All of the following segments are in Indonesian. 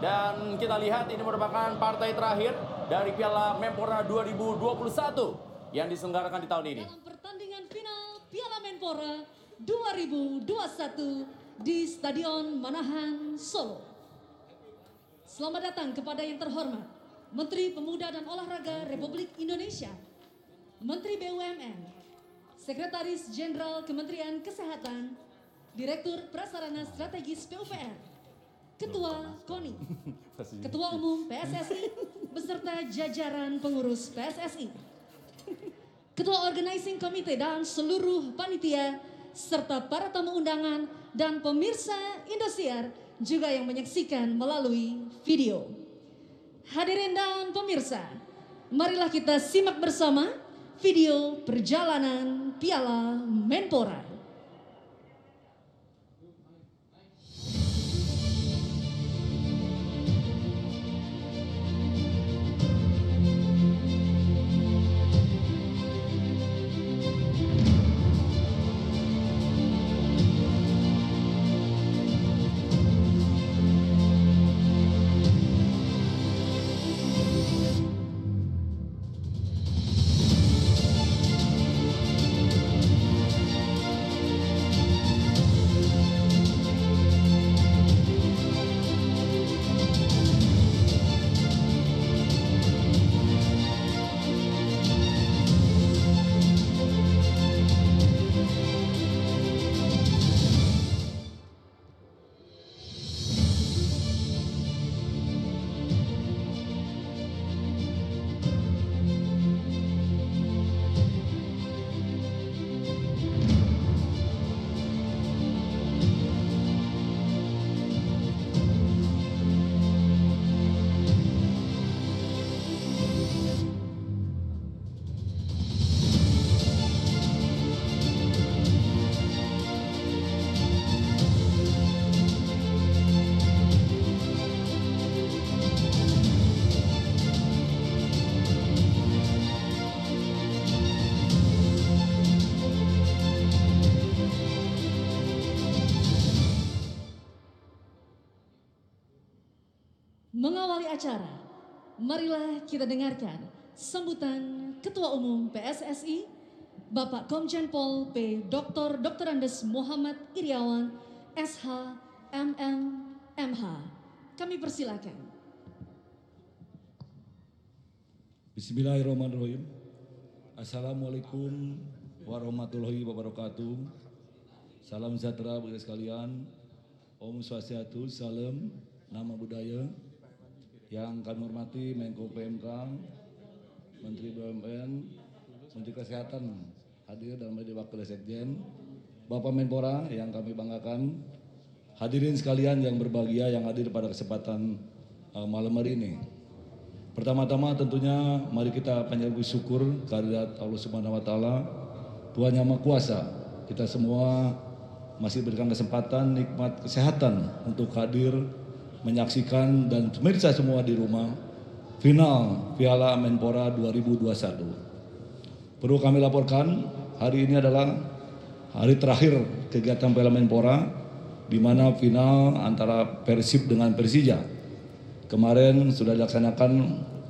Dan kita lihat ini merupakan partai terakhir dari Piala Menpora 2021 yang diselenggarakan di tahun ini. Dalam pertandingan final Piala Menpora 2021 di Stadion Manahan Solo. Selamat datang kepada yang terhormat Menteri Pemuda dan Olahraga Republik Indonesia, Menteri BUMN, Sekretaris Jenderal Kementerian Kesehatan, Direktur Prasarana Strategis PUPR, Ketua KONI, Ketua Umum PSSI, beserta jajaran pengurus PSSI, Ketua Organizing Committee dan seluruh panitia, serta para tamu undangan dan pemirsa Indosiar juga yang menyaksikan melalui video. Hadirin dan pemirsa, marilah kita simak bersama video perjalanan Piala Menpora. Acara, marilah kita dengarkan sambutan Ketua Umum PSSI, Bapak Komjen Pol P. Dr. Dr. Andes Muhammad Iriawan, SH, MM, MH. Kami persilakan. Bismillahirrahmanirrahim. Assalamualaikum warahmatullahi wabarakatuh. Salam sejahtera bagi sekalian. Om Swastiastu, salam, nama budaya. Yang kami hormati Menko PMK, Menteri BUMN, Menteri Kesehatan hadir dalam hadir wakil sekjen, Bapak Menpora yang kami banggakan, hadirin sekalian yang berbahagia yang hadir pada kesempatan uh, malam hari ini. Pertama-tama tentunya mari kita panjatkan syukur kehadirat Allah Subhanahu wa taala, Tuhan Yang Maha Kuasa. Kita semua masih berikan kesempatan nikmat kesehatan untuk hadir menyaksikan dan pemirsa semua di rumah final Piala Menpora 2021. Perlu kami laporkan hari ini adalah hari terakhir kegiatan Piala Menpora di mana final antara Persib dengan Persija. Kemarin sudah dilaksanakan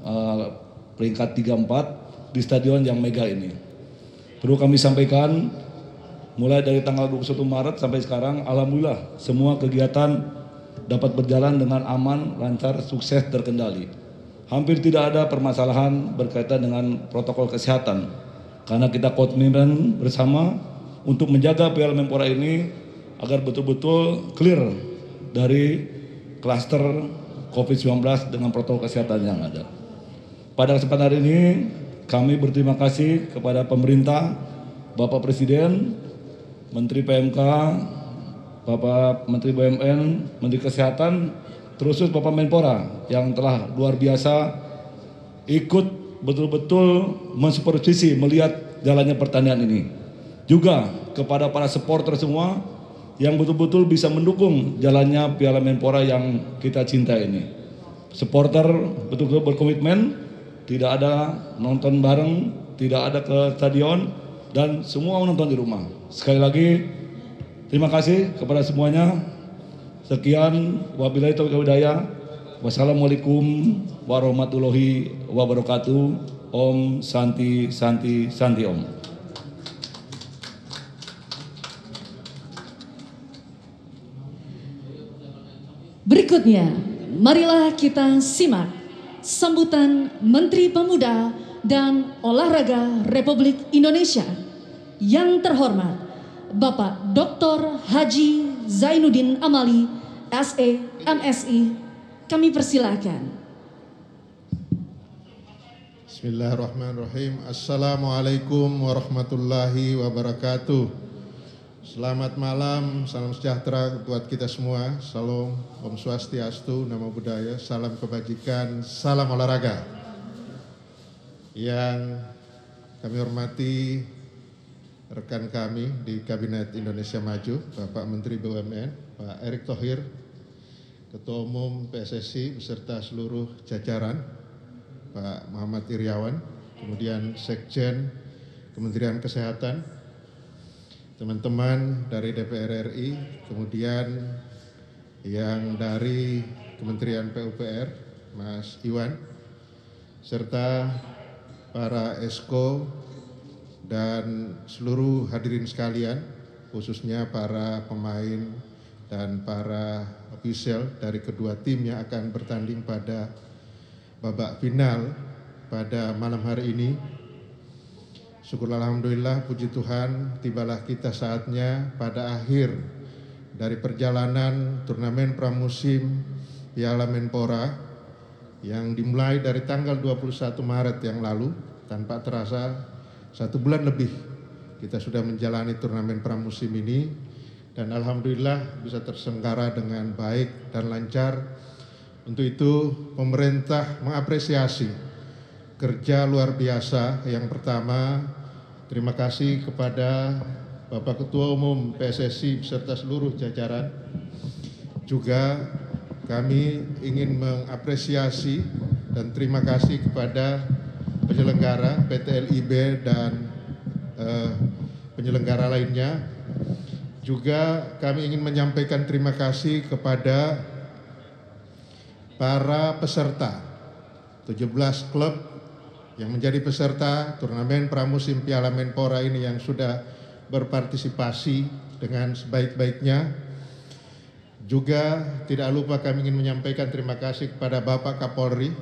uh, peringkat 3-4 di stadion yang mega ini. Perlu kami sampaikan mulai dari tanggal 21 Maret sampai sekarang alhamdulillah semua kegiatan dapat berjalan dengan aman, lancar, sukses, terkendali. Hampir tidak ada permasalahan berkaitan dengan protokol kesehatan. Karena kita komitmen bersama untuk menjaga Piala Menpora ini agar betul-betul clear dari klaster COVID-19 dengan protokol kesehatan yang ada. Pada kesempatan hari ini kami berterima kasih kepada pemerintah, Bapak Presiden, Menteri PMK, Bapak Menteri BUMN, Menteri Kesehatan, terusus Bapak Menpora yang telah luar biasa ikut betul-betul mensupervisi melihat jalannya pertandingan ini. Juga kepada para supporter semua yang betul-betul bisa mendukung jalannya Piala Menpora yang kita cinta ini. Supporter betul-betul berkomitmen, tidak ada nonton bareng, tidak ada ke stadion, dan semua menonton di rumah. Sekali lagi, terima kasih kepada semuanya. Sekian, wabillahi taufiq hidayah. Wassalamualaikum warahmatullahi wabarakatuh. Om Santi Santi Santi Om. Berikutnya, marilah kita simak sambutan Menteri Pemuda dan Olahraga Republik Indonesia yang terhormat Bapak Dr. Haji Zainuddin Amali, SE, MSI. Kami persilakan. Bismillahirrahmanirrahim. Assalamualaikum warahmatullahi wabarakatuh. Selamat malam, salam sejahtera buat kita semua. Salam, Om Swastiastu, Namo Buddhaya, salam kebajikan, salam olahraga. Yang kami hormati rekan kami di Kabinet Indonesia Maju, Bapak Menteri BUMN, Pak Erick Thohir, Ketua Umum PSSI beserta seluruh jajaran, Pak Muhammad Iriawan, kemudian Sekjen Kementerian Kesehatan, teman-teman dari DPR RI, kemudian yang dari Kementerian PUPR, Mas Iwan, serta para esko dan seluruh hadirin sekalian, khususnya para pemain dan para official dari kedua tim yang akan bertanding pada babak final pada malam hari ini. Syukur Alhamdulillah, puji Tuhan, tibalah kita saatnya pada akhir dari perjalanan turnamen pramusim Piala Menpora yang dimulai dari tanggal 21 Maret yang lalu tanpa terasa satu bulan lebih kita sudah menjalani turnamen pramusim ini dan alhamdulillah bisa tersenggara dengan baik dan lancar. Untuk itu pemerintah mengapresiasi kerja luar biasa yang pertama terima kasih kepada Bapak Ketua Umum PSSI beserta seluruh jajaran. Juga kami ingin mengapresiasi dan terima kasih kepada penyelenggara PT LIB dan uh, penyelenggara lainnya. Juga kami ingin menyampaikan terima kasih kepada para peserta 17 klub yang menjadi peserta turnamen pramusim Piala Menpora ini yang sudah berpartisipasi dengan sebaik-baiknya. Juga tidak lupa kami ingin menyampaikan terima kasih kepada Bapak Kapolri,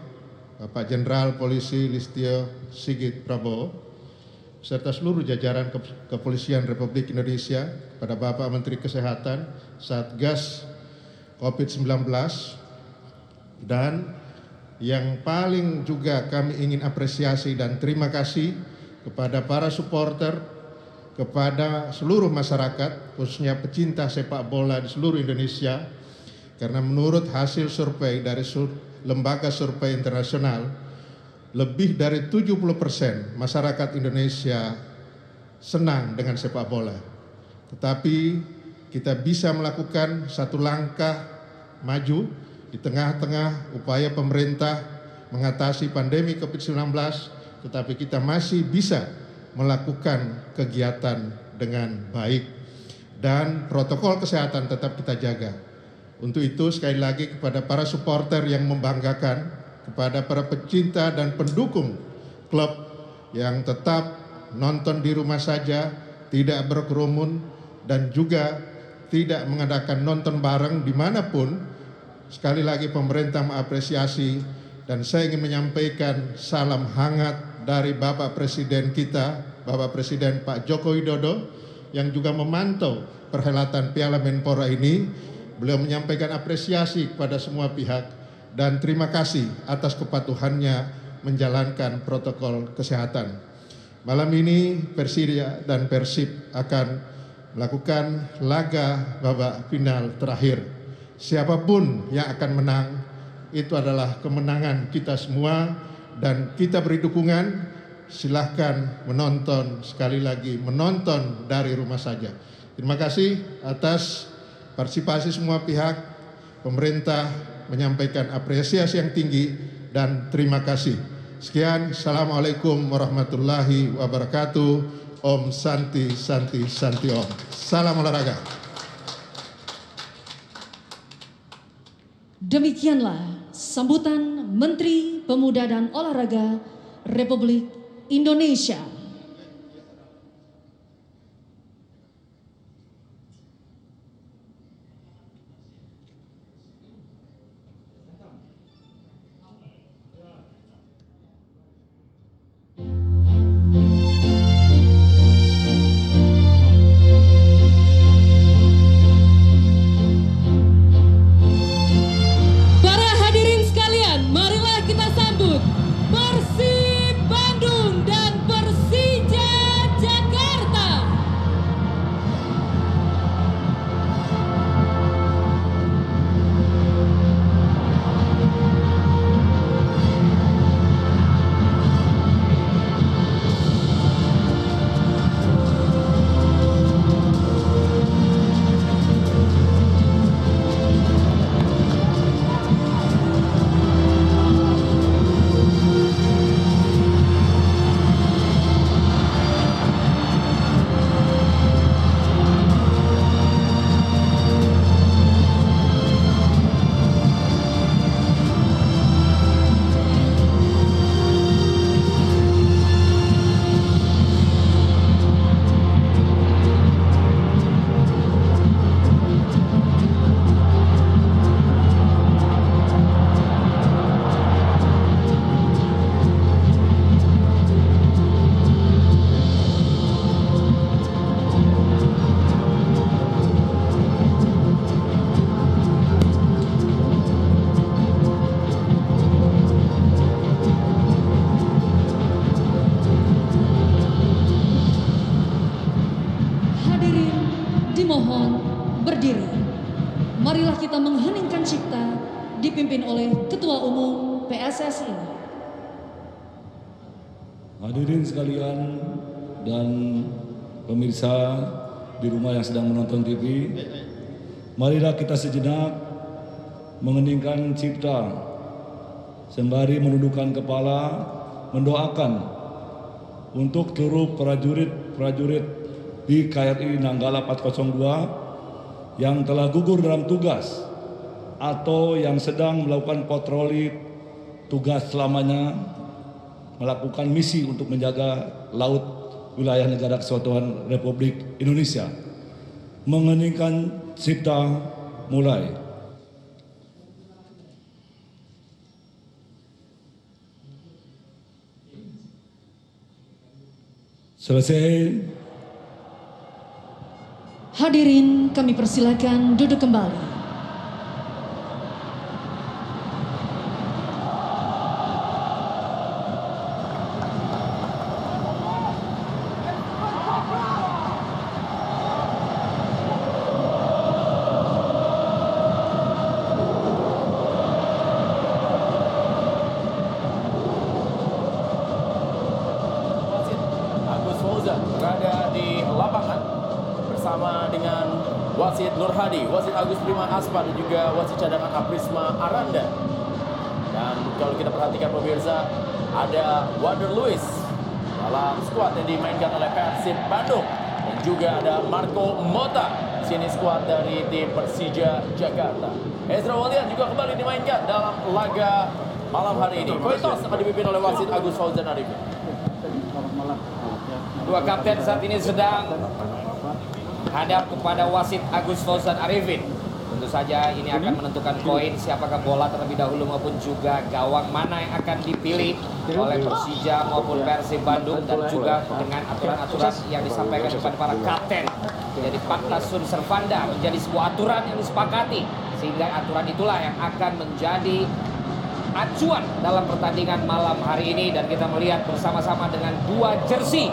Bapak Jenderal Polisi Listio Sigit Prabowo, serta seluruh jajaran Kepolisian Republik Indonesia, pada Bapak Menteri Kesehatan, Satgas COVID-19, dan yang paling juga kami ingin apresiasi dan terima kasih kepada para supporter, kepada seluruh masyarakat, khususnya pecinta sepak bola di seluruh Indonesia, karena menurut hasil survei dari lembaga survei internasional, lebih dari 70 persen masyarakat Indonesia senang dengan sepak bola. Tetapi kita bisa melakukan satu langkah maju di tengah-tengah upaya pemerintah mengatasi pandemi COVID-19, tetapi kita masih bisa melakukan kegiatan dengan baik dan protokol kesehatan tetap kita jaga. Untuk itu sekali lagi kepada para supporter yang membanggakan, kepada para pecinta dan pendukung klub yang tetap nonton di rumah saja, tidak berkerumun dan juga tidak mengadakan nonton bareng di mana pun Sekali lagi pemerintah mengapresiasi dan saya ingin menyampaikan salam hangat dari Bapak Presiden kita, Bapak Presiden Pak Joko Widodo yang juga memantau perhelatan Piala Menpora ini. Beliau menyampaikan apresiasi kepada semua pihak dan terima kasih atas kepatuhannya menjalankan protokol kesehatan. Malam ini Persija dan Persib akan melakukan laga babak final terakhir. Siapa pun yang akan menang itu adalah kemenangan kita semua dan kita beri dukungan. Silahkan menonton sekali lagi menonton dari rumah saja. Terima kasih atas partisipasi semua pihak pemerintah menyampaikan apresiasi yang tinggi dan terima kasih. Sekian assalamualaikum warahmatullahi wabarakatuh. Om santi santi santi om. Salam olahraga. Demikianlah sambutan Menteri Pemuda dan Olahraga Republik Indonesia. Yang sedang menonton TV, marilah kita sejenak mengeningkan cipta sembari menundukkan kepala mendoakan untuk seluruh prajurit-prajurit di KRI Nanggala 402 yang telah gugur dalam tugas atau yang sedang melakukan patroli tugas selamanya melakukan misi untuk menjaga laut wilayah negara kesatuan Republik Indonesia. Mengeningkan cipta mulai. Selesai Hadirin kami persilakan duduk kembali. Wasit Agus Fauzan berada di lapangan bersama dengan wasit Nur Hadi, wasit Agus Prima Aspa dan juga wasit cadangan Aprisma Aranda. Dan kalau kita perhatikan pemirsa, ada Wander Lewis dalam skuad yang dimainkan oleh Persib Bandung dan juga ada Marco Mota sini skuad dari tim Persija Jakarta. Ezra Walian juga kembali dimainkan dalam laga malam hari ini. Koitos akan dipimpin oleh wasit Agus Fauzan Arifin. Dua kapten saat ini sedang hadap kepada wasit Agus Fauzan Arifin. Saja ini akan menentukan poin siapakah bola terlebih dahulu maupun juga gawang mana yang akan dipilih oleh Persija maupun Persib Bandung dan juga dengan aturan-aturan yang disampaikan kepada para kapten. Jadi fakta sun servanda menjadi sebuah aturan yang disepakati sehingga aturan itulah yang akan menjadi acuan dalam pertandingan malam hari ini dan kita melihat bersama-sama dengan dua jersey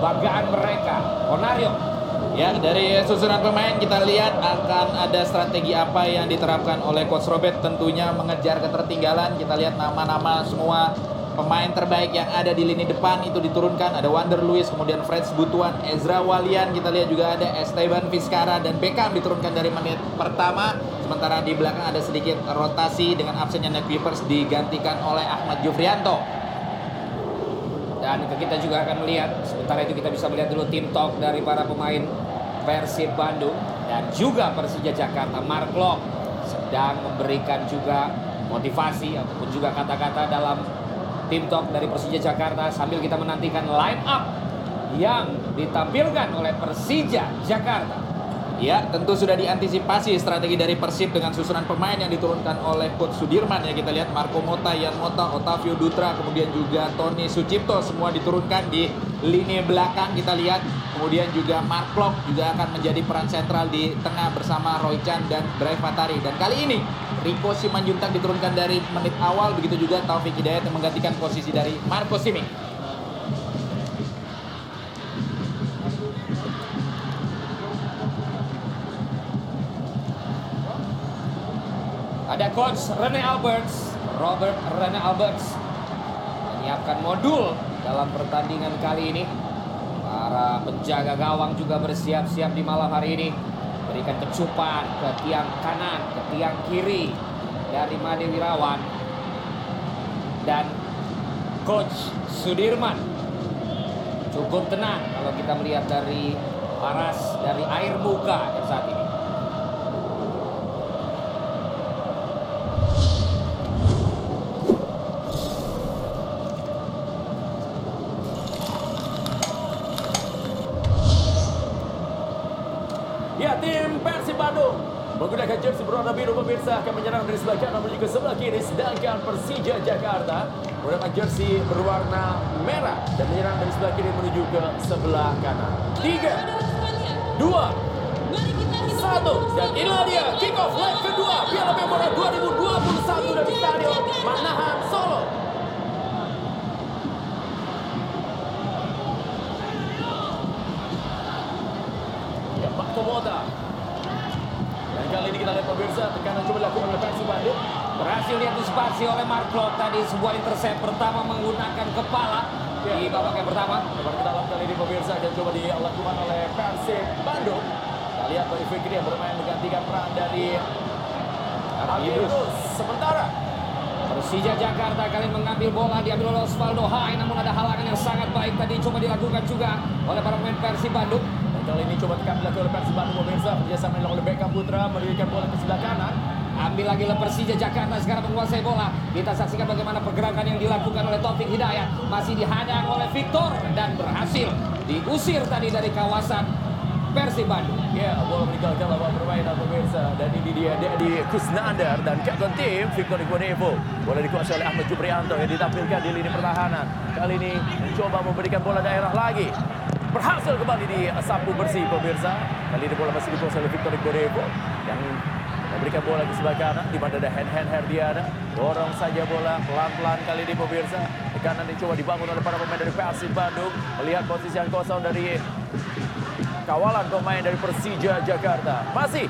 banggaan mereka. Onario Ya, dari susunan pemain kita lihat akan ada strategi apa yang diterapkan oleh Coach Robert tentunya mengejar ketertinggalan. Kita lihat nama-nama semua pemain terbaik yang ada di lini depan itu diturunkan. Ada Wander Luis, kemudian Freds Butuan, Ezra Walian, kita lihat juga ada Esteban Vizcara dan Beckham diturunkan dari menit pertama. Sementara di belakang ada sedikit rotasi dengan absennya Nick Vipers digantikan oleh Ahmad Jufrianto. dan kita juga akan melihat sementara itu kita bisa melihat dulu tim talk dari para pemain Persib Bandung dan juga Persija Jakarta Mark Lok sedang memberikan juga motivasi ataupun juga kata-kata dalam tim talk dari Persija Jakarta sambil kita menantikan line up yang ditampilkan oleh Persija Jakarta. Ya, tentu sudah diantisipasi strategi dari Persib dengan susunan pemain yang diturunkan oleh Coach Sudirman ya kita lihat Marco Mota, Yan Mota, Otavio Dutra, kemudian juga Tony Sucipto semua diturunkan di lini belakang kita lihat. Kemudian juga Mark Klok juga akan menjadi peran sentral di tengah bersama Roy Chan dan Bray Fatari. Dan kali ini Rico Simanjuntak diturunkan dari menit awal begitu juga Taufik Hidayat yang menggantikan posisi dari Marco Simic. Ada coach Rene Alberts, Robert Rene Alberts menyiapkan modul dalam pertandingan kali ini. Para penjaga gawang juga bersiap-siap di malam hari ini. Berikan kecupan ke tiang kanan, ke tiang kiri dari Made Wirawan. Dan coach Sudirman cukup tenang kalau kita melihat dari paras dari air muka saat ini. Biru pemirsa akan menyerang dari sebelah kanan menuju ke sebelah kiri sedangkan Persija Jakarta menggunakan jersey berwarna merah dan menyerang dari sebelah kiri menuju ke sebelah kanan. Tiga, dua, satu dan inilah dia kick off leg kedua Piala Menpora 2021 dari Stadion Manahan Berhasil diantisipasi oleh Mark Klok tadi sebuah intercept pertama menggunakan kepala di babak yang pertama. Ke dalam kali ini pemirsa dan coba dilakukan oleh Persib Bandung. Kita lihat Boy Fikri yang bermain menggantikan peran dari Agirus. Sementara Persija Jakarta kali mengambil bola diambil oleh Osvaldo Hai namun ada halangan yang sangat baik tadi coba dilakukan juga oleh para pemain Persib Bandung. dan kali ini coba dilakukan oleh Persib Bandung pemirsa. Kerjasama dilakukan oleh Beckham Putra memberikan bola ke sebelah kanan. Ambil lagi oleh Persija Jakarta sekarang menguasai bola. Kita saksikan bagaimana pergerakan yang dilakukan oleh Taufik Hidayat. Masih dihadang oleh Victor dan berhasil diusir tadi dari kawasan Persib Bandung. Ya, bola meninggalkan lawan permainan pemirsa dan ini dia Dedi Kusnandar dan kapten tim Victor Igonevo. Bola dikuasai oleh Ahmad Juprianto yang ditampilkan di lini pertahanan. Kali ini mencoba memberikan bola daerah lagi. Berhasil kembali di sapu bersih pemirsa. Kali ini bola masih dikuasai oleh Victor Igonevo yang memberikan bola ke sebelah kanan di mana ada hand hand Herdiana. Dorong saja bola pelan-pelan kali ini pemirsa. Tekanan dicoba dibangun oleh para pemain dari Persib Bandung. Melihat posisi yang kosong dari kawalan pemain dari Persija Jakarta. Masih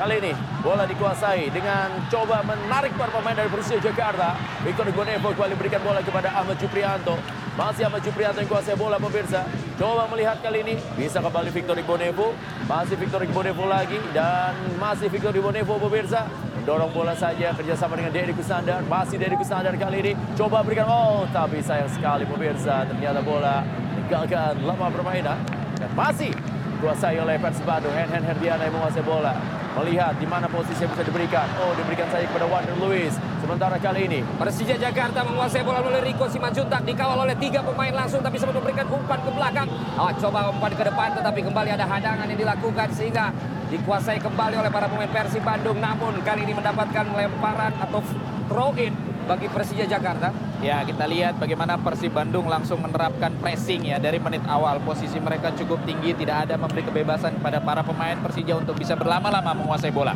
kali ini bola dikuasai dengan coba menarik para pemain dari Persija Jakarta. Victor Gonevo kembali berikan bola kepada Ahmad Juprianto. Masih Ahmad Juprianto yang kuasai bola pemirsa. Coba melihat kali ini bisa kembali Victor Gonevo. Masih Victor Gonevo lagi dan masih Victor Gonevo pemirsa. Mendorong bola saja kerjasama dengan Deddy Kusandar. Masih Deddy Kusandar kali ini coba berikan oh tapi sayang sekali pemirsa ternyata bola tinggalkan lama permainan dan masih dikuasai oleh Persib Bandung. Hen Herdiana yang menguasai bola. Melihat di mana posisi yang bisa diberikan. Oh, diberikan saja kepada Wander Luis. Sementara kali ini Persija Jakarta menguasai bola oleh Rico Simanjuntak dikawal oleh tiga pemain langsung tapi sempat memberikan umpan ke belakang. Oh, coba umpan ke depan tetapi kembali ada hadangan yang dilakukan sehingga dikuasai kembali oleh para pemain Persib Bandung namun kali ini mendapatkan lemparan atau throw in bagi Persija Jakarta. Ya, kita lihat bagaimana Persib Bandung langsung menerapkan pressing ya dari menit awal. Posisi mereka cukup tinggi, tidak ada memberi kebebasan kepada para pemain Persija untuk bisa berlama-lama menguasai bola.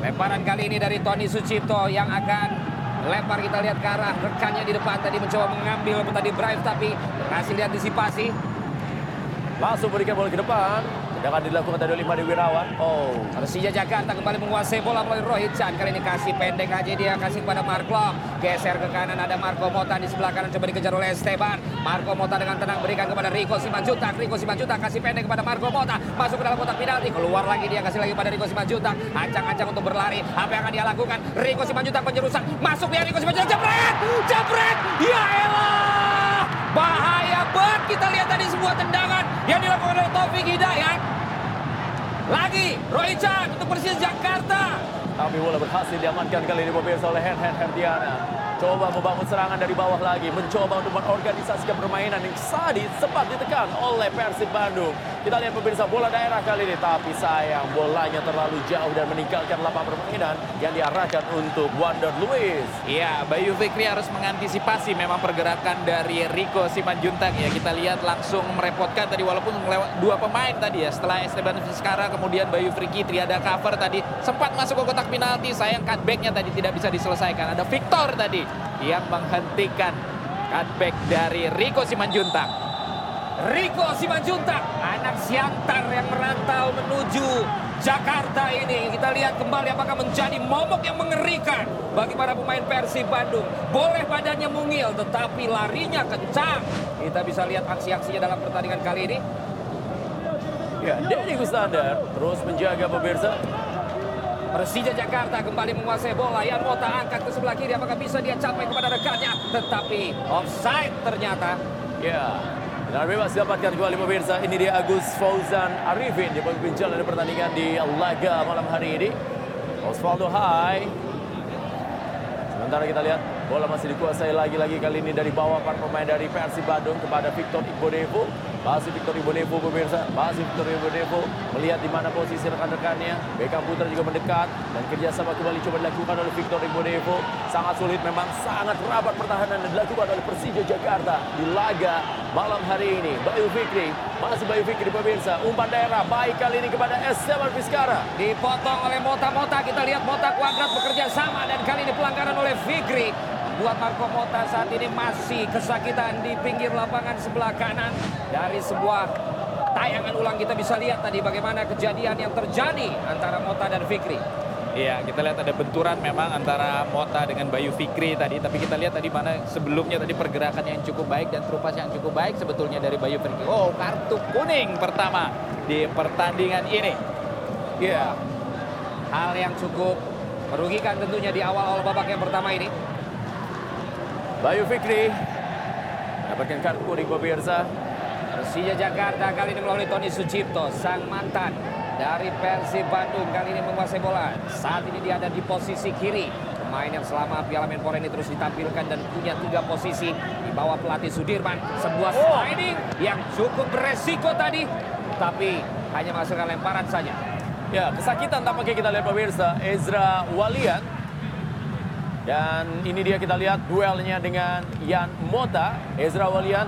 Lemparan kali ini dari Tony Sucipto yang akan lempar kita lihat ke arah rekannya di depan tadi mencoba mengambil tadi drive tapi berhasil diantisipasi. langsung berikan bola ke depan. Sedangkan dilakukan tadi oleh Made Wirawan. Oh, Persija Jakarta kembali menguasai bola melalui Rohit Chan. Kali ini kasih pendek aja dia kasih kepada Marklo. Geser ke kanan ada Marco Mota di sebelah kanan coba dikejar oleh Esteban. Marco Mota dengan tenang berikan kepada Rico Simanjuntak. Rico Simanjuntak kasih pendek kepada Marco Mota. Masuk ke dalam kotak penalti. Keluar lagi dia kasih lagi pada Rico Simanjuntak. Ancang-ancang untuk berlari. Apa yang akan dia lakukan? Rico Simanjuntak penjerusan. Masuk dia Rico Simanjuntak. Jebret! Jebret! Ya elah! Bahaya banget kita lihat tadi sebuah tendangan yang dilakukan oleh Taufik Hidayat. Lagi Roy Chan untuk Persija Jakarta. Tapi bola berhasil diamankan kali ini pemirsa oleh Hen Hen Herdiana. Coba membangun serangan dari bawah lagi. Mencoba untuk mengorganisasikan permainan yang tadi sempat ditekan oleh Persib Bandung. Kita lihat pemirsa bola daerah kali ini. Tapi sayang bolanya terlalu jauh dan meninggalkan lapangan permainan yang diarahkan untuk Wander Luis. Iya, Bayu Fikri harus mengantisipasi memang pergerakan dari Rico Simanjuntak ya. Kita lihat langsung merepotkan tadi walaupun melewat dua pemain tadi ya. Setelah Esteban Vizcara kemudian Bayu Fikri triada cover tadi sempat masuk ke kotak penalti. Sayang cutbacknya tadi tidak bisa diselesaikan. Ada Victor tadi yang menghentikan cutback dari Rico Simanjuntak. Rico Simanjuntak, anak Siantar yang merantau menuju Jakarta ini. Kita lihat kembali apakah menjadi momok yang mengerikan bagi para pemain Persib Bandung. Boleh badannya mungil, tetapi larinya kencang. Kita bisa lihat aksi-aksinya dalam pertandingan kali ini. Ya, Denny Gustandar terus menjaga pemirsa. Persija Jakarta kembali menguasai bola. Yan Mota angkat ke sebelah kiri. Apakah bisa dia capai kepada rekannya? Tetapi offside ternyata. Ya, dan bebas dapatkan kembali pemirsa. Ini dia Agus Fauzan Arifin. Dia pemimpin jalan pertandingan di laga malam hari ini. Osvaldo Hai. Sementara kita lihat bola masih dikuasai lagi-lagi kali ini dari bawah para pemain dari Persib Bandung kepada Victor Igbonevo. Masih Victor Igbonevo pemirsa, masih Victor Igbonevo melihat di mana posisi rekan-rekannya. Beckham Putra juga mendekat dan kerjasama kembali coba dilakukan oleh Victor Igbonevo. Sangat sulit memang sangat rapat pertahanan yang dilakukan oleh Persija Jakarta di laga malam hari ini. Bayu Fikri, masih Bayu Fikri pemirsa. Umpan daerah baik kali ini kepada Esteban Vizcara. Dipotong oleh Mota-Mota. Kita lihat Mota kuadrat bekerja sama dan kali ini pelanggaran oleh Fikri. Buat Marco Mota saat ini masih kesakitan di pinggir lapangan sebelah kanan. Dari sebuah tayangan ulang kita bisa lihat tadi bagaimana kejadian yang terjadi antara Mota dan Fikri. Iya, kita lihat ada benturan memang antara Mota dengan Bayu Fikri tadi. Tapi kita lihat tadi mana sebelumnya tadi pergerakan yang cukup baik dan terupas yang cukup baik sebetulnya dari Bayu Fikri. Oh, kartu kuning pertama di pertandingan ini. Iya. Hal yang cukup merugikan tentunya di awal-awal babak yang pertama ini. Bayu Fikri dapatkan kartu kuning pemirsa. Persija Jakarta kali ini melalui Tony Sucipto, sang mantan dari Persib Bandung kali ini menguasai bola. Saat ini dia ada di posisi kiri. Pemain yang selama Piala Menpora ini terus ditampilkan dan punya tiga posisi di bawah pelatih Sudirman. Sebuah sliding yang cukup beresiko tadi, tapi hanya menghasilkan lemparan saja. Ya, kesakitan tampaknya kita lihat pemirsa. Ezra Walian. Dan ini dia kita lihat duelnya dengan Yan Mota. Ezra Walian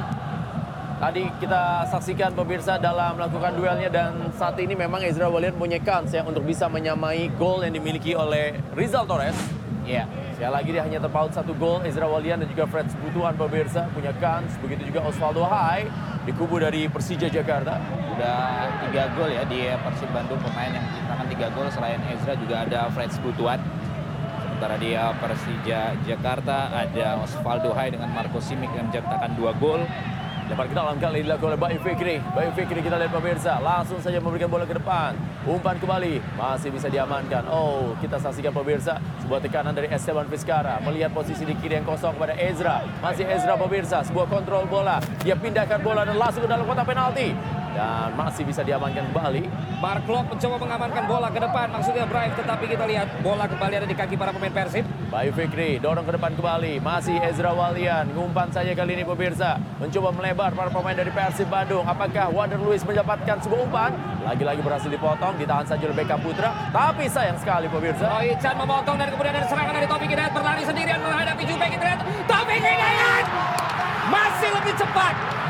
tadi kita saksikan pemirsa dalam melakukan duelnya dan saat ini memang Ezra Walian punya kans ya untuk bisa menyamai gol yang dimiliki oleh Rizal Torres. Ya, Sekali lagi dia hanya terpaut satu gol. Ezra Walian dan juga Fred Sebutuan pemirsa punya kans. Begitu juga Osvaldo Hai di kubu dari Persija Jakarta. Udah tiga gol ya di Persib Bandung pemain yang menciptakan tiga gol selain Ezra juga ada Fred Sekutuan. Sementara di Persija Jakarta ada Osvaldo Hai dengan Marco Simic yang menciptakan dua gol. Dapat kita dalam kali dilakukan oleh Bayu Fikri. Bayu Fikri kita lihat pemirsa. Langsung saja memberikan bola ke depan. Umpan kembali. Masih bisa diamankan. Oh, kita saksikan pemirsa. Sebuah tekanan dari Esteban Vizcara. Melihat posisi di kiri yang kosong kepada Ezra. Masih Ezra pemirsa. Sebuah kontrol bola. Dia pindahkan bola dan langsung ke dalam kotak penalti. Dan masih bisa diamankan kembali. Mark Klok mencoba mengamankan bola ke depan, maksudnya Bright, tetapi kita lihat bola kembali ada di kaki para pemain Persib. Bayu Fikri dorong ke depan kembali. Masih Ezra Walian. Ngumpan saja kali ini pemirsa. Mencoba melebar para pemain dari Persib Bandung. Apakah Wander Luis mendapatkan sebuah umpan? Lagi-lagi berhasil dipotong. Ditahan saja oleh Beckham Putra. Tapi sayang sekali pemirsa. Roy Chan memotong dan kemudian ada serangan dari Taufik Hidayat berlari sendirian menghadapi Jubek Hidayat. Taufik Hidayat masih lebih cepat.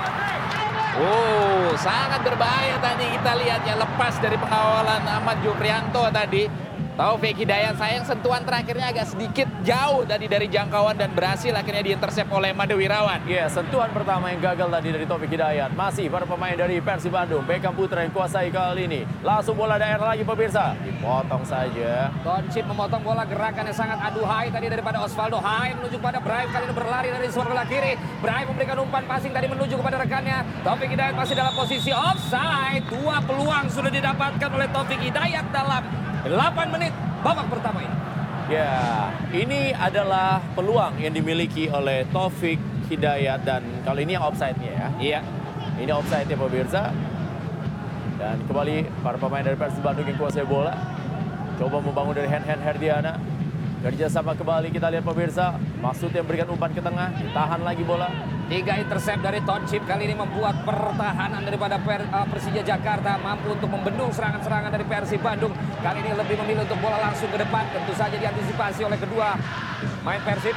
Oh, sangat berbahaya tadi kita lihat ya lepas dari pengawalan Ahmad Jufrianto tadi. Taufik Hidayat sayang sentuhan terakhirnya agak sedikit jauh tadi dari jangkauan dan berhasil akhirnya diintersep oleh Made Wirawan. Ya, sentuhan pertama yang gagal tadi dari Taufik Hidayat. Masih para pemain dari Persib Bandung. Beckham Putra yang kuasai kali ini. Langsung bola daerah lagi pemirsa. Dipotong saja. Doncic memotong bola gerakan yang sangat aduhai tadi daripada Osvaldo Hai menuju kepada Brahim kali ini berlari dari sebelah kiri. Brahim memberikan umpan passing tadi menuju kepada rekannya. Taufik Hidayat masih dalam posisi offside. Dua peluang sudah didapatkan oleh Taufik Hidayat dalam 8 menit babak pertama ini. Ya, ini adalah peluang yang dimiliki oleh Taufik Hidayat dan kali ini yang offside-nya ya. Iya. Ini offside ya pemirsa. Dan kembali para pemain dari Persib Bandung yang kuasai bola. Coba membangun dari hand-hand Herdiana. Kerjasama kembali kita lihat pemirsa. Maksudnya berikan umpan ke tengah. Ditahan lagi bola. Tiga intercept dari Tonchip kali ini membuat pertahanan daripada per, uh, Persija Jakarta mampu untuk membendung serangan-serangan dari Persib Bandung. Kali ini lebih memilih untuk bola langsung ke depan. Tentu saja diantisipasi oleh kedua main Persib.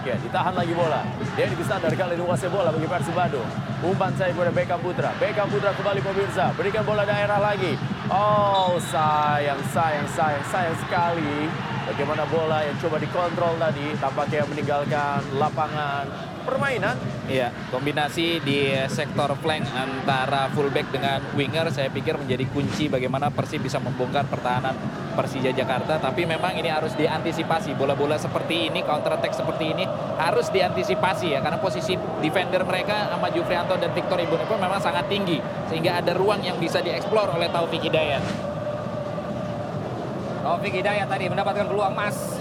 Ya, ditahan lagi bola. Denny Gusandar kali ini bola bagi Persib Bandung. Umpan saya kepada Beckham Putra. Beckham Putra kembali pemirsa. Berikan bola daerah lagi. Oh, sayang, sayang, sayang, sayang sekali. Bagaimana bola yang coba dikontrol tadi. Tampaknya meninggalkan lapangan permainan. Iya, kombinasi di sektor flank antara fullback dengan winger saya pikir menjadi kunci bagaimana Persib bisa membongkar pertahanan Persija Jakarta. Tapi memang ini harus diantisipasi. Bola-bola seperti ini, counter attack seperti ini harus diantisipasi ya. Karena posisi defender mereka sama Jufrianto dan Victor Ibonevo memang sangat tinggi. Sehingga ada ruang yang bisa dieksplor oleh Taufik Hidayat. Taufik Hidayat tadi mendapatkan peluang emas.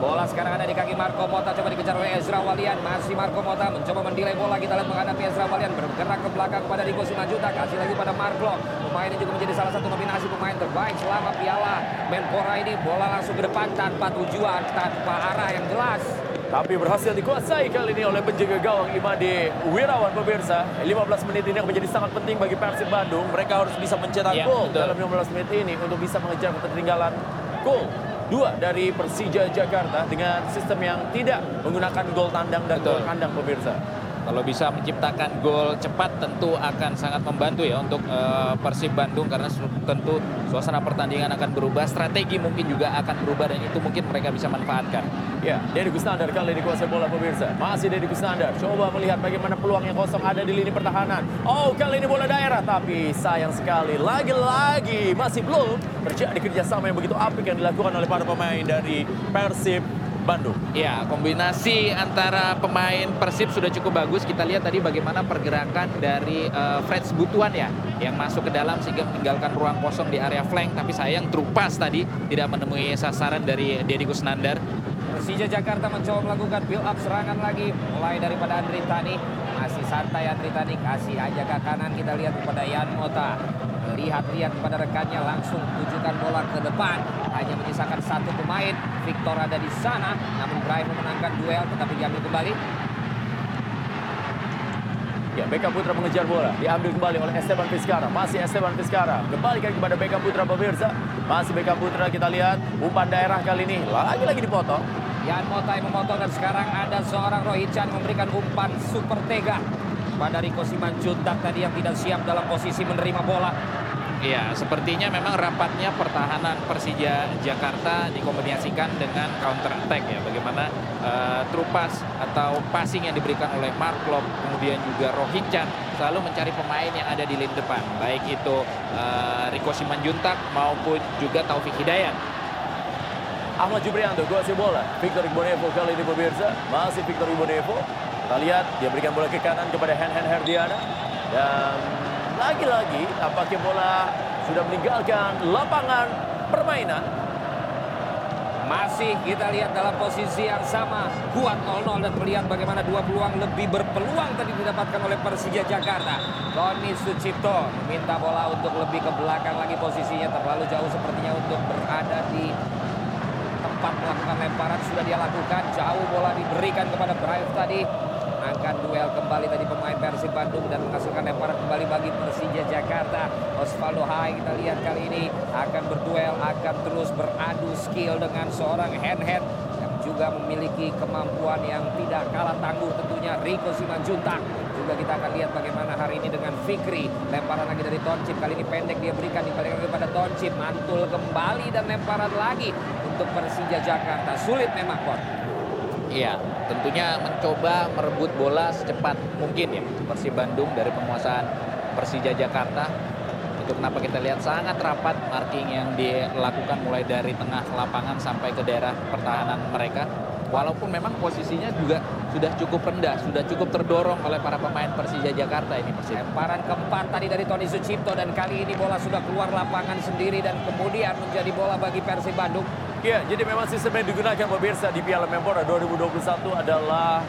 Bola sekarang ada di kaki Marco Mota coba dikejar oleh Ezra Walian. Masih Marco Mota mencoba mendelay bola kita lihat menghadapi Ezra Walian bergerak ke belakang kepada Rico Simanjuta kasih lagi pada Marco. Pemain ini juga menjadi salah satu nominasi pemain terbaik selama Piala Menpora ini. Bola langsung ke depan tanpa tujuan, tanpa arah yang jelas. Tapi berhasil dikuasai kali ini oleh penjaga gawang Imade Wirawan pemirsa. 15 menit ini akan menjadi sangat penting bagi Persib Bandung. Mereka harus bisa mencetak Ya, gol betul. dalam 15 menit ini untuk bisa mengejar ketertinggalan gol. Dua dari Persija Jakarta dengan sistem yang tidak menggunakan gol tandang dan Betul. gol kandang pemirsa. Kalau bisa menciptakan gol cepat tentu akan sangat membantu ya untuk eh, Persib Bandung karena tentu suasana pertandingan akan berubah, strategi mungkin juga akan berubah dan itu mungkin mereka bisa manfaatkan. Ya, Deddy Kusnandar kali ini kuasai bola pemirsa. Masih Deddy Kusnandar. Coba melihat bagaimana peluang yang kosong ada di lini pertahanan. Oh, kali ini bola daerah. Tapi sayang sekali. Lagi-lagi masih belum terjadi kerjasama yang begitu apik yang dilakukan oleh para pemain dari Persib Bandung. Ya, kombinasi antara pemain Persib sudah cukup bagus. Kita lihat tadi bagaimana pergerakan dari eh, Freds Butuan ya yang masuk ke dalam sehingga meninggalkan ruang kosong di area flank. Tapi sayang Trupas tadi tidak menemui sasaran dari Deddy Kusnandar. Persija Jakarta mencoba melakukan build up serangan lagi mulai daripada Andri Tani masih santai Andri Tani kasih aja ke kanan kita lihat kepada Yan Mota lihat-lihat kepada rekannya langsung tujukan bola ke depan hanya menyisakan satu pemain Victor ada di sana namun Brian memenangkan duel tetapi diambil kembali Ya, Beckham Putra mengejar bola. Diambil kembali oleh Esteban Vizcara. Masih Esteban Vizcara. Kembalikan kepada Beckham Putra pemirsa. Masih Beckham Putra kita lihat. Umpan daerah kali ini. Lagi-lagi dipotong. Yan Mota yang memotong dan sekarang ada seorang Rohichan memberikan umpan super tega pada Riko Simanjuntak tadi yang tidak siap dalam posisi menerima bola Iya, sepertinya memang rapatnya pertahanan Persija Jakarta dikombinasikan dengan counter attack ya. Bagaimana eh, trupas atau passing yang diberikan oleh Mark Klok, kemudian juga Rohichan selalu mencari pemain yang ada di lini depan, baik itu eh, Riko Simanjuntak maupun juga Taufik Hidayat. Ahmad Jubrianto kuasai bola. Victor Ibonevo kali ini pemirsa. Masih Victor Ibonevo. Kita lihat dia berikan bola ke kanan kepada Hen Hen Herdiana. Dan lagi-lagi tampaknya bola sudah meninggalkan lapangan permainan. Masih kita lihat dalam posisi yang sama Kuat 0-0 dan melihat bagaimana dua peluang lebih berpeluang tadi didapatkan oleh Persija Jakarta Tony Sucipto meminta bola untuk lebih ke belakang lagi posisinya Terlalu jauh sepertinya untuk berada di tempat melakukan lemparan Sudah dia lakukan jauh bola diberikan kepada Brave tadi Angkat duel kembali tadi pemain Persib Bandung dan menghasilkan lemparan kembali bagi Persija Jakarta. Osvaldo Hai kita lihat kali ini akan berduel, akan terus beradu skill dengan seorang hand-hand yang juga memiliki kemampuan yang tidak kalah tangguh tentunya Rico Simanjuntak. Juga kita akan lihat bagaimana hari ini dengan Fikri. Lemparan lagi dari Toncip, kali ini pendek dia berikan dibalik lagi pada Toncip. Mantul kembali dan lemparan lagi untuk Persija Jakarta. Sulit memang, Kon. Iya, tentunya mencoba merebut bola secepat mungkin ya Persib Bandung dari penguasaan Persija Jakarta. Itu kenapa kita lihat sangat rapat marking yang dilakukan mulai dari tengah lapangan sampai ke daerah pertahanan mereka. Walaupun memang posisinya juga sudah cukup rendah, sudah cukup terdorong oleh para pemain Persija Jakarta ini Persib. Lemparan keempat tadi dari Tony Sucipto dan kali ini bola sudah keluar lapangan sendiri dan kemudian menjadi bola bagi Persib Bandung. Ya, jadi memang sistem yang digunakan pemirsa di Piala Menpora 2021 adalah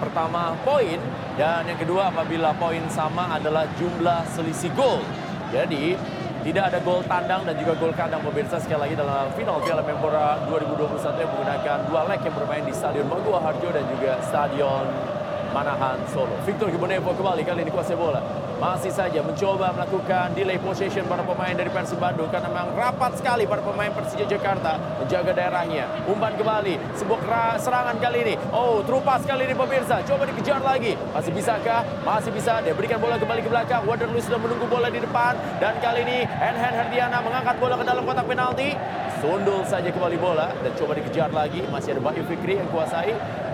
pertama poin dan yang kedua apabila poin sama adalah jumlah selisih gol. Jadi Tidak ada gol tandang dan juga gol kandang pemirsa sekali lagi dalam final Piala Menpora 2021 yang menggunakan dua leg yang bermain di Stadion Maguwo Harjo dan juga Stadion Manahan Solo. Victor Gibonevo kembali kali ini kuasai bola. Masih saja mencoba melakukan delay possession para pemain dari Persib Bandung karena memang rapat sekali para pemain Persija Jakarta menjaga daerahnya. Umpan kembali, sebuah serangan kali ini. Oh, terupas kali ini pemirsa. Coba dikejar lagi. Masih bisakah? Masih bisa. Dia berikan bola kembali ke belakang. Waderloo sudah menunggu bola di depan. Dan kali ini Enhen Herdiana mengangkat bola ke dalam kotak penalti. Sundul saja kembali bola dan coba dikejar lagi. Masih ada Bayu Fikri yang kuasai.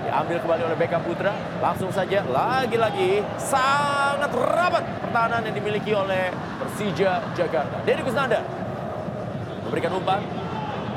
Diambil kembali oleh Beckham Putra. Langsung saja lagi-lagi sangat rapat pertahanan yang dimiliki oleh Persija Jakarta. Deddy Kusnandar memberikan umpan.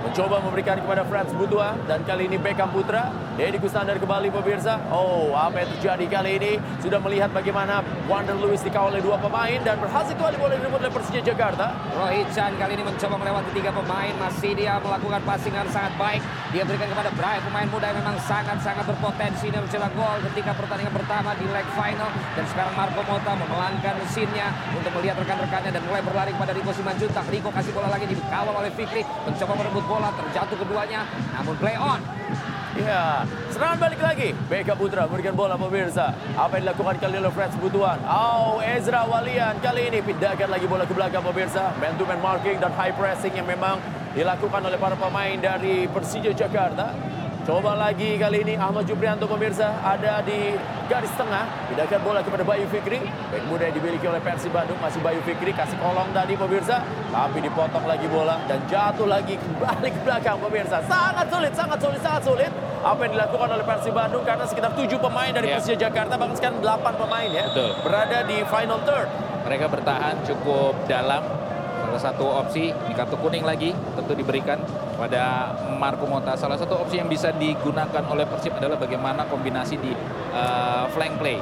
Mencoba memberikan kepada Frans Butua dan kali ini Beckham Putra. Deddy Kusnandar kembali pemirsa. Oh, apa yang terjadi kali ini? Sudah melihat bagaimana Wander Lewis dikawal oleh dua pemain dan berhasil kembali bola direbut oleh Persija Jakarta. Rohit Chan kali ini mencoba melewati tiga pemain. Masih dia melakukan passing yang sangat baik. Dia berikan kepada Bray, pemain muda yang memang sangat-sangat berpotensi dan mencetak gol ketika pertandingan pertama di leg final. Dan sekarang Marco Mota memelankan mesinnya untuk melihat rekan-rekannya dan mulai berlari kepada Riko Simanjuntak. Riko kasih bola lagi dikawal oleh Fikri. Mencoba merebut bola, terjatuh keduanya. Namun play on. Ya, serangan balik lagi. Beka Putra memberikan bola pemirsa. Apa yang dilakukan kali oleh Frans Butuan? Oh, Ezra Walian kali ini pindahkan lagi bola ke belakang pemirsa. Man to man marking dan high pressing yang memang dilakukan oleh para pemain dari Persija Jakarta. Coba lagi kali ini Ahmad Juprianto pemirsa ada di garis tengah. Pindahkan bola kepada Bayu Fikri. Back muda yang dimiliki oleh Persib Bandung. Masih Bayu Fikri kasih kolong tadi pemirsa. Tapi dipotong lagi bola dan jatuh lagi kembali ke belakang pemirsa. Sangat sulit, sangat sulit, sangat sulit. Apa yang dilakukan oleh Persib Bandung karena sekitar tujuh pemain dari Ya. Persija Jakarta bahkan sekarang delapan pemain ya Betul. berada di final third. Mereka bertahan cukup dalam. Salah satu opsi, ini kartu kuning lagi tentu diberikan pada Marco Mota. Salah satu opsi yang bisa digunakan oleh Persib adalah bagaimana kombinasi di uh, flank play.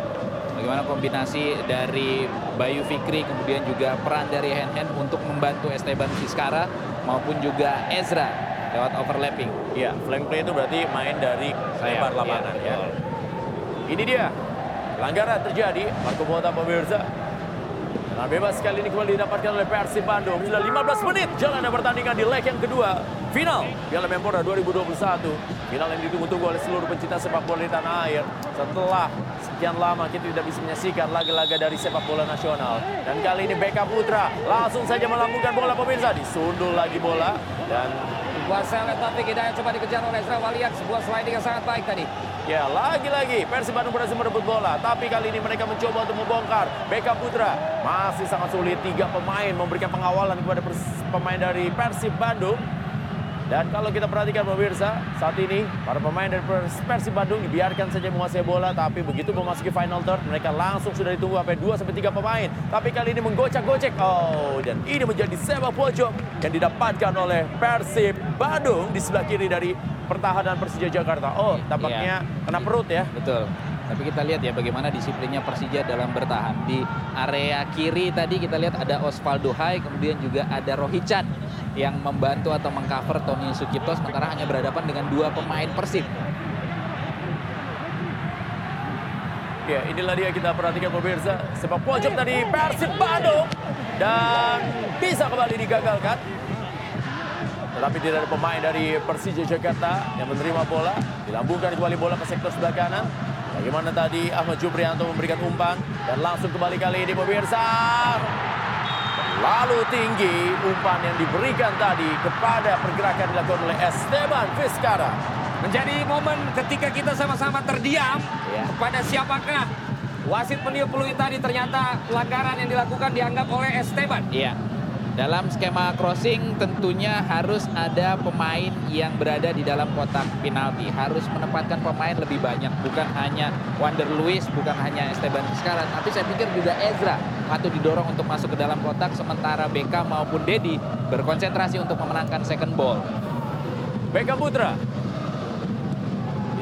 Bagaimana kombinasi dari Bayu Fikri kemudian juga peran dari Hen Hen untuk membantu Esteban Vizcara maupun juga Ezra lewat overlapping. Iya, flank play itu berarti main dari lebar Sayap, lapangan iya, ya. betul. Ini dia. Pelanggaran terjadi. Marco Mota pemirsa. Nah, bebas kali ini kembali didapatkan oleh Persib Bandung. Sudah 15 menit jalan pertandingan di leg yang kedua. Final Piala Menpora 2021. Final yang ditunggu-tunggu oleh seluruh pencinta sepak bola di tanah air. Setelah sekian lama kita tidak bisa menyaksikan laga-laga dari sepak bola nasional. Dan kali ini Beckham Putra langsung saja melambungkan bola pemirsa. Disundul lagi bola. Dan Kuasa oleh Taufik Hidayat coba dikejar oleh Ezra Walian. Sebuah sliding yang sangat baik tadi. Ya, lagi-lagi Persib Bandung berhasil merebut bola. Tapi kali ini mereka mencoba untuk membongkar. Beckham Putra masih sangat sulit. Tiga pemain memberikan pengawalan kepada pemain dari Persib Bandung. Dan kalau kita perhatikan pemirsa, saat ini para pemain dari Pers- Persib Bandung dibiarkan saja menguasai bola. Tapi begitu memasuki final third, mereka langsung sudah ditunggu sampai 2 sampai 3 pemain. Tapi kali ini menggocek-gocek. Oh, dan ini menjadi sepak pojok yang didapatkan oleh Persib Bandung di sebelah kiri dari pertahanan Persija Jakarta. Oh, tampaknya kena perut ya. Betul. Tapi kita lihat ya bagaimana disiplinnya Persija dalam bertahan. Di area kiri tadi kita lihat ada Osvaldo Hai, kemudian juga ada Rohichan yang membantu atau mengcover Tony Sukipto sementara hanya berhadapan dengan dua pemain Persib. Ya, inilah dia kita perhatikan pemirsa. Sepak pojok dari Persib Bandung. Dan bisa kembali digagalkan. Tetapi tidak ada pemain dari Persija Jakarta yang menerima bola. Dilambungkan kembali bola ke sektor sebelah kanan. Bagaimana tadi Ahmad Juprianto memberikan umpan. Dan langsung kembali kali ini pemirsa. Lalu tinggi umpan yang diberikan tadi kepada pergerakan dilakukan oleh Esteban Vizcara. Menjadi momen ketika kita sama-sama terdiam Ya. kepada siapakah wasit peniup peluit tadi ternyata pelanggaran yang dilakukan dianggap oleh Esteban. Iya. Dalam skema crossing tentunya harus ada pemain yang berada di dalam kotak penalti. Harus menempatkan pemain lebih banyak. Bukan hanya Wander Luis, bukan hanya Esteban Vizcara. Tapi saya pikir juga Ezra patut didorong untuk masuk ke dalam kotak. Sementara Beckham maupun Dedi berkonsentrasi untuk memenangkan second ball. Beckham Putra.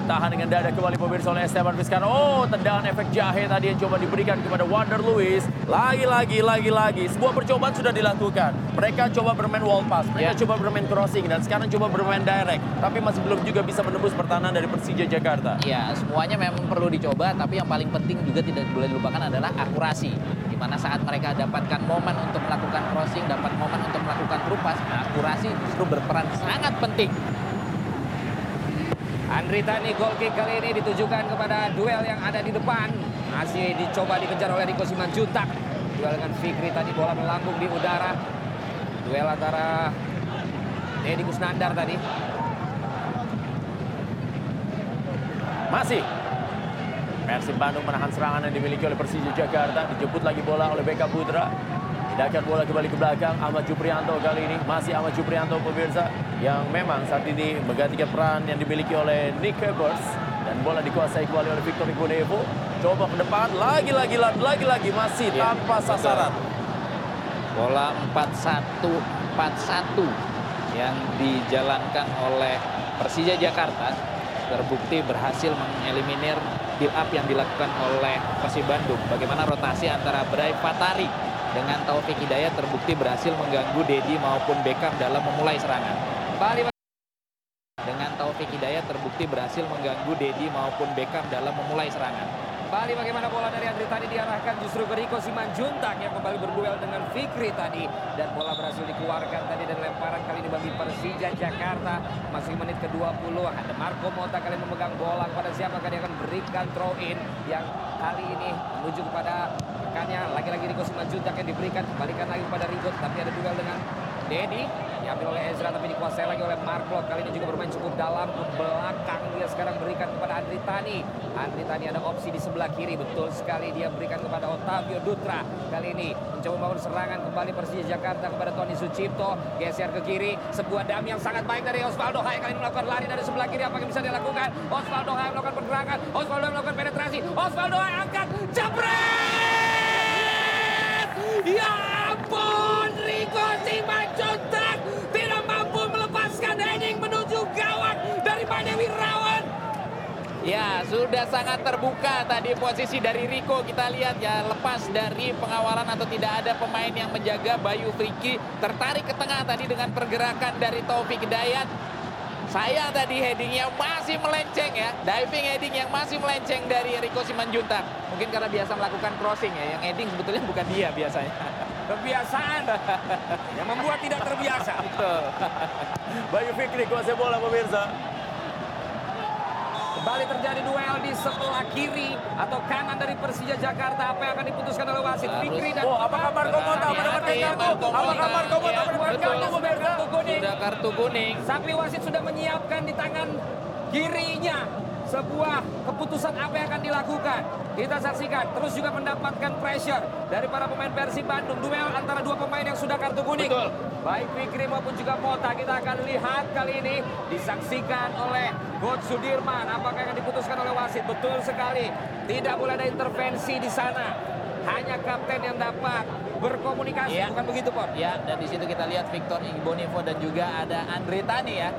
Ditahan dengan dada kembali pemirsa oleh Esteban Vizcara. Oh, tendangan efek jahe tadi yang coba diberikan kepada Wander Luis. Lagi-lagi, lagi-lagi. Sebuah percobaan sudah dilakukan. Mereka coba bermain wall pass. Mereka Ya. coba bermain crossing. Dan sekarang coba bermain direct. Tapi masih belum juga bisa menembus pertahanan dari Persija Jakarta. Ya, semuanya memang perlu dicoba, tapi yang paling penting juga tidak boleh dilupakan adalah akurasi. di mana saat mereka dapatkan momen untuk melakukan crossing, dapat momen untuk melakukan trupas, akurasi justru berperan sangat penting. Andri Tani goal kick kali ini ditujukan kepada duel yang ada di depan. Masih dicoba dikejar oleh Riko Simanjuntak. Duel dengan Fikri tadi bola melambung di udara. Duel antara Deddy Kusnandar tadi. Masih Persib Bandung menahan serangan yang dimiliki oleh Persija Jakarta. Dijemput lagi bola oleh Beka Putra. Hidayat bola kembali ke belakang. Ahmad Juprianto kali ini. Masih Ahmad Juprianto pemirsa. Yang memang saat ini menggantikan peran yang dimiliki oleh Nick Hebers. Dan bola dikuasai kembali oleh Victor Igonevo. Coba ke depan. Lagi-lagi, lagi-lagi masih Ya, tanpa betul. sasaran. Bola 4-1, 4-1 yang dijalankan oleh Persija Jakarta terbukti berhasil mengeliminir build up yang dilakukan oleh Persib Bandung. Bagaimana rotasi antara Bray Fatari dengan Taufik Hidayat terbukti berhasil mengganggu Dedi maupun Beckham dalam memulai serangan. Kembali Dengan Taufik Hidayat terbukti berhasil mengganggu Dedi maupun Beckham dalam memulai serangan. Kembali bagaimana bola dari Andri tadi diarahkan justru ke Riko Simanjuntak yang kembali berduel dengan Fikri tadi dan bola berhasil dikeluarkan tadi dan lemparan kali ini bagi Persija Jakarta masih menit ke-20 ada Marco Mota kali memegang bola kepada siapa dia akan berikan throw in yang kali ini menuju kepada rekannya lagi-lagi Riko Simanjuntak yang diberikan kembalikan lagi kepada Riko tapi ada duel dengan Dedi. Diambil oleh Ezra tapi dikuasai lagi oleh Marco kali ini juga bermain cukup dalam ke belakang dia sekarang berikan kepada Andri Tani. Andri Tani ada opsi di sebelah kiri betul sekali dia berikan kepada Otavio Dutra. Kali ini mencoba membangun serangan kembali Persija Jakarta kepada Tony Sucipto. Geser ke kiri sebuah dam yang sangat baik dari Osvaldo Hai kali ini melakukan lari dari sebelah kiri apa yang bisa dia lakukan? Osvaldo Hai melakukan pergerakan Osvaldo Hai melakukan penetrasi. Osvaldo Hai angkat jebret ya ampun Rico Simanjuntak tidak mampu melepaskan heading menuju gawang dari Wirawan Ya, sudah sangat terbuka tadi posisi dari Riko. Kita lihat ya, lepas dari pengawalan atau tidak ada pemain yang menjaga Bayu Friki. Tertarik ke tengah tadi dengan pergerakan dari Taufik Hidayat. Saya tadi headingnya masih melenceng ya. Diving heading yang masih melenceng dari Riko Simanjuntak. Mungkin karena biasa melakukan crossing ya. Yang heading sebetulnya bukan dia biasanya. kebiasaan yang membuat tidak terbiasa Betul. Bayu Fikri kuasai bola pemirsa. Kembali terjadi duel di sebelah kiri atau kanan dari Persija Jakarta. Apa yang akan diputuskan oleh wasit. Fikri dan Oh, apakah Marco Mota mendapatkan Hati-hati, kartu? Marco Apakah Mota. Marco Mota Ya, mendapatkan kartu kartu kuning? Sudah kartu kuning. Tapi wasit sudah menyiapkan di tangan kirinya sebuah keputusan apa yang akan dilakukan. Kita saksikan terus juga mendapatkan pressure dari para pemain Persib Bandung. Duel antara dua pemain yang sudah kartu kuning. Betul. Baik Fikri maupun juga Mota kita akan lihat kali ini disaksikan oleh Coach Sudirman. Apakah yang akan diputuskan oleh wasit? Betul sekali. Tidak boleh ada intervensi di sana. Hanya kapten yang dapat berkomunikasi, Iya. bukan begitu, Pon? Ya, dan di situ kita lihat Victor Igbonivo dan juga ada Andre Tani ya.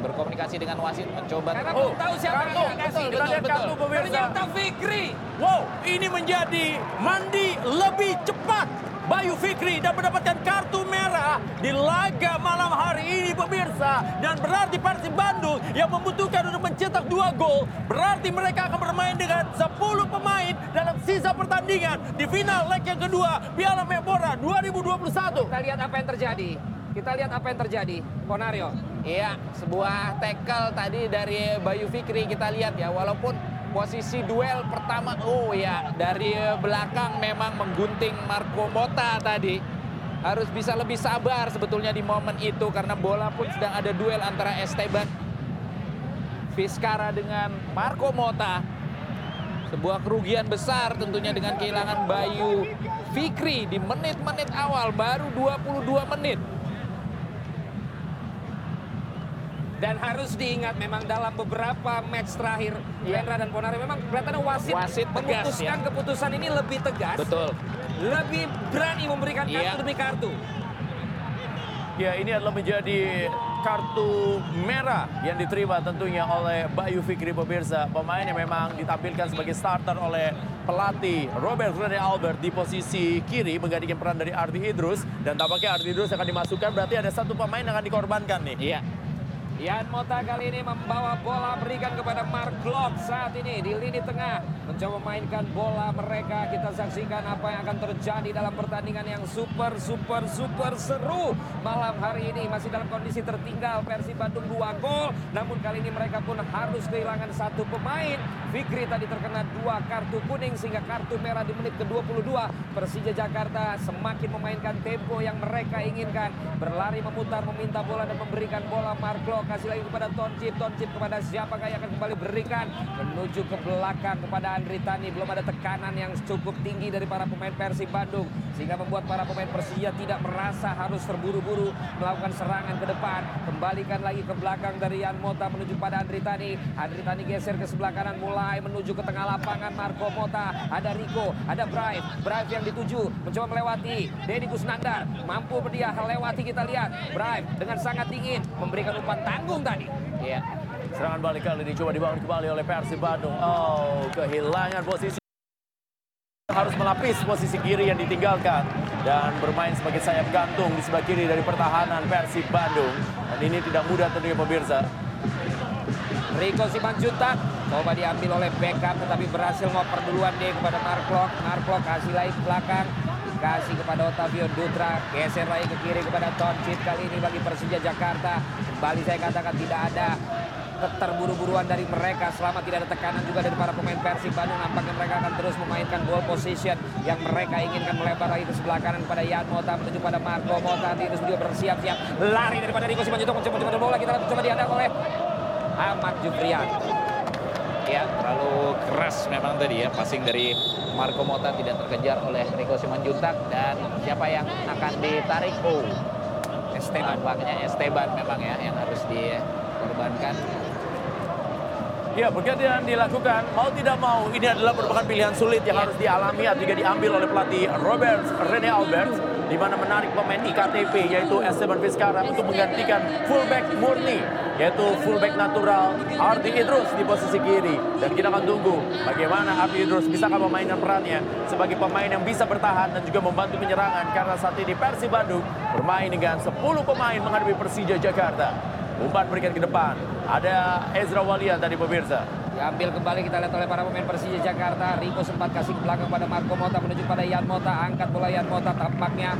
Berkomunikasi dengan wasit mencoba Karena Oh, belum tahu siapa kartu. yang kasih. Kita lihat kartu pemirsa. Ternyata Fikri. Wow, ini menjadi mandi lebih cepat. Bayu Fikri dan mendapatkan kartu merah di laga malam hari ini pemirsa. Dan berarti Persib Bandung yang membutuhkan untuk mencetak dua gol. Berarti mereka akan bermain dengan 10 pemain dalam sisa pertandingan di final leg yang kedua Piala Menpora 2021. Kita lihat apa yang terjadi. Kita lihat apa yang terjadi. Ponario. Iya, sebuah tackle tadi dari Bayu Fikri kita lihat ya, walaupun posisi duel pertama, oh ya dari belakang memang menggunting Marco Mota tadi. Harus bisa lebih sabar sebetulnya di momen itu karena bola pun sedang ada duel antara Esteban Vizcara dengan Marco Mota. Sebuah kerugian besar tentunya dengan kehilangan Bayu Fikri di menit-menit awal baru 22 menit. Dan harus diingat memang dalam beberapa match terakhir Iya. Rendra dan Ponario memang kelihatannya wasit, Wasit tegas, memutuskan ya. keputusan ini lebih tegas. Betul. Lebih berani memberikan kartu Iya. demi kartu. Ya ini adalah menjadi kartu merah yang diterima tentunya oleh Bayu Fikri pemirsa. Pemain yang memang ditampilkan sebagai starter oleh pelatih Robert Rene Albert di posisi kiri menggantikan peran dari Ardi Idrus. Dan tampaknya Ardi Idrus akan dimasukkan berarti ada satu pemain yang akan dikorbankan nih. Iya. Yan Mota kali ini membawa bola berikan kepada Mark Glock saat ini di lini tengah. Mencoba memainkan bola mereka. Kita saksikan apa yang akan terjadi dalam pertandingan yang super super super seru malam hari ini. Masih dalam kondisi tertinggal Persib Bandung 2 gol. Namun kali ini mereka pun harus kehilangan satu pemain. Fikri tadi terkena dua kartu kuning sehingga kartu merah di menit ke-22 Persija Jakarta semakin memainkan tempo yang mereka inginkan. Berlari memutar meminta bola dan memberikan bola Mark Glock kasih lagi kepada Toncip, Toncip kepada siapakah yang akan kembali berikan menuju ke belakang kepada Andri Tani. Belum ada tekanan yang cukup tinggi dari para pemain Persib Bandung sehingga membuat para pemain Persija tidak merasa harus terburu-buru melakukan serangan ke depan. Kembalikan lagi ke belakang dari Yan Mota menuju pada Andri Tani. Andri Tani geser ke sebelah kanan mulai menuju ke tengah lapangan Marco Mota. Ada Rico, ada Bright. Bright yang dituju mencoba melewati Denny Kusnandar. Mampu dia lewati kita lihat. Bright dengan sangat dingin memberikan umpan tanggung tadi. Iya. Serangan balik kali ini coba dibangun kembali oleh Persib Bandung. Oh, kehilangan posisi. Harus melapis posisi kiri yang ditinggalkan. Dan bermain sebagai sayap gantung di sebelah kiri dari pertahanan Persib Bandung. Dan ini tidak mudah tentunya pemirsa. Rico Simanjuntak coba diambil oleh Beckham tetapi berhasil ngoper duluan dia kepada Marklok. Marklok kasih lagi ke belakang kasih kepada Otavio Dutra. Geser lagi ke kiri kepada Toncit kali ini bagi Persija Jakarta. Kembali saya katakan tidak ada keterburu-buruan dari mereka. Selama tidak ada tekanan juga dari para pemain Persib Bandung. Nampaknya mereka akan terus memainkan ball position yang mereka inginkan melebar lagi ke sebelah kanan kepada Yan Mota menuju pada Marco Mota terus juga bersiap-siap. Lari daripada Rico Simanjuntak mencoba mencoba bola. Kita coba dihadang oleh Ahmad Jufrian Ya, terlalu keras memang tadi ya passing dari Marco Mota tidak terkejar oleh Rico Simanjuntak dan siapa yang akan ditarik? Oh, Esteban nampaknya Esteban memang ya yang harus dikorbankan. Ya, pergantian dilakukan. Mau tidak mau, ini adalah merupakan pilihan sulit yang harus dialami atau juga diambil oleh pelatih Robert Rene Albert di mana menarik pemain IKTP yaitu Esteban Vizcarra untuk menggantikan fullback murni yaitu fullback natural Ardi Idrus di posisi kiri dan kita akan tunggu bagaimana Ardi Idrus bisa memainkan perannya sebagai pemain yang bisa bertahan dan juga membantu penyerangan karena saat ini Persib Bandung bermain dengan 10 pemain menghadapi Persija Jakarta umpan berikan ke depan ada Ezra Walian tadi pemirsa Diambil kembali kita lihat oleh para pemain Persija Jakarta. Rico sempat kasih ke belakang pada Marco Mota menuju pada Yan Mota. Angkat bola Yan Mota tampaknya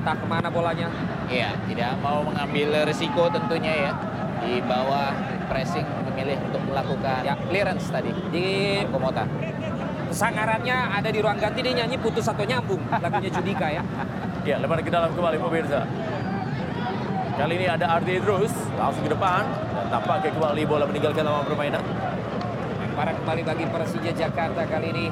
entah ke mana bolanya. Iya, tidak mau mengambil risiko tentunya ya. Di bawah pressing memilih untuk melakukan Ya. clearance tadi Di Marco Mota. kesangarannya ada di ruang ganti dia nyanyi putus atau nyambung lagunya Judika ya. Ya, lebar ke dalam kembali pemirsa. Kali ini ada Ardi Idrus langsung ke depan. Dan tampaknya kembali bola meninggalkan lawan permainan. Lemparan kembali bagi Persija Jakarta kali ini.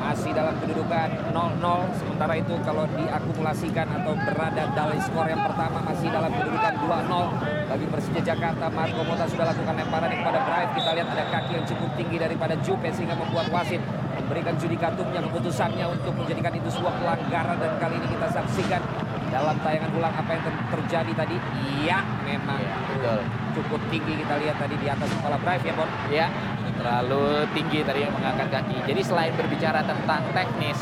Masih dalam kedudukan 0-0 sementara itu kalau diakumulasikan atau berada dalam skor yang pertama masih dalam kedudukan 2-0 bagi Persija Jakarta Marco Mota sudah lakukan lemparan kepada Drive. Kita lihat ada kaki yang cukup tinggi daripada Jupe sehingga membuat wasit. Memberikan judikatumnya keputusannya untuk menjadikan itu sebuah pelanggaran. Dan kali ini kita saksikan dalam tayangan ulang apa yang ter- terjadi tadi iya memang betul. cukup tinggi kita lihat tadi di atas kepala Drive ya Bon Ya, terlalu tinggi tadi yang mengangkat kaki. Jadi selain berbicara tentang teknis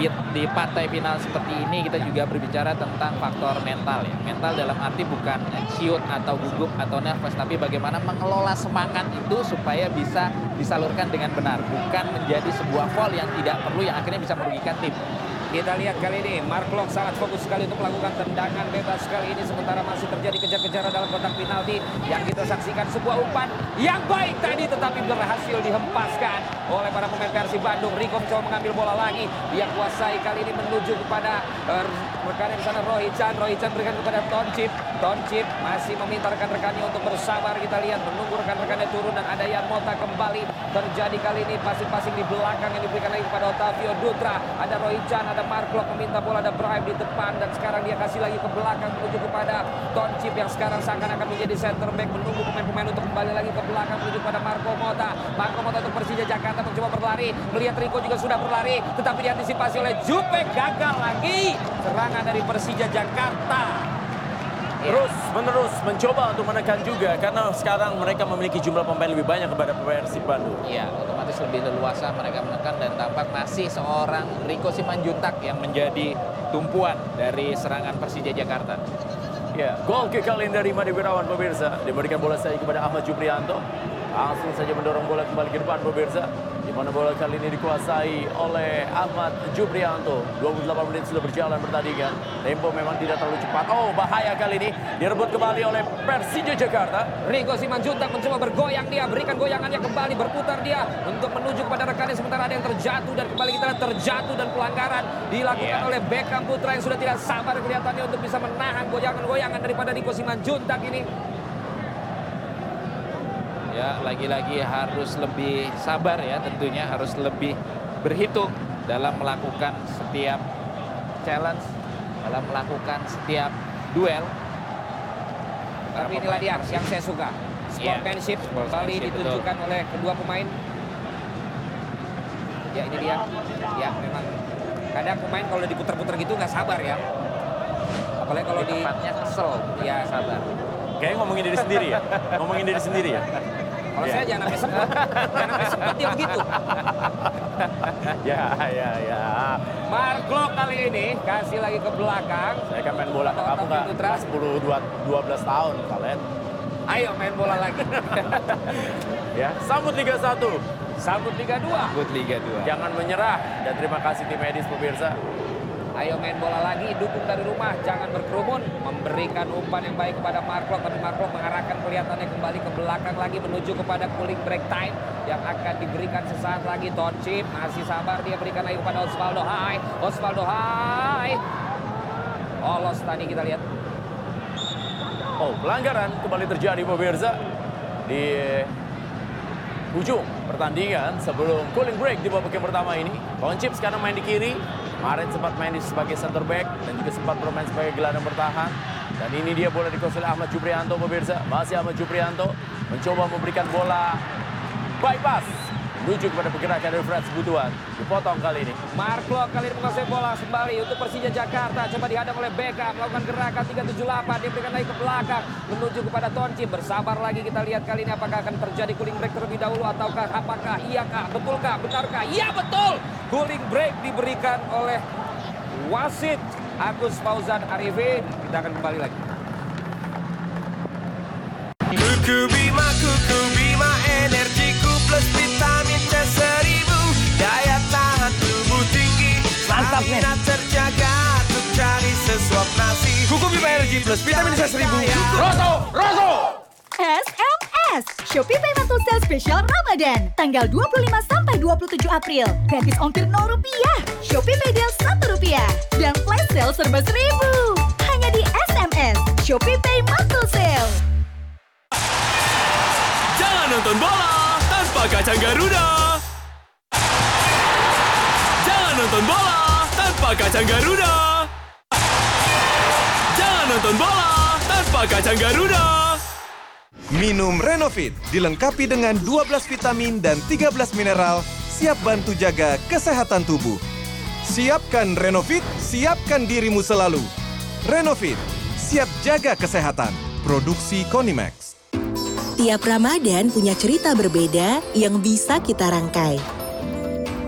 di, di partai final seperti ini kita juga berbicara tentang faktor mental ya. Mental dalam arti bukan ciut atau gugup atau nervous tapi bagaimana mengelola semangat itu supaya bisa disalurkan dengan benar, bukan menjadi sebuah foul yang tidak perlu yang akhirnya bisa merugikan tim. Kita lihat kali ini Mark Lok sangat fokus sekali untuk melakukan tendangan bebas kali ini sementara masih terjadi kejar-kejaran dalam kotak penalti yang kita saksikan sebuah umpan yang baik tadi tetapi berhasil dihempaskan oleh para pemain Persib Bandung. Rico mencoba mengambil bola lagi dia kuasai kali ini menuju kepada uh, rekannya di sana. Roy Chan berikan kepada Toncip. Toncip masih meminta rekan-rekannya untuk bersabar kita lihat menunggu rekan-rekannya turun dan ada yang Mota kembali terjadi kali ini passing-passing di belakang yang diberikan lagi kepada Otavio Dutra. Ada Roy Chan, ada Mark Lok meminta bola, ada Brian di depan dan sekarang dia kasih lagi ke belakang menuju kepada Toncip yang sekarang seakan-akan menjadi center back menunggu pemain-pemain untuk kembali lagi ke belakang menuju kepada Marco Mota. Marco Mota untuk Persija Jakarta mencoba berlari, melihat Rico juga sudah berlari tetapi diantisipasi oleh Jupe gagal lagi. Serangan dari Persija Jakarta. Terus menerus mencoba untuk menekan juga karena sekarang mereka memiliki jumlah pemain lebih banyak kepada Persib Bandung. Iya, otomatis lebih leluasa mereka menekan dan tampak masih seorang Rico Simanjuntak yang menjadi tumpuan dari serangan Persija Jakarta. Ya, gol kick kali ini dari Made Wirawan pemirsa. Diberikan bola saya kepada Ahmad Juprianto. Langsung saja mendorong bola kembali ke depan pemirsa. Di mana bola kali ini dikuasai oleh Ahmad Juprianto. 28 menit sudah berjalan pertandingan. Tempo memang tidak terlalu cepat. Oh, bahaya kali ini. Direbut kembali oleh Persija Jakarta. Rigo Simanjuntak mencoba bergoyang dia, berikan goyangannya kembali, berputar dia untuk menuju kepada rekannya sementara ada yang terjatuh dan kembali kita lihat terjatuh dan pelanggaran dilakukan Iya. oleh Beckham Putra yang sudah tidak sabar kelihatannya untuk bisa menahan goyangan-goyangan daripada Rigo Simanjuntak ini. Ya, lagi-lagi harus lebih sabar ya tentunya harus lebih berhitung dalam melakukan setiap challenge, dalam melakukan setiap duel. Tapi inilah dia yang saya suka. Sportsmanship Iya, kembali sportsmanship, ditunjukkan oleh kedua pemain. Ya ini dia. Ya memang kadang pemain kalau diputar-putar gitu nggak sabar ya. Apalagi kalau di Tempatnya kesel, ya sabar. Kayaknya ngomongin diri sendiri ya. ngomongin diri sendiri ya. Kalau Iya. saya jangan sampai sempat, jangan sampai sempat dia begitu. Ya, ya, ya. Mark kali ini kasih lagi ke belakang. Saya kan main bola ke kamu nggak Putra. 10, 12 tahun kalian. Ayo main bola lagi. Ya, sambut Liga 1. Sambut Liga 2. Good Liga 2. Jangan menyerah dan terima kasih tim medis pemirsa. Ayo main bola lagi, dukung dari rumah, jangan berkerumun. Memberikan umpan yang baik kepada Mark tapi Mark mengarahkan kelihatannya kembali ke belakang lagi menuju kepada cooling break time yang akan diberikan sesaat lagi. Toncip masih sabar dia berikan lagi kepada Osvaldo Hai. Osvaldo Hai. Olos tadi kita lihat. Oh, pelanggaran kembali terjadi pemirsa di ujung pertandingan sebelum cooling break di babak yang pertama ini. Koncip sekarang main di kiri, kemarin sempat main sebagai center back dan juga sempat bermain sebagai gelandang bertahan. Dan ini dia bola dikuasai Ahmad Juprianto pemirsa. Masih Ahmad Juprianto mencoba memberikan bola bypass menuju kepada pergerakan dari Fred Sebutuan. Dipotong kali ini. Mark kali ini menguasai bola kembali untuk Persija Jakarta. Coba dihadang oleh Beckham, melakukan gerakan 378. Dia berikan lagi ke belakang, menuju kepada Tonci. Bersabar lagi kita lihat kali ini apakah akan terjadi cooling break terlebih dahulu ataukah apakah iyakah, betulkah, benarkah? Iya betul! Cooling break diberikan oleh wasit Agus Fauzan Arifin. Kita akan kembali lagi. Kuku Bima, Kuku Bima Energiku plus vitamin Mantap, men. Stamina terjaga Untuk cari sesuap nasi Kuku Bima Energi plus vitamin C seribu Rosso! Rosso! SMS Shopee Pay Mantul Sale Spesial Ramadan tanggal 25 sampai 27 April. Gratis ongkir 0 rupiah, Shopee Pay Deal 1 rupiah, dan flash sale serba 1000. Hanya di SMS Shopee Pay Mantul Sale. Jangan nonton bola tanpa kacang Garuda Jangan nonton bola tanpa kacang Garuda Jangan nonton bola tanpa kacang Garuda Minum Renovit dilengkapi dengan 12 vitamin dan 13 mineral siap bantu jaga kesehatan tubuh. Siapkan Renovit, siapkan dirimu selalu. Renovit, siap jaga kesehatan. Produksi Konimax. Tiap Ramadan punya cerita berbeda yang bisa kita rangkai.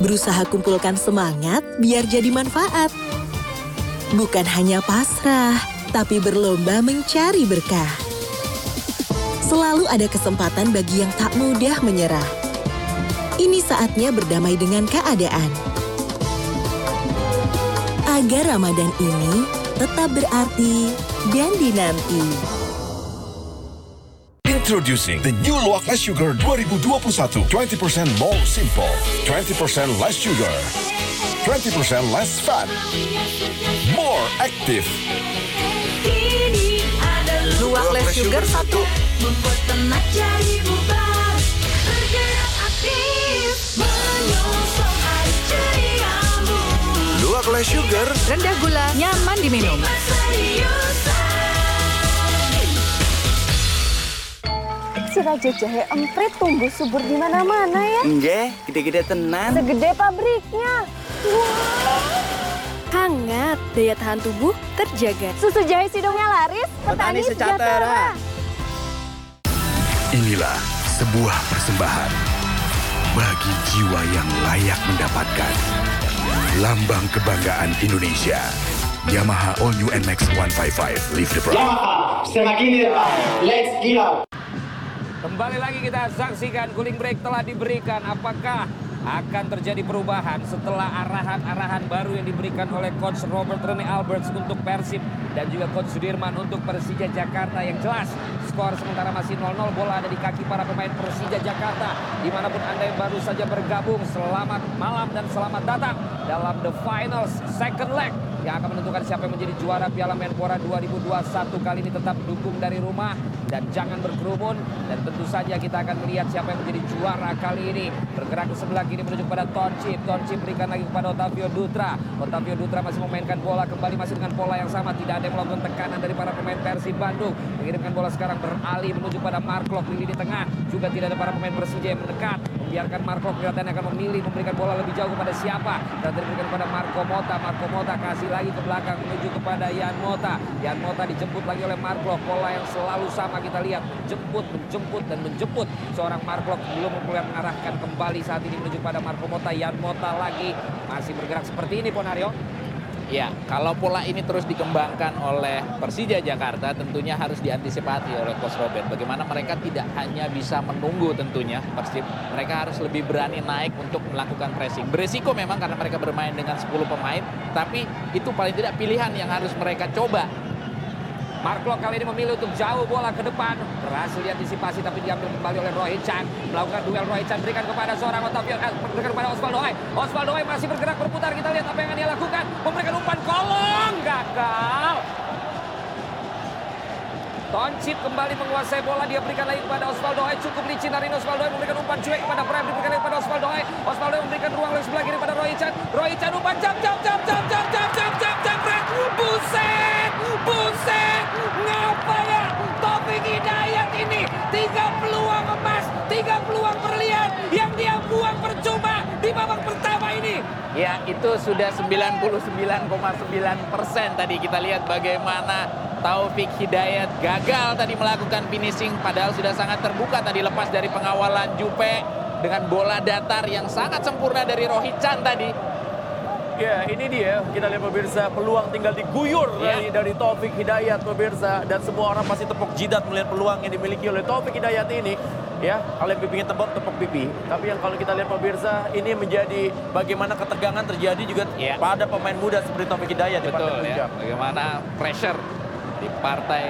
Berusaha kumpulkan semangat biar jadi manfaat. Bukan hanya pasrah, tapi berlomba mencari berkah. Selalu ada kesempatan bagi yang tak mudah menyerah. Ini saatnya berdamai dengan keadaan. Agar Ramadan ini tetap berarti dan dinanti. Introducing the new Luwak Less Sugar 2021. 20% more simple, 20% less sugar, 20% less fat, more active. Luwak less sugar satu. Membuat tenak jadi bubar Bergerak aktif Menyongsong hari ceriamu Luwak Less Sugar Rendah gula, nyaman diminum. Si Raja Jahe emprit tumbuh subur di mana-mana ya. Nggih, gede-gede tenan. Segede pabriknya. Hangat, daya tahan tubuh terjaga. Susu jahe sidungnya laris, petani, sejahtera. Inilah sebuah persembahan bagi jiwa yang layak mendapatkan lambang kebanggaan Indonesia. Yamaha All New NMAX 155 Live the Pride. setengah kiri depan. Let's gila. Kembali lagi kita saksikan cooling break telah diberikan. Apakah akan terjadi perubahan setelah arahan-arahan baru yang diberikan oleh coach Robert Rene Alberts untuk Persib dan juga coach Sudirman untuk Persija Jakarta. Yang jelas skor sementara masih 0-0 bola ada di kaki para pemain Persija Jakarta di mana pun anda yang baru saja bergabung selamat malam dan selamat datang dalam the finals second leg yang akan menentukan siapa yang menjadi juara Piala Menpora 2021 kali ini tetap dukung dari rumah dan jangan berkerumun. Dan tentu saja kita akan melihat siapa yang menjadi juara kali ini. Bergerak ke sebelah menuju kepada Toncip Toncip berikan lagi kepada Otavio Dutra Otavio Dutra masih memainkan bola kembali masih dengan pola yang sama tidak ada yang melakukan tekanan dari para pemain Persib Bandung mengirimkan bola sekarang beralih menuju pada Marklock di lini tengah juga tidak ada para pemain Persija yang mendekat membiarkan Marklock kelihatannya akan memilih memberikan bola lebih jauh kepada siapa dan diberikan kepada Marco Mota Marco Mota kasih lagi ke belakang menuju kepada Yan Mota. Yan Mota dijemput lagi oleh Marklock. Pola yang selalu sama kita lihat. Jemput, menjemput, dan menjemput. Seorang Marklock belum mengarahkan kembali saat ini menuju pada Marco Mota. Yan Mota lagi masih bergerak seperti ini Ponario. Ya, kalau pola ini terus dikembangkan oleh Persija Jakarta tentunya harus diantisipasi oleh Coach Robert. Bagaimana mereka tidak hanya bisa menunggu tentunya Persib, mereka harus lebih berani naik untuk melakukan pressing. Beresiko memang karena mereka bermain dengan 10 pemain, tapi itu paling tidak pilihan yang harus mereka coba Marklock kali ini memilih untuk jauh bola ke depan. Berhasil diantisipasi tapi diambil kembali oleh Roy Chan. Melakukan duel Roy Chan berikan kepada seorang Otavio. Eh, berikan kepada Osvaldo Hai. Osvaldo Hai masih bergerak berputar. Kita lihat apa yang akan dia lakukan. Memberikan umpan kolong. Gagal. Toncip kembali menguasai bola. Dia berikan lagi kepada Osvaldo Hai. Cukup licin ini Osvaldo Hai memberikan umpan cuek kepada Prime. Diberikan lagi kepada Osvaldo Hai. Osvaldo Hai memberikan ruang lagi sebelah kiri kepada Roy Chan. Roy Chan umpan jam jam jam jam jam jam jam jam jam jam. Buset! Buset! Ya, itu sudah 99,9 persen tadi kita lihat bagaimana Taufik Hidayat gagal tadi melakukan finishing padahal sudah sangat terbuka tadi lepas dari pengawalan Jupe dengan bola datar yang sangat sempurna dari Rohit Chan tadi. Ya, ini dia kita lihat pemirsa peluang tinggal diguyur Ya. dari dari Taufik Hidayat pemirsa dan semua orang pasti tepuk jidat melihat peluang yang dimiliki oleh Taufik Hidayat ini. Ya, kalian pipinya tepuk tepuk pipi. Tapi yang kalau kita lihat pemirsa ini menjadi bagaimana ketegangan terjadi juga pada pemain muda seperti Taufik Hidayat di partai Betul ya. puncak. Bagaimana pressure di partai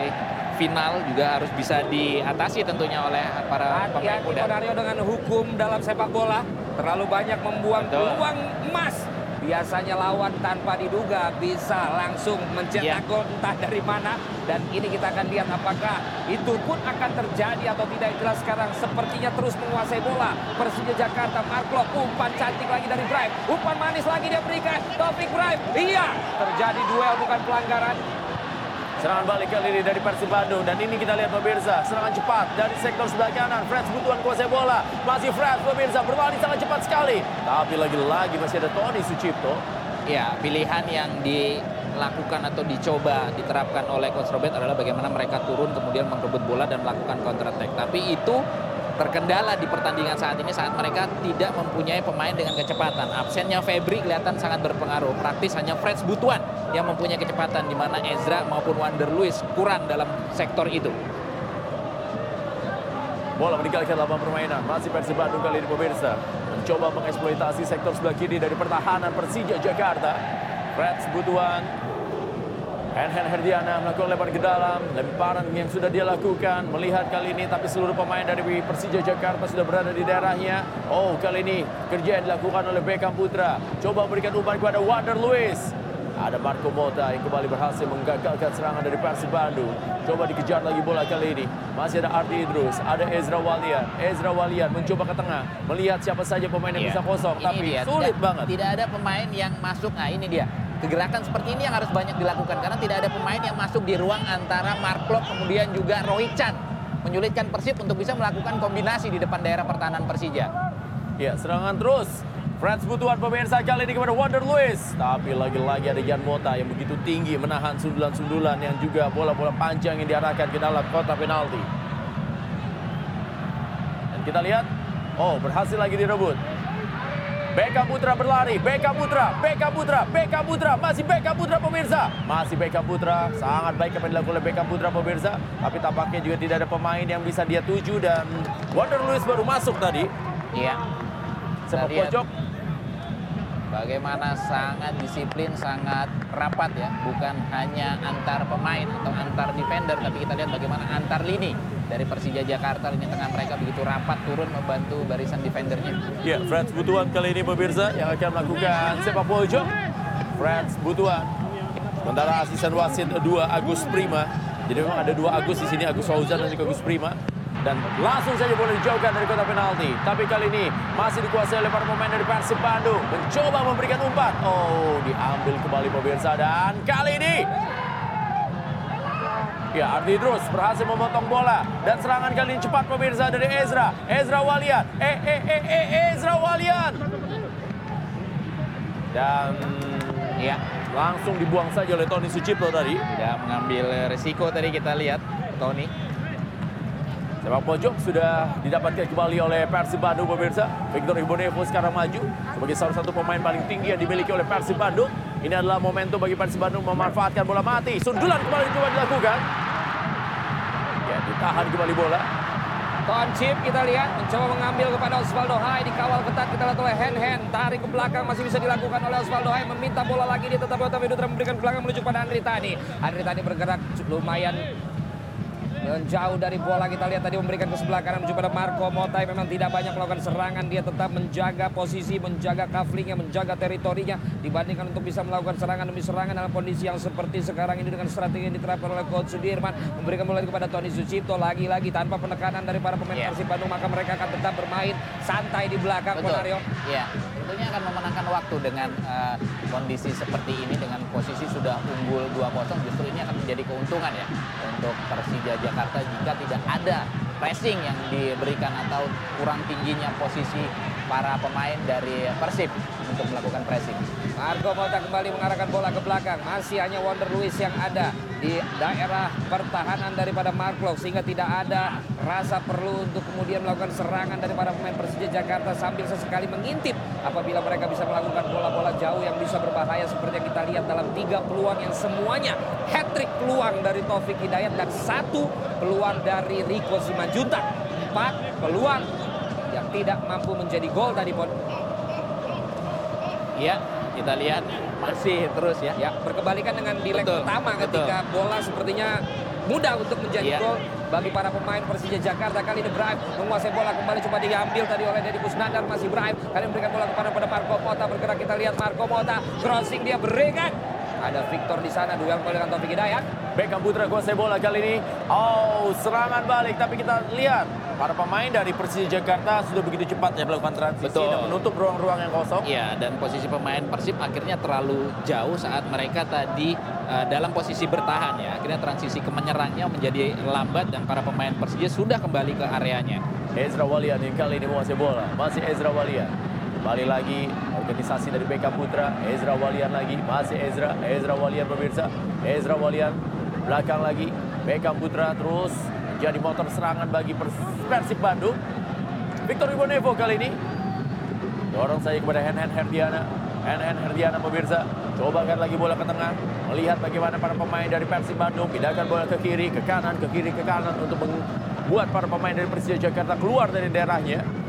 final juga harus bisa diatasi tentunya oleh para pemain muda. Dengan hukum dalam sepak bola. Terlalu banyak membuang Betul. peluang emas. Biasanya lawan tanpa diduga bisa langsung mencetak Ya. gol entah dari mana. Dan ini kita akan lihat apakah itu pun akan terjadi atau tidak. Jelas sekarang sepertinya terus menguasai bola. Persija Jakarta, Marklock, umpan cantik lagi dari Bright. Umpan manis lagi dia berikan. Taufik Bright. Iya, terjadi duel bukan pelanggaran. Serangan balik kali ini dari Persib Bandung dan ini kita lihat pemirsa serangan cepat dari sektor sebelah kanan. Freds butuhan kuasai bola. Masih Freds pemirsa berbalik sangat cepat sekali. Tapi lagi-lagi masih ada Tony Sucipto. Ya, pilihan yang dilakukan atau dicoba diterapkan oleh Coach Robert adalah bagaimana mereka turun kemudian merebut bola dan melakukan counter attack. Tapi itu terkendala di pertandingan saat ini saat mereka tidak mempunyai pemain dengan kecepatan. Absennya Febri kelihatan sangat berpengaruh. Praktis hanya Freds Butuan yang mempunyai kecepatan di mana Ezra maupun Wander Luis kurang dalam sektor itu. Bola meninggalkan lapangan permainan. Masih Persib Bandung kali ini pemirsa. Mencoba mengeksploitasi sektor sebelah kiri dari pertahanan Persija Jakarta. Freds butuhan. Henhen Herdiana melakukan lebar ke dalam. Lemparan yang sudah dia lakukan. Melihat kali ini tapi seluruh pemain dari Persija Jakarta sudah berada di daerahnya. Oh kali ini kerja yang dilakukan oleh Beckham Putra. Coba berikan umpan kepada Wander Luis. Ada Marco Mota yang kembali berhasil menggagalkan serangan dari Persib Bandung. Coba dikejar lagi bola kali ini. Masih ada Ardi Idrus, ada Ezra Walian. Ezra Walian mencoba ke tengah, melihat siapa saja pemain yang Iya. bisa kosong, Ini tapi dia, sulit tidak, banget. Tidak ada pemain yang masuk. Nah, ini dia. Kegerakan seperti ini yang harus banyak dilakukan karena tidak ada pemain yang masuk di ruang antara Marklock kemudian juga Roy Chan. Menyulitkan Persib untuk bisa melakukan kombinasi di depan daerah pertahanan Persija. Ya, serangan terus. Freds butuhan pemirsa kali ini kepada Wander Luis. Tapi lagi-lagi ada Jan Mota yang begitu tinggi menahan sundulan-sundulan yang juga bola-bola panjang yang diarahkan ke dalam kotak penalti. Dan kita lihat, oh berhasil lagi direbut. Beckham Putra berlari, Beckham Putra, Beckham Putra, Beckham Putra, masih Beckham Putra pemirsa. Masih Beckham Putra, sangat baik apa yang dilakukan oleh Beckham Putra pemirsa. Tapi tampaknya juga tidak ada pemain yang bisa dia tuju dan Wonder Lewis baru masuk tadi. Iya. Lihat pojok. Bagaimana sangat disiplin, sangat rapat ya. Bukan hanya antar pemain atau antar defender, tapi kita lihat bagaimana antar lini dari Persija Jakarta lini tengah mereka begitu rapat turun membantu barisan defendernya. Ya, Frans Butuan kali ini pemirsa yang akan melakukan sepak pojok. Frans Butuan. Sementara asisten wasit dua Agus Prima. Jadi memang ada dua Agus di sini, Agus Fauzan dan juga Agus Prima. Dan langsung saja boleh dijauhkan dari kotak penalti. Tapi kali ini masih dikuasai oleh para pemain dari Persib Bandung. Mencoba memberikan umpan. Oh, diambil kembali pemirsa. Dan kali ini Ya, Ardi Idrus berhasil memotong bola dan serangan kali ini cepat pemirsa dari Ezra. Ezra Walian. Eh, eh, eh, eh, Ezra Walian. Dan ya, langsung dibuang saja oleh Tony Sucipto tadi. Tidak mengambil resiko tadi kita lihat Tony. Sepak pojok sudah didapatkan kembali oleh Persib Bandung pemirsa. Victor Ibonevo sekarang maju sebagai salah satu pemain paling tinggi yang dimiliki oleh Persib Bandung. Ini adalah momentum bagi Persib Bandung memanfaatkan bola mati. Sundulan kembali coba dilakukan. Ya, ditahan kembali bola. Toncip kita lihat mencoba mengambil kepada Osvaldo Hai dikawal ketat kita lihat oleh Hen Hen tarik ke belakang masih bisa dilakukan oleh Osvaldo Hai meminta bola lagi dia tetap Otavio Dutra memberikan belakang menuju pada Andri Tani Andri Tani bergerak lumayan Menjauh dari bola kita lihat tadi memberikan ke sebelah kanan menuju pada Marco Motai memang tidak banyak melakukan serangan. Dia tetap menjaga posisi menjaga kaflingnya menjaga teritorinya dibandingkan untuk bisa melakukan serangan demi serangan dalam kondisi yang seperti sekarang ini dengan strategi yang diterapkan oleh Coach Sudirman. Memberikan bola kepada Tony Sucipto lagi-lagi tanpa penekanan dari para pemain Persib Bandung. Maka mereka akan tetap bermain santai di belakang Betul. Iya, tentunya akan memenangkan waktu dengan uh, kondisi seperti ini dengan posisi sudah unggul 2-0 justru ini akan menjadi keuntungan ya untuk Persija Jakarta jika tidak ada pressing yang diberikan atau kurang tingginya posisi para pemain dari Persib untuk melakukan pressing. Marco Mota kembali mengarahkan bola ke belakang. Masih hanya Wonder Luis yang ada di daerah pertahanan daripada Marklow sehingga tidak ada rasa perlu untuk kemudian melakukan serangan daripada pemain Persija Jakarta sambil sesekali mengintip apabila mereka bisa melakukan bola-bola jauh yang bisa berbahaya seperti yang kita lihat dalam tiga peluang yang semuanya hat-trick peluang dari Taufik Hidayat dan satu peluang dari Rico Simanjuntak. Empat peluang tidak mampu menjadi gol tadi Pon. Iya, kita lihat masih terus ya. Ya, berkebalikan dengan di leg Betul, pertama betul. ketika bola sepertinya mudah untuk menjadi Iya. gol bagi para pemain Persija Jakarta kali ini Brian menguasai bola kembali coba diambil tadi oleh Deddy Kusnandar masih Brian kali ini memberikan bola kepada pada Marco Mota bergerak kita lihat Marco Mota crossing dia berikan ada Victor di sana duel kembali dengan Taufik Hidayat Beckham Putra kuasai bola kali ini. Oh, serangan balik. Tapi kita lihat para pemain dari Persija Jakarta sudah begitu cepat ya melakukan transisi Betul. dan menutup ruang-ruang yang kosong. Iya, dan posisi pemain Persib akhirnya terlalu jauh saat mereka tadi uh, dalam posisi bertahan ya. Akhirnya transisi ke menyerangnya menjadi lambat dan para pemain Persija sudah kembali ke areanya. Ezra Walian yang kali ini menguasai bola. Masih Ezra Walian. Kembali lagi organisasi dari Beckham Putra. Ezra Walian lagi. Masih Ezra. Ezra Walian pemirsa. Ezra Walian. Belakang lagi. Beckham Putra terus menjadi motor serangan bagi Pers- Persib Bandung. Victor Ibonevo kali ini. Dorong saya kepada Hen Hen Herdiana. Hen Hen Herdiana pemirsa. Cobakan lagi bola ke tengah. Melihat bagaimana para pemain dari Persib Bandung. Pindahkan bola ke kiri, ke kanan, ke kiri, ke kanan. Untuk membuat para pemain dari Persija Jakarta keluar dari daerahnya.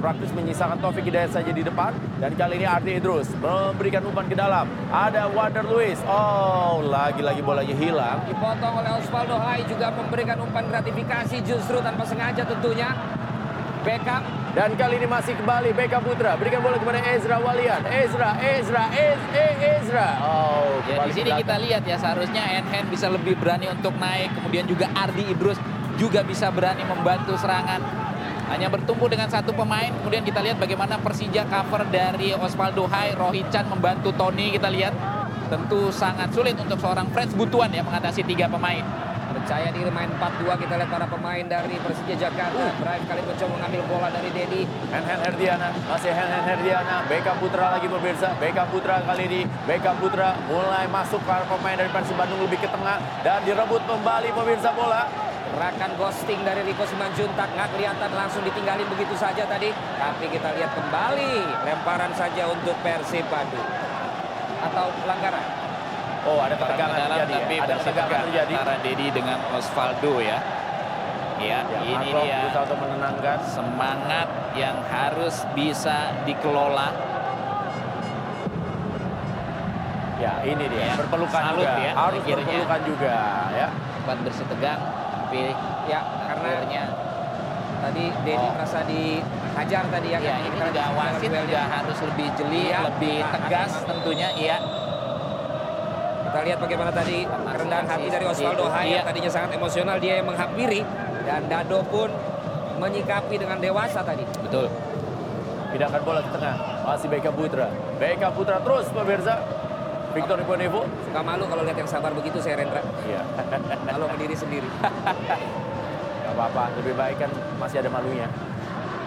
Praktis menyisakan Taufik Hidayat saja di depan. Dan kali ini Ardi Idrus memberikan umpan ke dalam. Ada Wander Luis. Oh, lagi-lagi bolanya hilang. dipotong oleh Osvaldo Hai juga memberikan umpan gratifikasi justru tanpa sengaja tentunya Beckham Dan kali ini masih kembali Beckham Putra. Berikan bola kepada Ezra Walian. Ezra, Ezra, Ez, eh, Ezra. Oh, Ya, di sini kita lihat ya seharusnya Enhen bisa lebih berani untuk naik, kemudian juga Ardi Idrus juga bisa berani membantu serangan. Hanya bertumpu dengan satu pemain, kemudian kita lihat bagaimana Persija cover dari Osvaldo Hai, Rohichan membantu Tony. Kita lihat. Tentu sangat sulit untuk seorang Freds Butuan ya mengatasi tiga pemain. percaya diri main 4-2 kita lihat para pemain dari Persija Jakarta. Brian kali mencoba mengambil bola dari Dedi. Hen Hen Herdiana, masih Hen Hen Herdiana, Beckham Putra lagi pemirsa, Beckham Putra kali ini, Beckham Putra mulai masuk para pemain dari Persib Bandung lebih ke tengah. Dan direbut kembali pemirsa bola. Gerakan ghosting dari Rico Simanjuntak nggak kelihatan langsung ditinggalin begitu saja tadi. Tapi kita lihat kembali lemparan saja untuk Persib Bandung. Atau pelanggaran. Oh, ada tegangan dalam, terjadi. tapi ya. Ada tegangan tegang terjadi. antara Dedi dengan Osvaldo ya. Ya, Ya, ini Marco dia berusaha untuk menenangkan. semangat yang harus bisa dikelola. Ya, ini dia. Ya, Berpelukan salut juga. ya, Harus akhirnya. berpelukan juga ya. Sempat bersih tegang, tapi Ya, karena akhirnya tadi Dedi Oh. merasa dihajar tadi ya. ya ini Karena juga wasit juga harus lebih jeli, Iya. lebih Nah, tegas akan- tentunya. Iya. Kita lihat bagaimana tadi kerendahan hati dari Osvaldo Iya. Hai yang tadinya sangat emosional dia yang menghampiri dan Dado pun menyikapi dengan dewasa tadi. Betul. Pindahkan bola ke tengah. Masih Beka Putra. Beka Putra terus pemirsa. Victor Iponevo. Suka malu kalau lihat yang sabar begitu saya Rendra. Iya. Malu sama diri sendiri. Gak apa-apa, lebih baik kan masih ada malunya.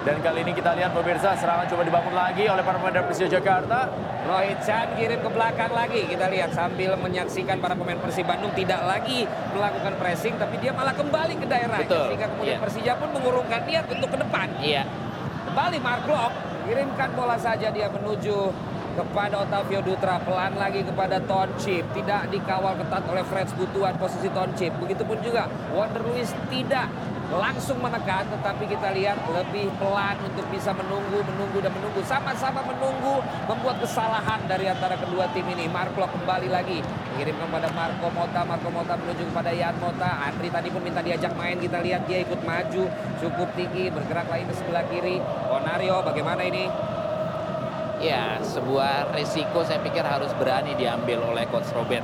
Dan kali ini kita lihat pemirsa serangan coba dibangun lagi oleh para pemain Persija Jakarta. Rohit Chan kirim ke belakang lagi. Kita lihat sambil menyaksikan para pemain Persib Bandung tidak lagi melakukan pressing tapi dia malah kembali ke daerah. Betul. Sehingga kemudian Iya. Persija pun mengurungkan niat untuk ke depan. Iya. Kembali Mark Lok kirimkan bola saja dia menuju kepada Otavio Dutra pelan lagi kepada Tonchip tidak dikawal ketat oleh Fred Butuan posisi Tonchip begitupun juga Wonder Luis tidak langsung menekan tetapi kita lihat lebih pelan untuk bisa menunggu menunggu dan menunggu. Sama-sama menunggu membuat kesalahan dari antara kedua tim ini. Mark Lok kembali lagi. Mengirimkan kepada Marco Mota Marco Mota menuju kepada Yan Mota Andri tadi pun minta diajak main. Kita lihat dia ikut maju. Cukup tinggi bergerak lagi ke sebelah kiri. Bonario bagaimana ini Ya, sebuah risiko saya pikir harus berani diambil oleh Coach Robert.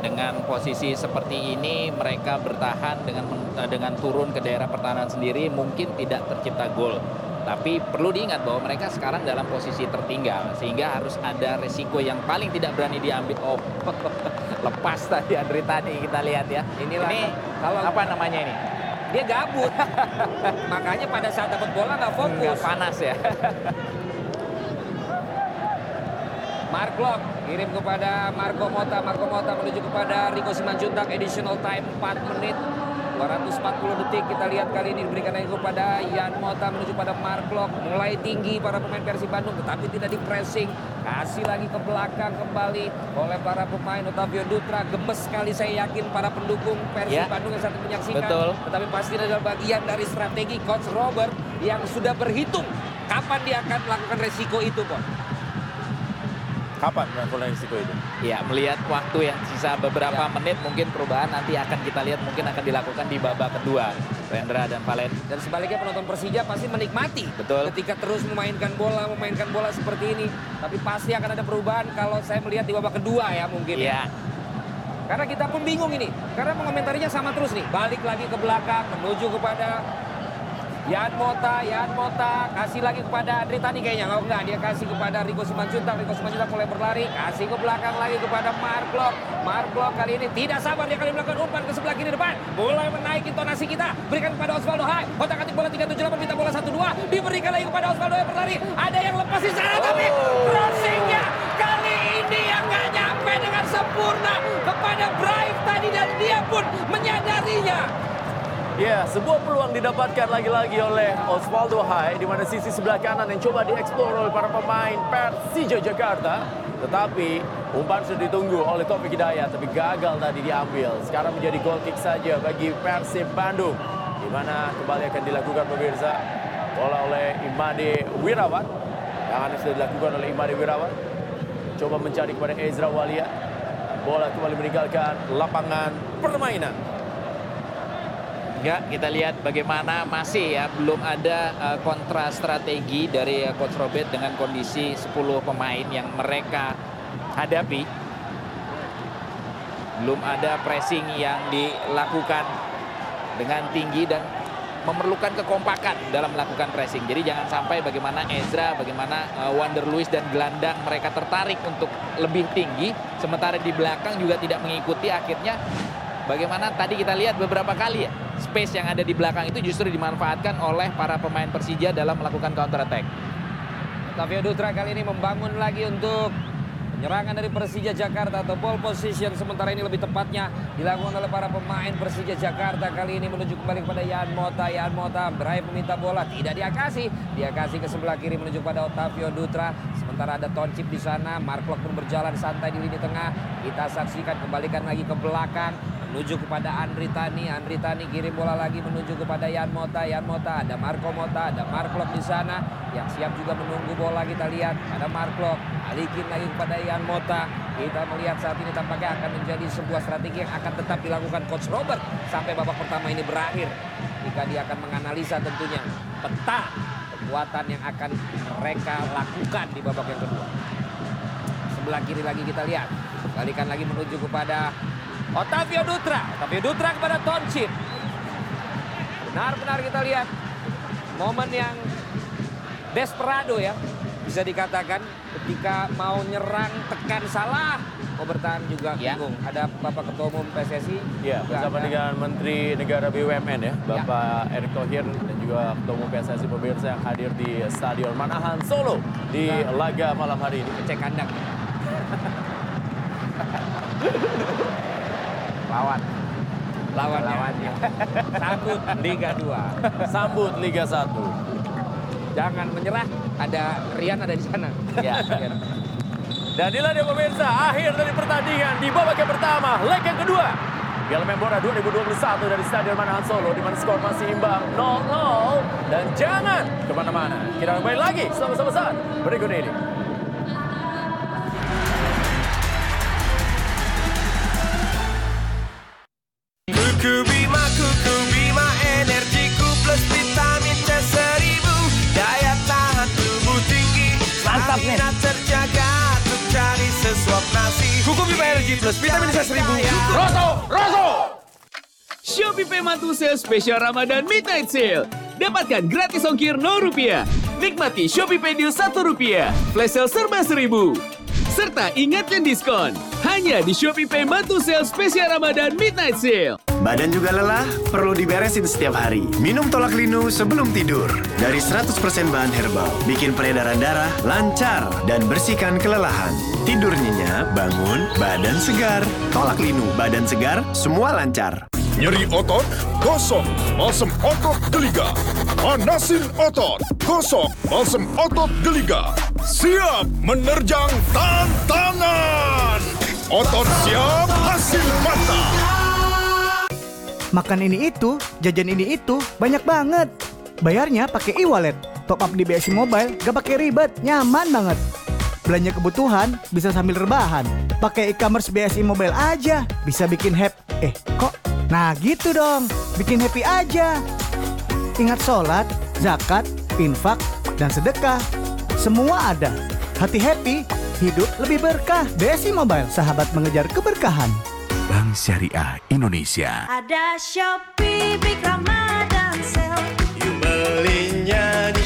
Dengan posisi seperti ini, mereka bertahan dengan eh, dengan turun ke daerah pertahanan sendiri, mungkin tidak tercipta gol. Tapi perlu diingat bahwa mereka sekarang dalam posisi tertinggal, sehingga harus ada risiko yang paling tidak berani diambil. Oh, lepas tadi Andri tadi kita lihat ya. Inilah ini kalau- apa namanya ini? dia gabut makanya pada saat dapat bola nggak fokus Nggak panas ya. Mark Lok kirim kepada Marco Mota Marco Mota menuju kepada Rico Simanjuntak. Additional time 4 menit 240 detik. Kita lihat kali ini diberikan lagi kepada Yan Mota menuju pada Mark Lok mulai tinggi para pemain Persib Bandung tetapi tidak di pressing. Kasih lagi ke belakang kembali oleh para pemain Otavio Dutra. Gemes sekali saya yakin para pendukung Persib Ya. Bandung yang saat ini menyaksikan. Betul. tetapi pasti adalah bagian dari strategi coach Robert yang sudah berhitung kapan dia akan melakukan resiko itu kok Kapan melakukan risiko itu? Ya, melihat waktu yang sisa beberapa menit mungkin perubahan nanti akan kita lihat mungkin akan dilakukan di babak kedua. Rendra dan Valen. Dan sebaliknya penonton Persija pasti menikmati Betul. ketika terus memainkan bola, memainkan bola seperti ini. Tapi pasti akan ada perubahan kalau saya melihat di babak kedua ya mungkin. Iya. Karena kita pun bingung ini. Karena mengomentarinya sama terus nih. Balik lagi ke belakang, menuju kepada Yan Mota, Yan Mota, kasih lagi kepada Andri Tani kayaknya. Oh enggak, dia kasih kepada Rico Simanjuntak. Rico Simanjuntak mulai berlari, kasih ke belakang lagi kepada Mark Lok. Mark Lok kali ini tidak sabar, dia kali melakukan umpan ke sebelah kiri depan. Mulai menaiki tonasi kita, berikan kepada Osvaldo Hai. Kotak atik bola 378, minta bola 1-2. Diberikan lagi kepada Osvaldo Hai berlari. Ada yang lepas di sana, tapi crossingnya kali ini yang nggak nyampe dengan sempurna kepada Brave tadi dan dia pun menyadarinya. Ya, sebuah peluang didapatkan lagi-lagi oleh Osvaldo Hai di mana sisi sebelah kanan yang coba dieksplor oleh para pemain Persija Jakarta. Tetapi umpan sudah ditunggu oleh Taufik Hidayat tapi gagal tadi diambil. Sekarang menjadi goal kick saja bagi Persib Bandung di mana kembali akan dilakukan pemirsa bola oleh Imade Wirawan. Tangannya sudah dilakukan oleh Imade Wirawan. Coba mencari kepada Ezra Walia. Bola kembali meninggalkan lapangan permainan. Ya, kita lihat bagaimana masih ya belum ada uh, kontra strategi dari uh, coach Robert dengan kondisi 10 pemain yang mereka hadapi. Belum ada pressing yang dilakukan dengan tinggi dan memerlukan kekompakan dalam melakukan pressing. Jadi jangan sampai bagaimana Ezra, bagaimana uh, Wander Luis dan gelandang mereka tertarik untuk lebih tinggi sementara di belakang juga tidak mengikuti akhirnya Bagaimana tadi kita lihat beberapa kali ya, space yang ada di belakang itu justru dimanfaatkan oleh para pemain Persija dalam melakukan counter attack. Tavio Dutra kali ini membangun lagi untuk Penyerangan dari Persija Jakarta atau ball position sementara ini lebih tepatnya dilakukan oleh para pemain Persija Jakarta. Kali ini menuju kembali kepada Yan Mota. Yan Mota beraih meminta bola. Tidak dia kasih. Dia kasih ke sebelah kiri menuju pada Otavio Dutra. Sementara ada Toncip di sana. Mark Lok pun berjalan santai di lini tengah. Kita saksikan kembalikan lagi ke belakang menuju kepada Andri Tani. Andri Tani kirim bola lagi menuju kepada Yan Mota. Yan Mota ada Marco Mota, ada Mark Lok di sana yang siap juga menunggu bola kita lihat. Ada Mark Lok, balikin lagi kepada Yan Mota. Kita melihat saat ini tampaknya akan menjadi sebuah strategi yang akan tetap dilakukan Coach Robert sampai babak pertama ini berakhir. Jika dia akan menganalisa tentunya peta kekuatan yang akan mereka lakukan di babak yang kedua. Sebelah kiri lagi kita lihat. Balikan lagi menuju kepada Otavio Dutra. Otavio Dutra kepada Toncip. Benar-benar kita lihat momen yang desperado ya. Bisa dikatakan ketika mau nyerang tekan salah. Mau bertahan juga bingung. Ada Bapak Ketua Umum PSSI. Ya, bersama ada- dengan Menteri Negara BUMN ya, Bapak Erick Thohir dan juga Ketua Umum PSSI pemirsa yang hadir di Stadion Manahan Solo di Nah. laga malam hari ini. Cek kandang. Lawan. Lawan lawannya. Sambut Liga 2. Sambut Liga 1. Jangan menyerah. Ada Rian ada di sana. Ya. Dan inilah dia pemirsa, akhir dari pertandingan di babak yang pertama, leg yang kedua. Piala Menpora 2021 dari Stadion Manahan Solo, di mana skor masih imbang 0-0. Dan jangan ke mana-mana, kita kembali lagi sama-sama saat berikut ini. Mantu Sale Spesial Ramadan Midnight Sale. Dapatkan gratis ongkir 0 rupiah. Nikmati Shopee Pay Deal 1 rupiah. Flash sale serba 1000. Serta ingatkan diskon. Hanya di Shopee Pay Mantu Sale Spesial Ramadan Midnight Sale. Badan juga lelah? Perlu diberesin setiap hari. Minum tolak linu sebelum tidur. Dari 100% bahan herbal. Bikin peredaran darah lancar dan bersihkan kelelahan. Tidur nyenyak, bangun, badan segar. Tolak linu, badan segar, semua lancar. Nyeri otot? Gosok balsem otot geliga. Panasin otot. Gosok balsem otot geliga. Siap menerjang tantangan. Otot siap, hasil mantap. Makan ini itu, jajan ini itu, banyak banget. Bayarnya pakai e-wallet. Top up di BSI Mobile, gak pakai ribet, nyaman banget. Belanja kebutuhan bisa sambil rebahan. Pakai e-commerce BSI Mobile aja, bisa bikin happy. Eh, kok? Nah gitu dong, bikin happy aja. Ingat sholat, zakat, infak, dan sedekah. Semua ada. Hati happy, hidup lebih berkah. BSI Mobile, sahabat mengejar keberkahan. Bank Syariah Indonesia. Ada Shopee Big Ramadan Sale. Belinya di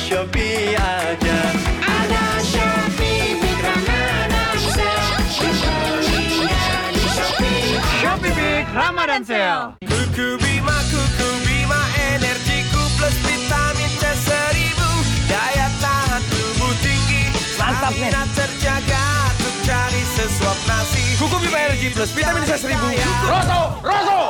Ramadan Sale Kuku Bima, Kuku Bima Energiku plus vitamin C seribu. Daya tahan tubuh tinggi. Mantap, terjaga Untuk cari sesuap nasi. Kuku Bima Energy plus vitamin C seribu. Rosso, Rosso!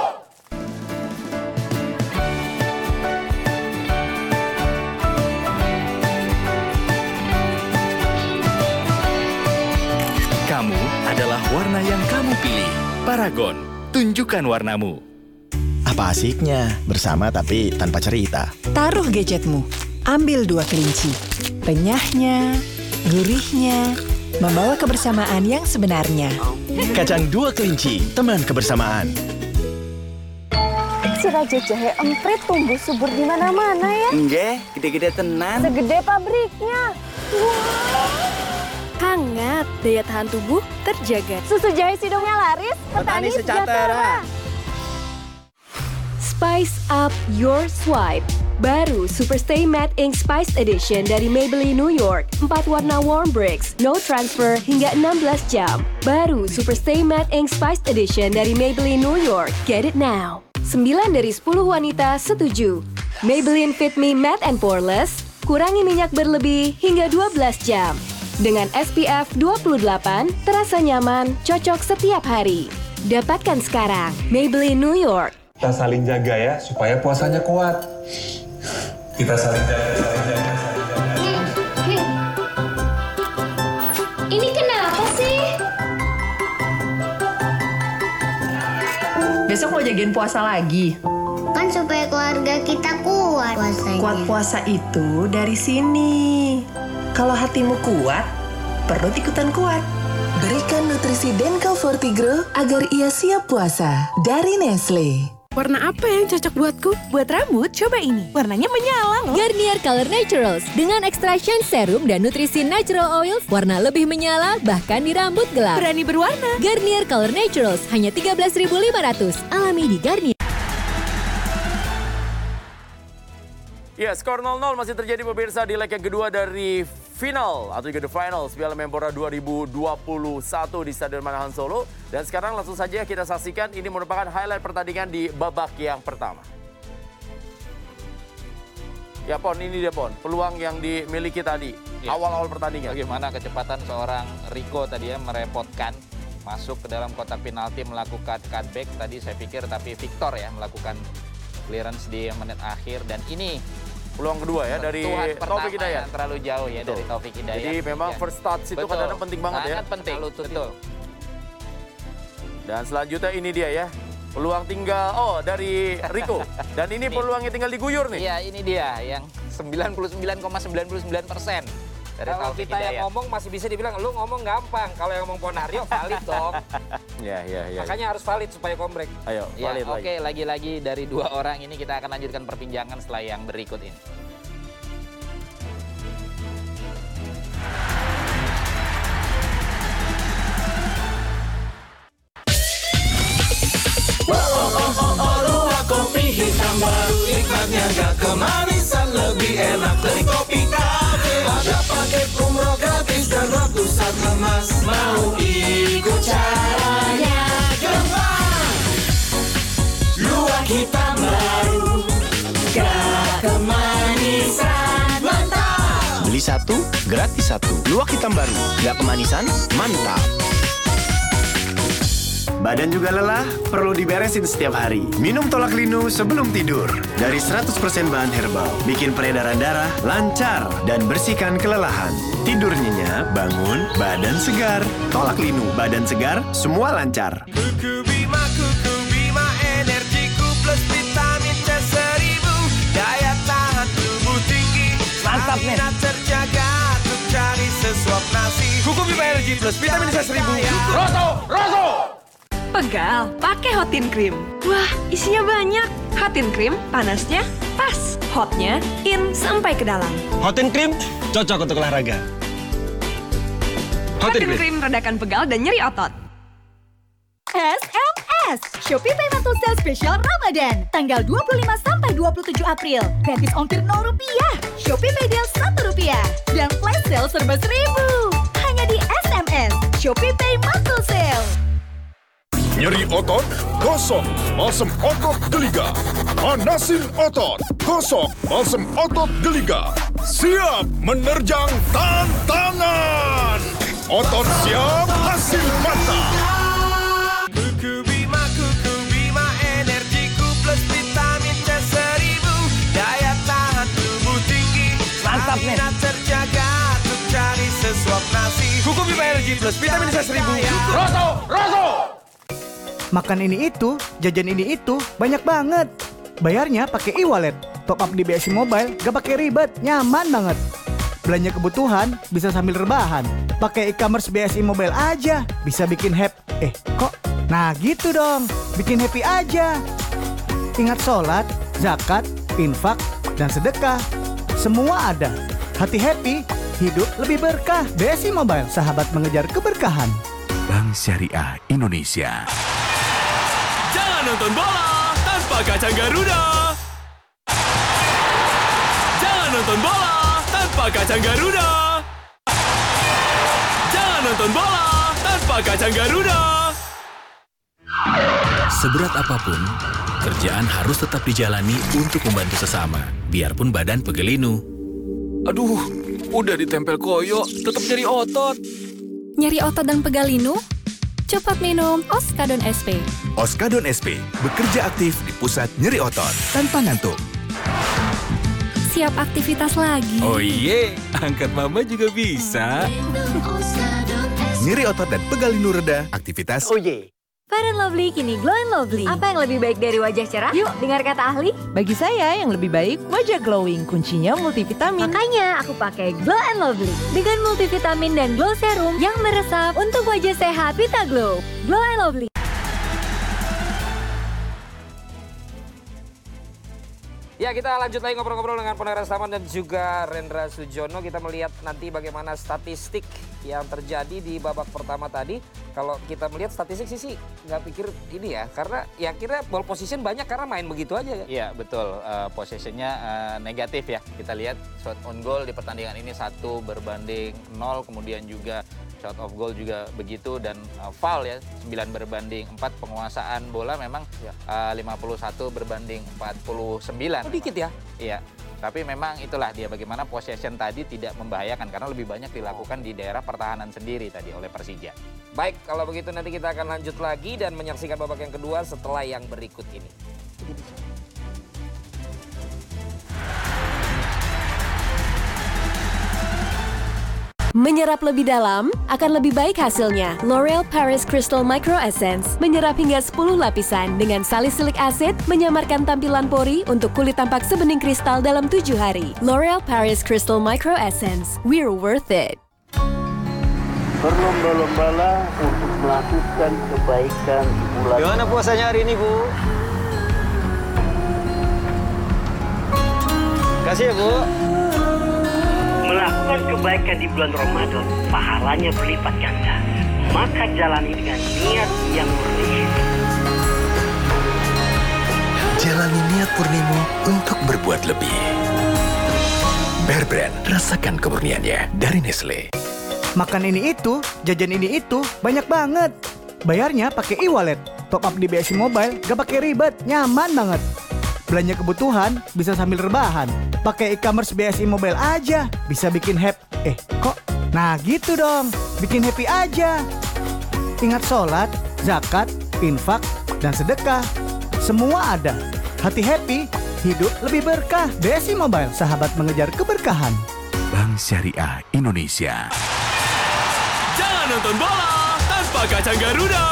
Kamu adalah warna yang kamu pilih. Paragon, tunjukkan warnamu. Apa asiknya bersama tapi tanpa cerita? Taruh gadgetmu. Ambil dua kelinci. Renyahnya, gurihnya, membawa kebersamaan yang sebenarnya. Kacang dua kelinci, teman kebersamaan. Si Raja Jahe emprit tumbuh subur di mana-mana ya. Enggak, gede-gede tenan. Segede pabriknya. Wah. Hangat, daya tahan tubuh terjaga. Susu jahe sidungnya laris, petani, sejahtera. Spice up your swipe. Baru Super Stay Matte Ink Spice Edition dari Maybelline New York. 4 warna warm bricks, no transfer hingga 16 jam. Baru Super Stay Matte Ink Spice Edition dari Maybelline New York. Get it now. 9 dari 10 wanita setuju. Maybelline Fit Me Matte and Poreless, kurangi minyak berlebih hingga 12 jam. Dengan SPF 28, terasa nyaman, cocok setiap hari. Dapatkan sekarang Maybelline New York. Kita saling jaga ya, supaya puasanya kuat. Kita saling jaga, saling jaga. Ini kenapa sih? Besok mau jagain puasa lagi. Kan supaya keluarga kita kuat puasanya. Kuat puasa itu dari sini. Kalau hatimu kuat, perut ikutan kuat. Berikan nutrisi Denko Fortigro agar ia siap puasa. Dari Nestle. Warna apa yang cocok buatku? Buat rambut, coba ini. Warnanya menyala loh. Garnier Color Naturals dengan extraction serum dan nutrisi natural oils, warna lebih menyala bahkan di rambut gelap. Berani berwarna. Garnier Color Naturals hanya 13.500. Alami di Garnier. Ya, skor 0-0 masih terjadi pemirsa di leg yang kedua dari final atau juga the finals Piala Menpora 2021 di Stadion Manahan Solo. Dan sekarang langsung saja kita saksikan ini merupakan highlight pertandingan di babak yang pertama. Ya Pon, ini dia Pon, peluang yang dimiliki tadi Ya. awal-awal pertandingan. Bagaimana kecepatan seorang Rico tadi ya merepotkan masuk ke dalam kotak penalti melakukan cutback tadi saya pikir tapi Victor ya melakukan clearance di menit akhir dan ini peluang kedua ya dari Taufik Hidayat. yang terlalu jauh ya Betul. dari Taufik Hidayat. Jadi memang Ya. first touch itu Betul. kadang-kadang penting banget ya. Sangat penting. Betul. Dan selanjutnya ini dia ya. Peluang tinggal oh dari Rico. Dan ini peluangnya tinggal diguyur nih. Iya, ini dia yang 99,99 persen dari Kalau Taufik kita yang Hidayat. ngomong masih bisa dibilang, lu ngomong gampang. Kalau yang ngomong Ponario valid dong. Ya, ya, ya. Makanya harus valid supaya kombrek. Ayo, Ya, valid oke, lagi. lagi-lagi dari dua orang ini kita akan lanjutkan perbincangan setelah yang berikut ini. Hitam baru nikmatnya gak kemanisan lebih enak dari kopi cafe Ada paket umroh gratis dan waktu saat lemas Mau ikut caranya gampang Luwak hitam baru gak kemanisan mantap Beli satu, gratis satu. Luwak hitam baru, gak kemanisan, mantap. Badan juga lelah, perlu diberesin setiap hari. Minum tolak linu sebelum tidur. Dari 100% bahan herbal, bikin peredaran darah lancar dan bersihkan kelelahan. Tidur nyenyak, bangun, badan segar. Tolak linu, badan segar, semua lancar. Kuku Bima, Kuku Bima Energiku plus vitamin C seribu Daya tahan tubuh tinggi Mantap, nih. Terjaga Untuk cari sesuap nasi Kuku Bima Energy Plus vitamin C seribu. Rosso, Rosso Pegal, pakai Hotin Cream. Wah, isinya banyak. Hotin Cream, panasnya pas. Hotnya in sampai ke dalam. Hotin Cream cocok untuk olahraga. Hotin Hotin Cream. Cream redakan pegal dan nyeri otot. SMS Shopee Pay Mantul Sale Spesial Ramadan tanggal 25 sampai 27 April. Gratis ongkir 0 rupiah. Shopee Pay Deal 1 rupiah dan flash sale serba 1000. Hanya di SMS Shopee Pay Mantul Sale. Nyeri otot? Gosok balsem otot geliga. Panasin otot. Gosok balsem otot geliga. Siap menerjang tantangan. Otot siap, hasil mantap. Kuku Bima, Kuku Bima Energiku plus vitamin C seribu Daya tahan tubuh tinggi Mantap, nih. Stamina terjaga Untuk cari sesuap nasi Kuku Bima Energy Plus vitamin C seribu. Rosso, Rosso Makan ini itu, jajan ini itu, banyak banget. Bayarnya pakai e-wallet. Top up di BSI Mobile, gak pakai ribet, nyaman banget. Belanja kebutuhan bisa sambil rebahan. Pakai e-commerce BSI Mobile aja, bisa bikin happy. Eh, kok? Nah gitu dong, bikin happy aja. Ingat sholat, zakat, infak, dan sedekah. Semua ada. Hati happy, hidup lebih berkah. BSI Mobile, sahabat mengejar keberkahan. Bank Syariah Indonesia. Jangan nonton bola tanpa kacang Garuda. Jangan nonton bola tanpa kacang Garuda. Jangan nonton bola tanpa kacang Garuda. Seberat apa pun, kerjaan harus tetap dijalani untuk membantu sesama, biarpun badan pegelinu. Aduh, Udah ditempel koyo, tetap nyeri otot. Nyeri otot dan pegal linu? Cepat minum Oskadon SP. Oskadon SP bekerja aktif di pusat nyeri otot tanpa ngantuk. Siap aktivitas lagi. Oh iye, angkat mama juga bisa. Nyeri otot dan pegal linu reda, aktivitas. Oh iya. Fair and Lovely kini Glow and Lovely. Apa yang lebih baik dari wajah cerah? Yuk, dengar kata ahli. Bagi saya yang lebih baik wajah glowing, kuncinya multivitamin. Makanya aku pakai Glow and Lovely dengan multivitamin dan glow serum yang meresap untuk wajah sehat Vita Glow. Glow and Lovely. Ya kita lanjut lagi ngobrol-ngobrol dengan Purnawirawan Saman dan juga Rendra Sujono. Kita melihat nanti bagaimana statistik yang terjadi di babak pertama tadi. Kalau kita melihat statistik sih sih nggak pikir ini ya. Karena ya kira ball position banyak karena main begitu aja ya. Iya betul, uh, possessionnya uh, negatif ya. Kita lihat shot on goal di pertandingan ini satu berbanding nol, kemudian juga shot off goal juga begitu dan uh, foul ya 9 berbanding 4 penguasaan bola memang Ya. uh, 51 berbanding 49. Oh, dikit ya? Iya. Tapi memang itulah dia bagaimana possession tadi tidak membahayakan karena lebih banyak dilakukan di daerah pertahanan sendiri tadi oleh Persija. Baik, kalau begitu nanti kita akan lanjut lagi dan menyaksikan babak yang kedua setelah yang berikut ini. Menyerap lebih dalam akan lebih baik hasilnya. L'Oreal Paris Crystal Micro Essence menyerap hingga 10 lapisan dengan salicylic acid menyamarkan tampilan pori untuk kulit tampak sebening kristal dalam 7 hari. L'Oreal Paris Crystal Micro Essence, we're worth it. Berlomba-lombalah untuk melakukan kebaikan di bulan. Gimana puasanya hari ini, Bu? Kasih ya, Bu. Melakukan kebaikan di bulan Ramadan, pahalanya berlipat ganda. Maka jalani dengan niat yang murni. Jalani niat purnimu untuk berbuat lebih. Bear Brand, rasakan kemurniannya dari Nestle. Makan ini itu, jajan ini itu, banyak banget. Bayarnya pakai e-wallet. Top up di BSI Mobile, gak pakai ribet, nyaman banget. Belanja kebutuhan bisa sambil rebahan. Pakai e-commerce BSI Mobile aja, bisa bikin happy. Eh, kok? Nah gitu dong, bikin happy aja. Ingat sholat, zakat, infak, dan sedekah. Semua ada. Hati happy, hidup lebih berkah. BSI Mobile, sahabat mengejar keberkahan. Bank Syariah Indonesia. Jangan nonton bola tanpa kacang Garuda.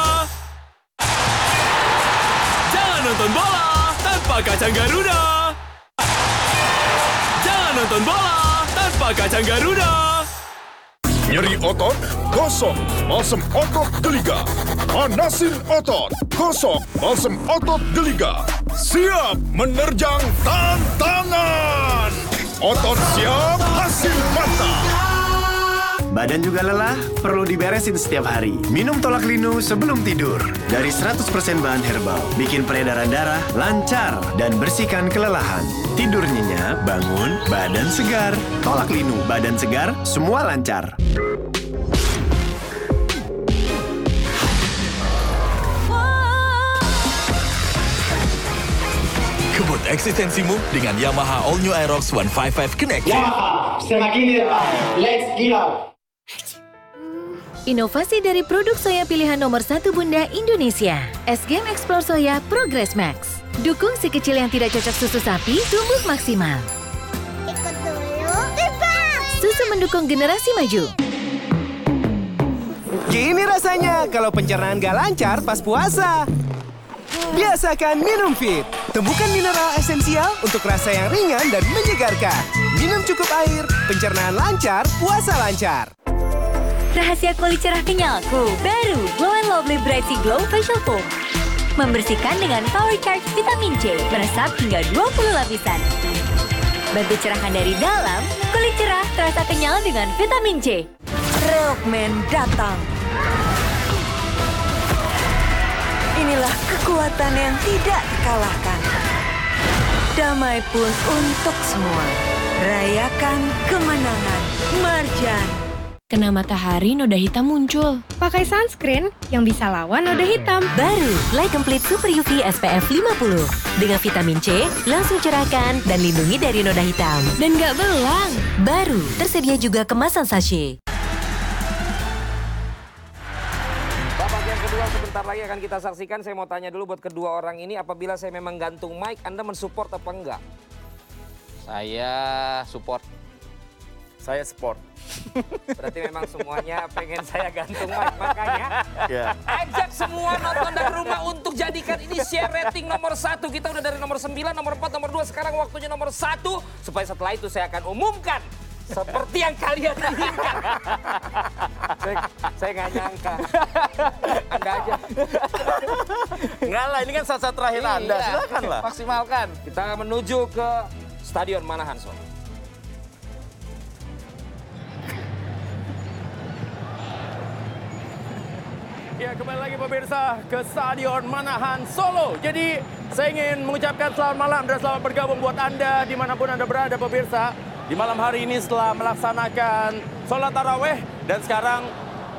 Jangan nonton bola tanpa kacang Garuda. Jangan nonton bola tanpa kacang Garuda. Nyeri otot? Gosok balsem otot geliga. Panasin otot. Gosok balsem otot geliga. Siap menerjang tantangan. Otot siap, hasil mantap. Badan juga lelah? Perlu diberesin setiap hari. Minum tolak linu sebelum tidur. Dari 100% bahan herbal. Bikin peredaran darah lancar dan bersihkan kelelahan. Tidur nyenyak, bangun, badan segar. Tolak linu, badan segar, semua lancar. Kebut eksistensimu dengan Yamaha All New Aerox 155 Connect. semakin Let's go. Inovasi dari produk soya pilihan nomor satu Bunda Indonesia. S-Game Explore Soya Progress Max. Dukung si kecil yang tidak cocok susu sapi tumbuh maksimal. Ikut dulu. Bebas. Susu mendukung generasi maju. Gini rasanya kalau pencernaan gak lancar pas puasa. Biasakan minum fit. Temukan mineral esensial untuk rasa yang ringan dan menyegarkan. Minum cukup air, pencernaan lancar, puasa lancar. Rahasia kulit cerah kenyalku. Baru Glow and Lovely Brighty Glow Facial Foam. Membersihkan dengan Power Charge Vitamin C. Meresap hingga 20 lapisan. Bantu cerahkan dari dalam, kulit cerah terasa kenyal dengan vitamin C. Reokmen datang. Inilah kekuatan yang tidak dikalahkan. Damai pun untuk semua. Rayakan kemenangan Marjan. Kena matahari, noda hitam muncul. Pakai sunscreen yang bisa lawan noda hitam. Baru Light Complete Super UV SPF 50 dengan vitamin C langsung cerahkan dan lindungi dari noda hitam. Dan gak belang. Baru tersedia juga kemasan sachet. Babak yang kedua sebentar lagi akan kita saksikan. Saya mau tanya dulu buat kedua orang ini, apabila saya memang gantung mic, Anda mensupport apa enggak? Saya support. Saya sport. Berarti memang semuanya pengen saya gantung mic. Makanya Ya. ajak semua nonton dari rumah untuk jadikan ini share rating nomor satu. Kita udah dari nomor 9, nomor 4, nomor 2. Sekarang waktunya nomor satu. Supaya setelah itu saya akan umumkan. Seperti yang kalian inginkan. saya, saya nggak nyangka. Anda aja. Enggak lah, ini kan saat-saat terakhir Anda. Iya. Silakan lah. Maksimalkan. Kita menuju ke Stadion Manahan Solo. Ya kembali lagi pemirsa ke Stadion Manahan Solo. Jadi saya ingin mengucapkan selamat malam dan selamat bergabung buat Anda di mana pun Anda berada pemirsa. Di malam hari ini setelah melaksanakan sholat taraweh dan sekarang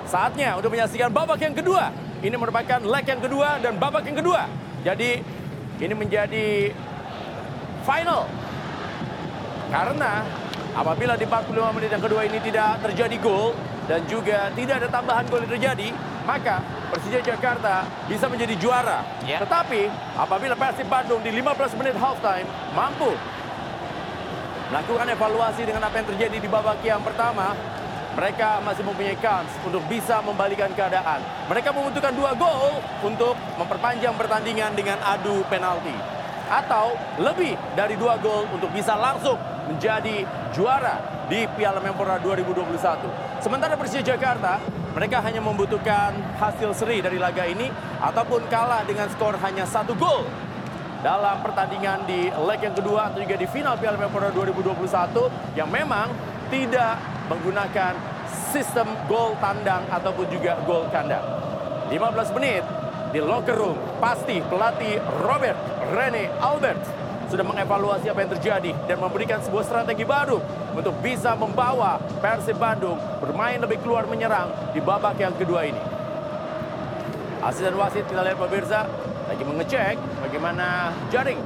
saatnya untuk menyaksikan babak yang kedua. Ini merupakan leg yang kedua dan babak yang kedua. Jadi ini menjadi final. Karena apabila di 45 menit yang kedua ini tidak terjadi gol dan juga tidak ada tambahan gol yang terjadi, maka Persija Jakarta bisa menjadi juara. Tetapi apabila Persib Bandung di 15 menit halftime mampu melakukan evaluasi dengan apa yang terjadi di babak yang pertama, mereka masih mempunyai kans untuk bisa membalikan keadaan. Mereka membutuhkan dua gol untuk memperpanjang pertandingan dengan adu penalti. Atau lebih dari dua gol untuk bisa langsung menjadi juara di Piala Menpora 2021. Sementara Persija Jakarta, mereka hanya membutuhkan hasil seri dari laga ini ataupun kalah dengan skor hanya satu gol dalam pertandingan di leg yang kedua atau juga di final Piala Menpora 2021 yang memang tidak menggunakan sistem gol tandang ataupun juga gol kandang. 15 menit di locker room pasti pelatih Robert Rene Albert sudah mengevaluasi apa yang terjadi dan memberikan sebuah strategi baru untuk bisa membawa Persib Bandung bermain lebih keluar menyerang di babak yang kedua ini. Asisten wasit kita lihat pemirsa lagi mengecek bagaimana jaring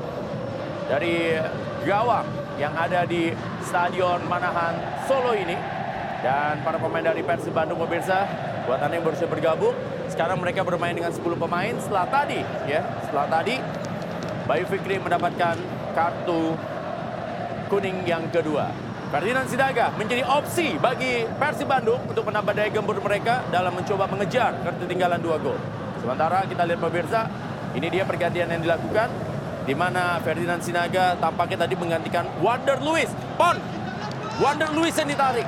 dari gawang yang ada di Stadion Manahan Solo ini. Dan para pemain dari Persib Bandung pemirsa, buat Anda yang baru saja bergabung, sekarang mereka bermain dengan 10 pemain setelah tadi ya, setelah tadi Bayu Fikri mendapatkan kartu kuning yang kedua. Ferdinand Sidaga menjadi opsi bagi Persib Bandung untuk menambah daya gempur mereka dalam mencoba mengejar ketertinggalan dua gol. Sementara kita lihat pemirsa, ini dia pergantian yang dilakukan di mana Ferdinand Sinaga tampaknya tadi menggantikan Wander Luis. Pon, Wander Luis yang ditarik.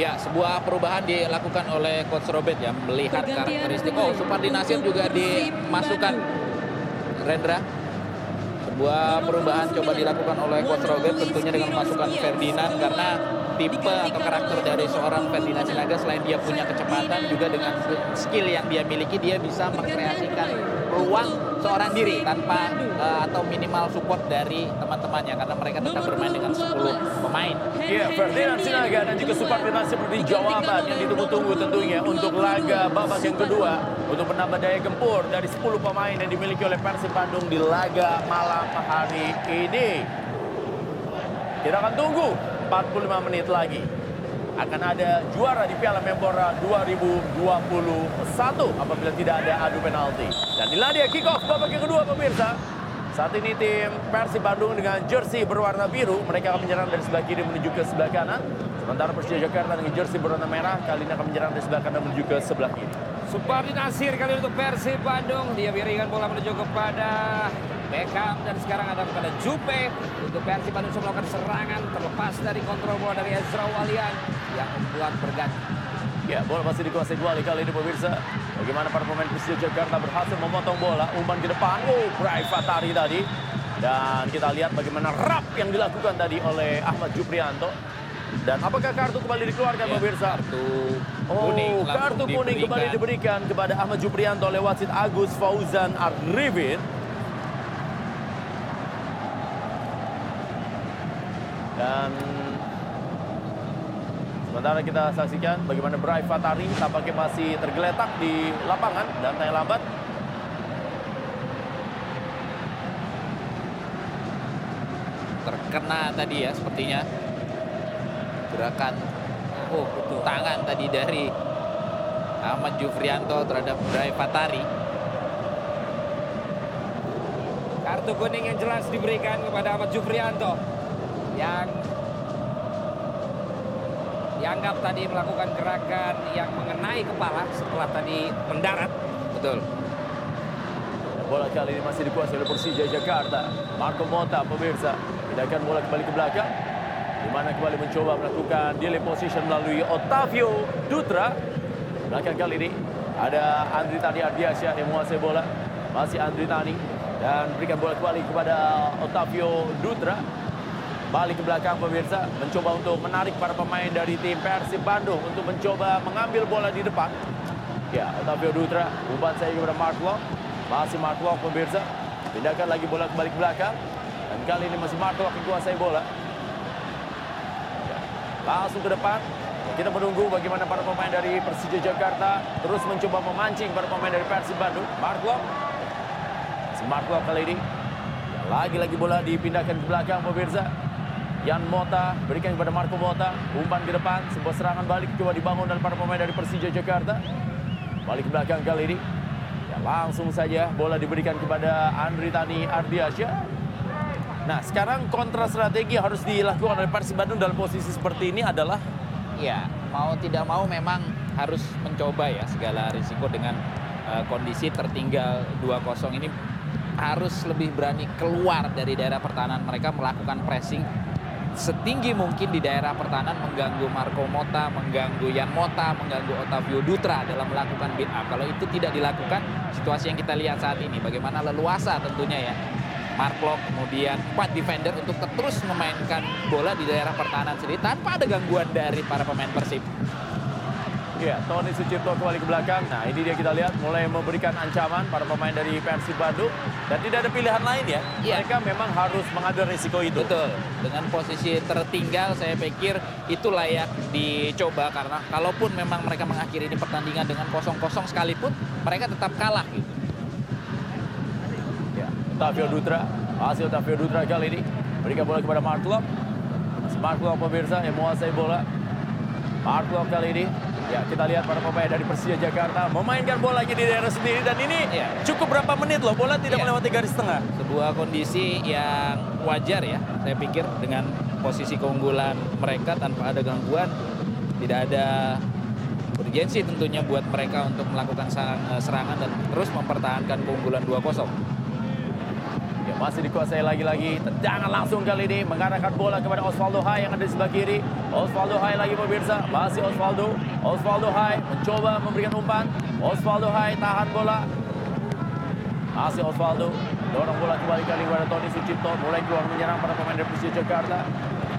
Ya, sebuah perubahan dilakukan oleh Coach Robert ya melihat karakteristik. Oh, Supardi Nasir juga dimasukkan. Rendra. Sebuah perubahan coba dilakukan oleh Coach Robert tentunya dengan memasukkan Ferdinand karena tipe atau karakter dari seorang Ferdinand Sinaga selain dia punya kecepatan juga dengan skill yang dia miliki dia bisa mengkreasikan peluang seorang diri tanpa uh, atau minimal support dari teman-temannya karena mereka tetap bermain dengan 10 pemain. Iya, Ferdinand Sinaga dan juga Supardi Nasir seperti jawaban yang ditunggu-tunggu tentunya untuk laga babak yang kedua untuk menambah daya gempur dari 10 pemain yang dimiliki oleh Persib Bandung di laga malam hari ini. Kita akan tunggu 45 menit lagi. Akan ada juara di Piala Menpora 2021 apabila tidak ada adu penalti. Dan inilah dia kick off babak kedua pemirsa. Saat ini tim Persib Bandung dengan jersey berwarna biru, mereka akan menyerang dari sebelah kiri menuju ke sebelah kanan. Sementara Persija Jakarta dengan jersey berwarna merah kali ini akan menyerang dari sebelah kanan menuju ke sebelah kiri. Supardi Nasir kali untuk Persib Bandung. Dia berikan bola menuju kepada Beckham dan sekarang ada kepada Jupe untuk Persib Bandung melakukan serangan terlepas dari kontrol bola dari Ezra Walian yang membuat berganti. Ya, bola masih dikuasai dua kali ini pemirsa. Bagaimana para pemain Persija Jakarta berhasil memotong bola, umpan ke depan. Oh, Bray Fatari tadi. Dan kita lihat bagaimana rap yang dilakukan tadi oleh Ahmad Juprianto. Dan apakah kartu kembali dikeluarkan pemirsa? Kartu Oh, kuning kartu kuning kembali diberikan. diberikan kepada Ahmad Juprianto lewat wasit Agus Fauzan Arifin. Dan Sementara kita saksikan bagaimana Brai Fatari tampaknya masih tergeletak di lapangan dan tanya lambat. Terkena tadi ya sepertinya gerakan oh tangan tadi dari Ahmad Jufrianto terhadap Brai Fatari. Kartu kuning yang jelas diberikan kepada Ahmad Jufrianto yang dianggap tadi melakukan gerakan yang mengenai kepala setelah tadi mendarat. Betul. Bola kali ini masih dikuasai oleh Persija Jakarta. Marco Mota pemirsa pindahkan bola kembali ke belakang. Di mana kembali mencoba melakukan delay position melalui Otavio Dutra. Belakang kali ini ada Andri Tani Ardiasya yang menguasai bola. Masih Andri Tani dan berikan bola kembali kepada Otavio Dutra. Balik ke belakang pemirsa, mencoba untuk menarik para pemain dari tim Persib Bandung untuk mencoba mengambil bola di depan. Ya, Otavio Dutra, umpan saya kepada Mark. Masih Mark pemirsa, pindahkan lagi bola ke belakang. Dan kali ini masih Mark Locke yang kuasai bola. Ya, langsung ke depan, kita menunggu bagaimana para pemain dari Persija Jakarta terus mencoba memancing para pemain dari Persib Bandung. Mark Locke, Locke kali ini ya, lagi-lagi bola dipindahkan ke belakang pemirsa. Yan Mota berikan kepada Marco Mota, umpan ke depan, sebuah serangan balik coba dibangun oleh para pemain dari Persija Jakarta. Balik ke belakang kali ini. Ya, langsung saja bola diberikan kepada Andri Tani Ardiasya. Nah, sekarang kontra strategi harus dilakukan oleh Persib Bandung dalam posisi seperti ini adalah ya mau tidak mau memang harus mencoba ya segala risiko dengan uh, kondisi tertinggal 2-0 ini harus lebih berani keluar dari daerah pertahanan mereka melakukan pressing setinggi mungkin di daerah pertahanan mengganggu Marco Mota, mengganggu Yan Mota, mengganggu Otavio Dutra dalam melakukan build up. Kalau itu tidak dilakukan, situasi yang kita lihat saat ini bagaimana leluasa tentunya ya. Mark Locke, kemudian empat defender untuk terus memainkan bola di daerah pertahanan sendiri tanpa ada gangguan dari para pemain Persib. Ya, Tony Sucipto kembali ke belakang. Nah, ini dia kita lihat mulai memberikan ancaman para pemain dari Persib Bandung dan tidak ada pilihan lain ya. ya. Mereka memang harus mengambil risiko itu. Betul. Dengan posisi tertinggal saya pikir itu layak dicoba karena kalaupun memang mereka mengakhiri ini pertandingan dengan kosong-kosong sekalipun mereka tetap kalah gitu. Ya, Otavio Dutra, hasil Otavio Dutra kali ini berikan bola kepada Mark Locke. Mark pemirsa yang menguasai bola. Mark kali ini Ya, kita lihat para pemain dari Persija Jakarta memainkan bolanya di daerah sendiri dan ini ya. cukup berapa menit loh bola tidak ya. melewati garis tengah. Sebuah kondisi yang wajar ya, saya pikir dengan posisi keunggulan mereka tanpa ada gangguan, tidak ada urgensi tentunya buat mereka untuk melakukan serangan dan terus mempertahankan keunggulan 2-0. Ya, masih dikuasai lagi-lagi. Tendangan langsung kali ini mengarahkan bola kepada Osvaldo Hai yang ada di sebelah kiri. Osvaldo Hai lagi pemirsa. Masih Osvaldo. Osvaldo Hai mencoba memberikan umpan. Osvaldo Hai tahan bola. Masih Osvaldo. Dorong bola kembali kali kepada Tony Sucipto. Mulai keluar menyerang para pemain dari Persija Jakarta.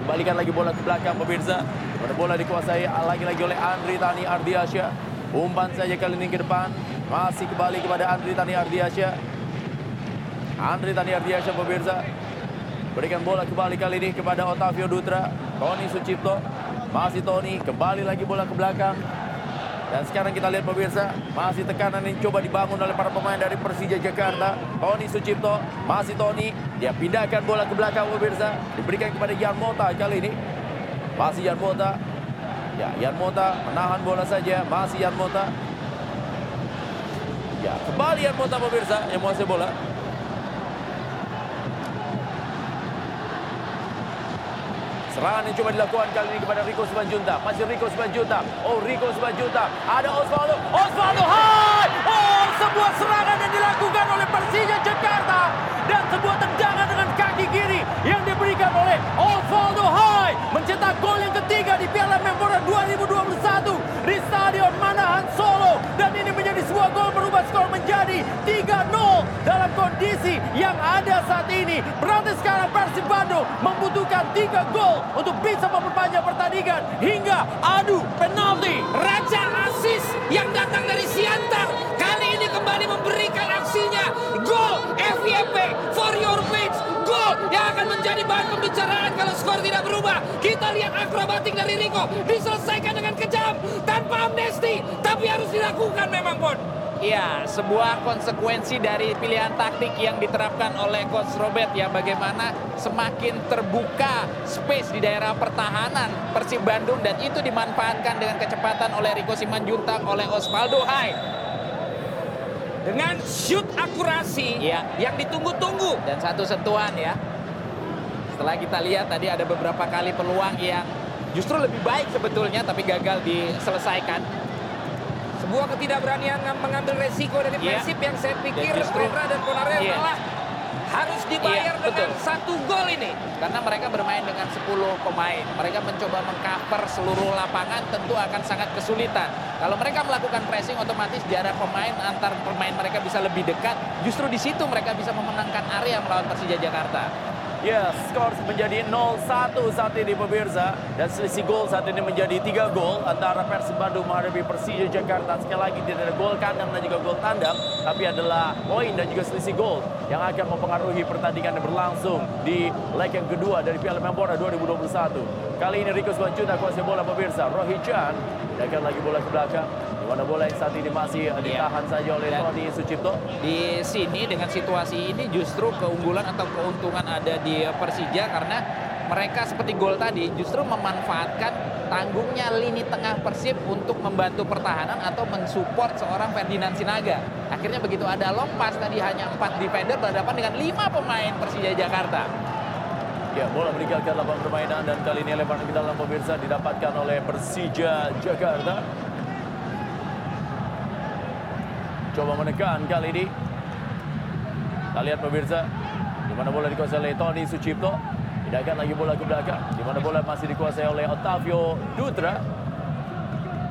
Kembalikan lagi bola ke belakang pemirsa. Pada bola dikuasai lagi-lagi oleh Andri Tani Ardiasya. Umpan saja kali ini ke depan. Masih kembali kepada Andri Tani Ardiasya. Andri Tani Ardiasya pemirsa. Berikan bola kembali kali ini kepada Otavio Dutra. Tony Sucipto. Masih Tony. Kembali lagi bola ke belakang. Dan sekarang kita lihat pemirsa. Masih tekanan yang coba dibangun oleh para pemain dari Persija Jakarta. Tony Sucipto. Masih Tony. Dia pindahkan bola ke belakang pemirsa. Diberikan kepada Yan Mota kali ini. Masih Yan Mota. Ya, Yan Mota menahan bola saja. Masih Yan Mota. Ya, kembali Yan Mota pemirsa yang menguasai bola. Serangan yang coba dilakukan kali ini kepada Rico Simanjuntak. Masih Rico Simanjuntak. Oh, Rico Simanjuntak. Ada Osvaldo. Osvaldo, hai! Oh, sebuah serangan yang dilakukan oleh Persija Jakarta. Dan sebuah tendangan dengan kaki kiri yang diberikan oleh Osvaldo Hai. Mencetak gol yang ketiga di Piala Menpora 2021 sebuah gol berubah skor menjadi 3-0 dalam kondisi yang ada saat ini. Berarti sekarang Persib Bandung membutuhkan 3 gol untuk bisa memperpanjang pertandingan hingga adu penalti. Raja Asis yang datang dari Siantar kali ini kembali memberikan aksinya. Gol FYP for your page. Gol yang akan menjadi bahan pembicaraan kalau skor tidak berubah. Kita lihat akrobatik dari Rico diselesaikan dengan kejam tanpa amnesti, tapi harus dilakukan memang Pon. Iya, sebuah konsekuensi dari pilihan taktik yang diterapkan oleh Coach Robert ya bagaimana semakin terbuka space di daerah pertahanan Persib Bandung dan itu dimanfaatkan dengan kecepatan oleh Rico Simanjuntak oleh Osvaldo Hai. Dengan shoot akurasi ya. yang ditunggu-tunggu dan satu sentuhan ya. Setelah kita lihat tadi ada beberapa kali peluang yang justru lebih baik sebetulnya tapi gagal diselesaikan. Sebuah ketidakberanian mengambil resiko dari Iya. Persib yang saya pikir Dan justru- dan Ponarel Iya. malah harus dibayar Iya, dengan betul. satu gol ini. Karena mereka bermain dengan 10 pemain. Mereka mencoba mengcover seluruh lapangan tentu akan sangat kesulitan. Kalau mereka melakukan pressing otomatis jarak pemain antar pemain mereka bisa lebih dekat. Justru di situ mereka bisa memenangkan area melawan Persija Jakarta. Ya, skor menjadi 0-1 saat ini pemirsa. Dan selisih gol saat ini menjadi 3 gol antara Persib Bandung menghadapi Persija Jakarta. Sekali lagi tidak ada gol kandang dan juga gol tandang. Tapi adalah poin dan juga selisih gol yang akan mempengaruhi pertandingan yang berlangsung di leg yang kedua dari Piala Menpora 2021. Kali ini Rico Swancuta kuasai bola pemirsa. Rohi Chan pindahkan lagi bola ke belakang. Mana bola yang saat ini masih ditahan saja oleh Dan- Tony Sucipto. Di sini dengan situasi ini justru keunggulan atau keuntungan ada di Persija karena mereka seperti gol tadi justru memanfaatkan tanggungnya lini tengah Persib untuk membantu pertahanan atau mensupport seorang Ferdinand Sinaga. Akhirnya begitu ada long pass tadi hanya 4 defender berhadapan dengan 5 pemain Persija Jakarta. Ya, bola meninggalkan lapangan permainan dan kali ini lemparan ke dalam pemirsa didapatkan oleh Persija Jakarta. Coba menekan kali ini. Kita lihat pemirsa, di mana bola dikuasai oleh Tony Sucipto. Pindahkan lagi bola ke belakang, di mana bola masih dikuasai oleh Otavio Dutra.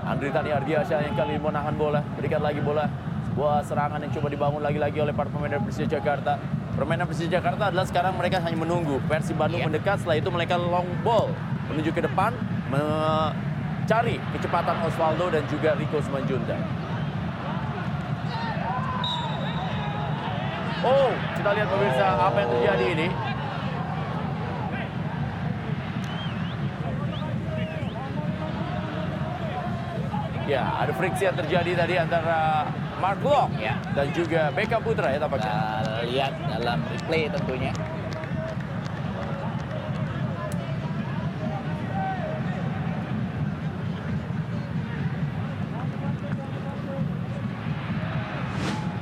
Andri Tani Ardiasyah yang kali ini menahan bola, berikan lagi bola. Sebuah serangan yang coba dibangun lagi-lagi oleh para pemain dari Persija Jakarta. Permainan Persija Jakarta adalah sekarang mereka hanya menunggu. Persib Bandung mendekat, setelah itu mereka long ball menuju ke depan, mencari kecepatan Osvaldo dan juga Rico Simanjuntak. Oh, kita lihat pemirsa apa yang terjadi ini. Ya, ada friksi yang terjadi tadi antara Mark Locke dan juga Beka Putra ya tampaknya. Kita lihat dalam replay tentunya.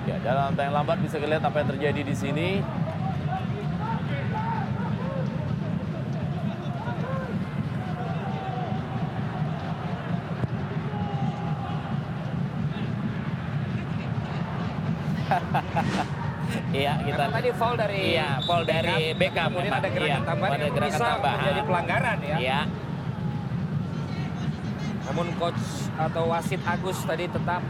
Ya, tayang lambat bisa lihat apa yang terjadi di sini. Iya, kita Karena tadi foul dari Iya, foul dari Beckham. Kemudian ada gerakan Iya, tambahan ada yang gerakan bisa tambahan. menjadi pelanggaran ya. Iya. Namun coach atau wasit Agus tadi tetap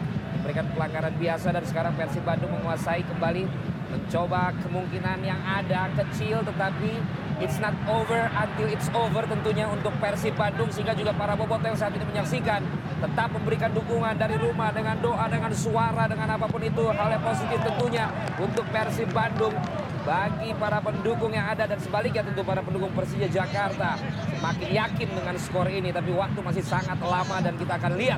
memberikan pelanggaran biasa dan sekarang Persib Bandung menguasai kembali mencoba kemungkinan yang ada kecil tetapi it's not over until it's over tentunya untuk Persib Bandung sehingga juga para boboto yang saat ini menyaksikan tetap memberikan dukungan dari rumah dengan doa dengan suara dengan apa pun itu hal yang positif tentunya untuk Persib Bandung bagi para pendukung yang ada dan sebaliknya tentu para pendukung Persija Jakarta semakin yakin dengan skor ini tapi waktu masih sangat lama dan kita akan lihat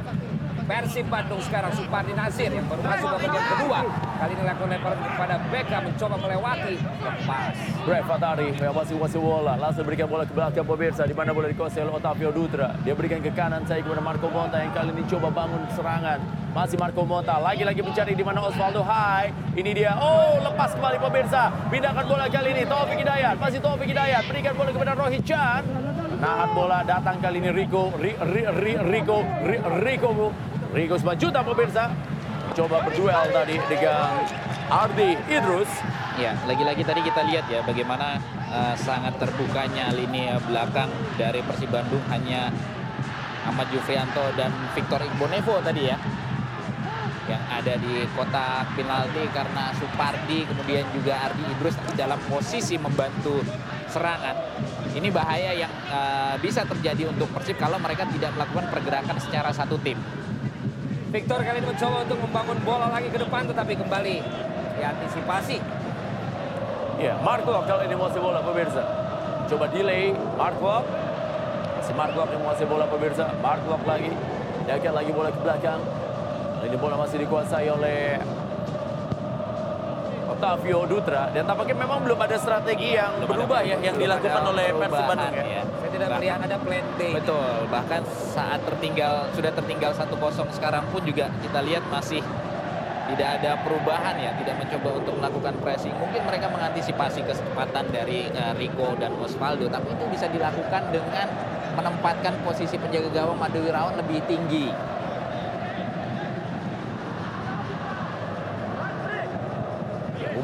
Persib Bandung sekarang Supardi Nasir yang baru masuk ke bagian kedua kali ini lakukan lemparan kepada Beka mencoba melewati lepas Brad Fatari mengawasi wasi bola, langsung berikan bola ke belakang pemirsa di mana bola dikuasai oleh Otavio Dutra. Dia berikan ke kanan saya kepada Marco Monta yang kali ini coba bangun serangan. Masih Marco Monta, lagi-lagi mencari di mana Osvaldo Hai. Ini dia, oh lepas kembali pemirsa. Pindahkan bola kali ini, Taufik Hidayat. Masih Taufik Hidayat, berikan bola kepada Rohit Chan. Nahan bola datang kali ini Rico, Ri, Ri, Ri, Rico, Ri, Rico, Rico Semanjuta pemirsa. Coba berduel tadi dengan Ardi Idrus. Ya, lagi-lagi tadi kita lihat ya bagaimana uh, sangat terbukanya lini belakang dari Persib Bandung hanya Ahmad Jufrianto dan Victor Igbonevo tadi ya. Yang ada di kotak penalti karena Supardi kemudian juga Ardi Idrus dalam posisi membantu serangan. Ini bahaya yang uh, bisa terjadi untuk Persib kalau mereka tidak melakukan pergerakan secara satu tim. Victor kali ini mencoba untuk membangun bola lagi ke depan tetapi kembali diantisipasi Ya, Mark Locke kali ini menguasai bola pemirsa. Coba delay, Mark Locke. Masih Mark Locke yang menguasai bola pemirsa. Mark Locke lagi. Dia lagi bola ke belakang. Ini bola masih dikuasai oleh Otavio Dutra dan tampaknya memang belum ada strategi yang berubah ya yang Belum dilakukan oleh Persib Bandung ya. ya. Tidak melihat ada plan B. Betul, bahkan saat tertinggal sudah tertinggal 1-0 sekarang pun juga kita lihat masih tidak ada perubahan ya, tidak mencoba untuk melakukan pressing. Mungkin mereka mengantisipasi kecepatan dari uh, Rico dan Osvaldo, tapi itu bisa dilakukan dengan menempatkan posisi penjaga gawang Madu Wirawan lebih tinggi.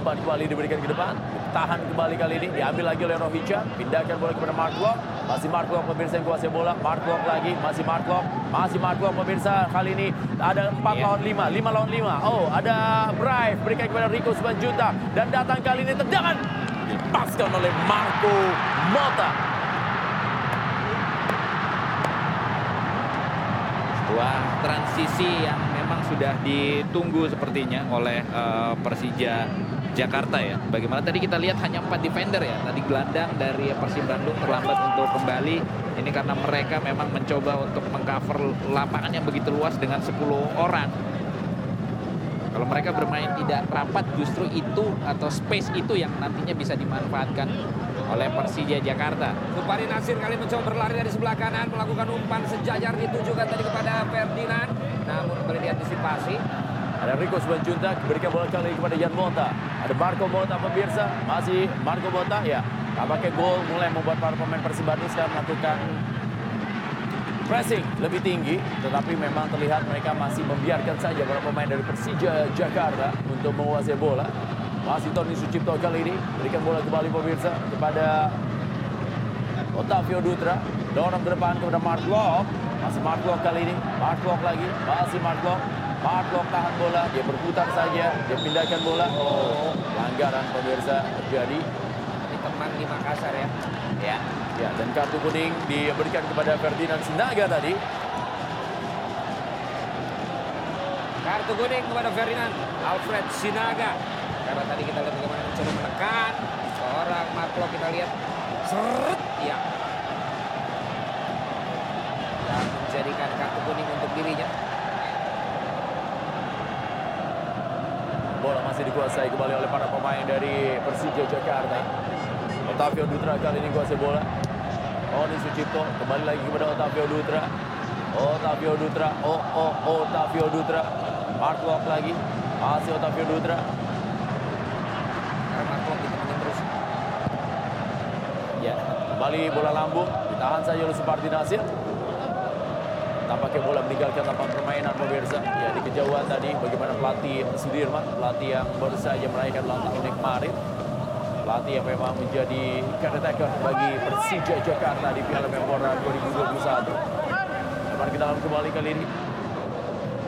Umpan kembali diberikan ke depan. Tahan kembali kali ini. Diambil lagi oleh Rohica. Pindahkan bola kepada Mark Locke. Masih Mark Locke pemirsa yang kuasai bola. Mark Locke lagi. Masih Mark Locke. Masih Mark Locke pemirsa. Kali ini ada 4 lawan 5. 5 lawan 5. Oh ada Brive. Berikan kepada Rico Juta Dan datang kali ini tendangan. Dipaskan oleh Marco Mota. Sebuah transisi yang memang sudah ditunggu sepertinya oleh uh, Persija Jakarta ya. Bagaimana tadi kita lihat hanya empat defender ya. Tadi gelandang dari Persib Bandung terlambat untuk kembali. Ini karena mereka memang mencoba untuk mengcover lapangan yang begitu luas dengan 10 orang. Kalau mereka bermain tidak rapat justru itu atau space itu yang nantinya bisa dimanfaatkan oleh Persija Jakarta. Supari Nasir kali mencoba berlari dari sebelah kanan melakukan umpan sejajar ditujukan tadi kepada Ferdinand namun boleh diantisipasi Ada Rico Simanjuntak berikan bola kali kepada Jan Mota. Ada Marco Mota pemirsa, masih Marco Mota ya. Tampaknya gol mulai membuat para pemain Persib Bandung sekarang melakukan pressing lebih tinggi, tetapi memang terlihat mereka masih membiarkan saja para pemain dari Persija Jakarta untuk menguasai bola. Masih Tony Sucipto kali ini berikan bola kembali pemirsa kepada Otavio Dutra. Dorong ke depan kepada Mark Locke. Masih Mark Locke kali ini. Mark Locke lagi. Masih Mark Locke. Mark Locke tahan bola. Dia berputar saja. Dia pindahkan bola. Oh, pelanggaran pemirsa terjadi. Di teman di Makassar ya. Ya. Ya, dan kartu kuning diberikan kepada Ferdinand Sinaga tadi. Kartu kuning kepada Ferdinand Alfred Sinaga. Karena tadi kita lihat bagaimana mencoba menekan seorang Mark Locke kita lihat seret ya. Dan menjadikan kartu kuning untuk dirinya. Bola masih dikuasai kembali oleh para pemain dari Persija Jakarta. Otavio Dutra kali ini kuasai bola. Oni Sucipto kembali lagi kepada Otavio Dutra. Otavio Dutra. Oh, oh, Otavio Dutra. Mark Locke lagi. Masih Otavio Dutra. Mark terus. Ya, kembali bola lambung. Ditahan saja oleh Supardi Nasir. Tampaknya bola meninggalkan lapangan permainan pemirsa. Ya di kejauhan tadi bagaimana pelatih Sudirman, pelatih yang baru saja merayakan ulang tahunnya kemarin. Pelatih yang memang menjadi caretaker bagi Persija Jakarta di Piala Menpora 2021. Kembali kita dalam kembali kali ini.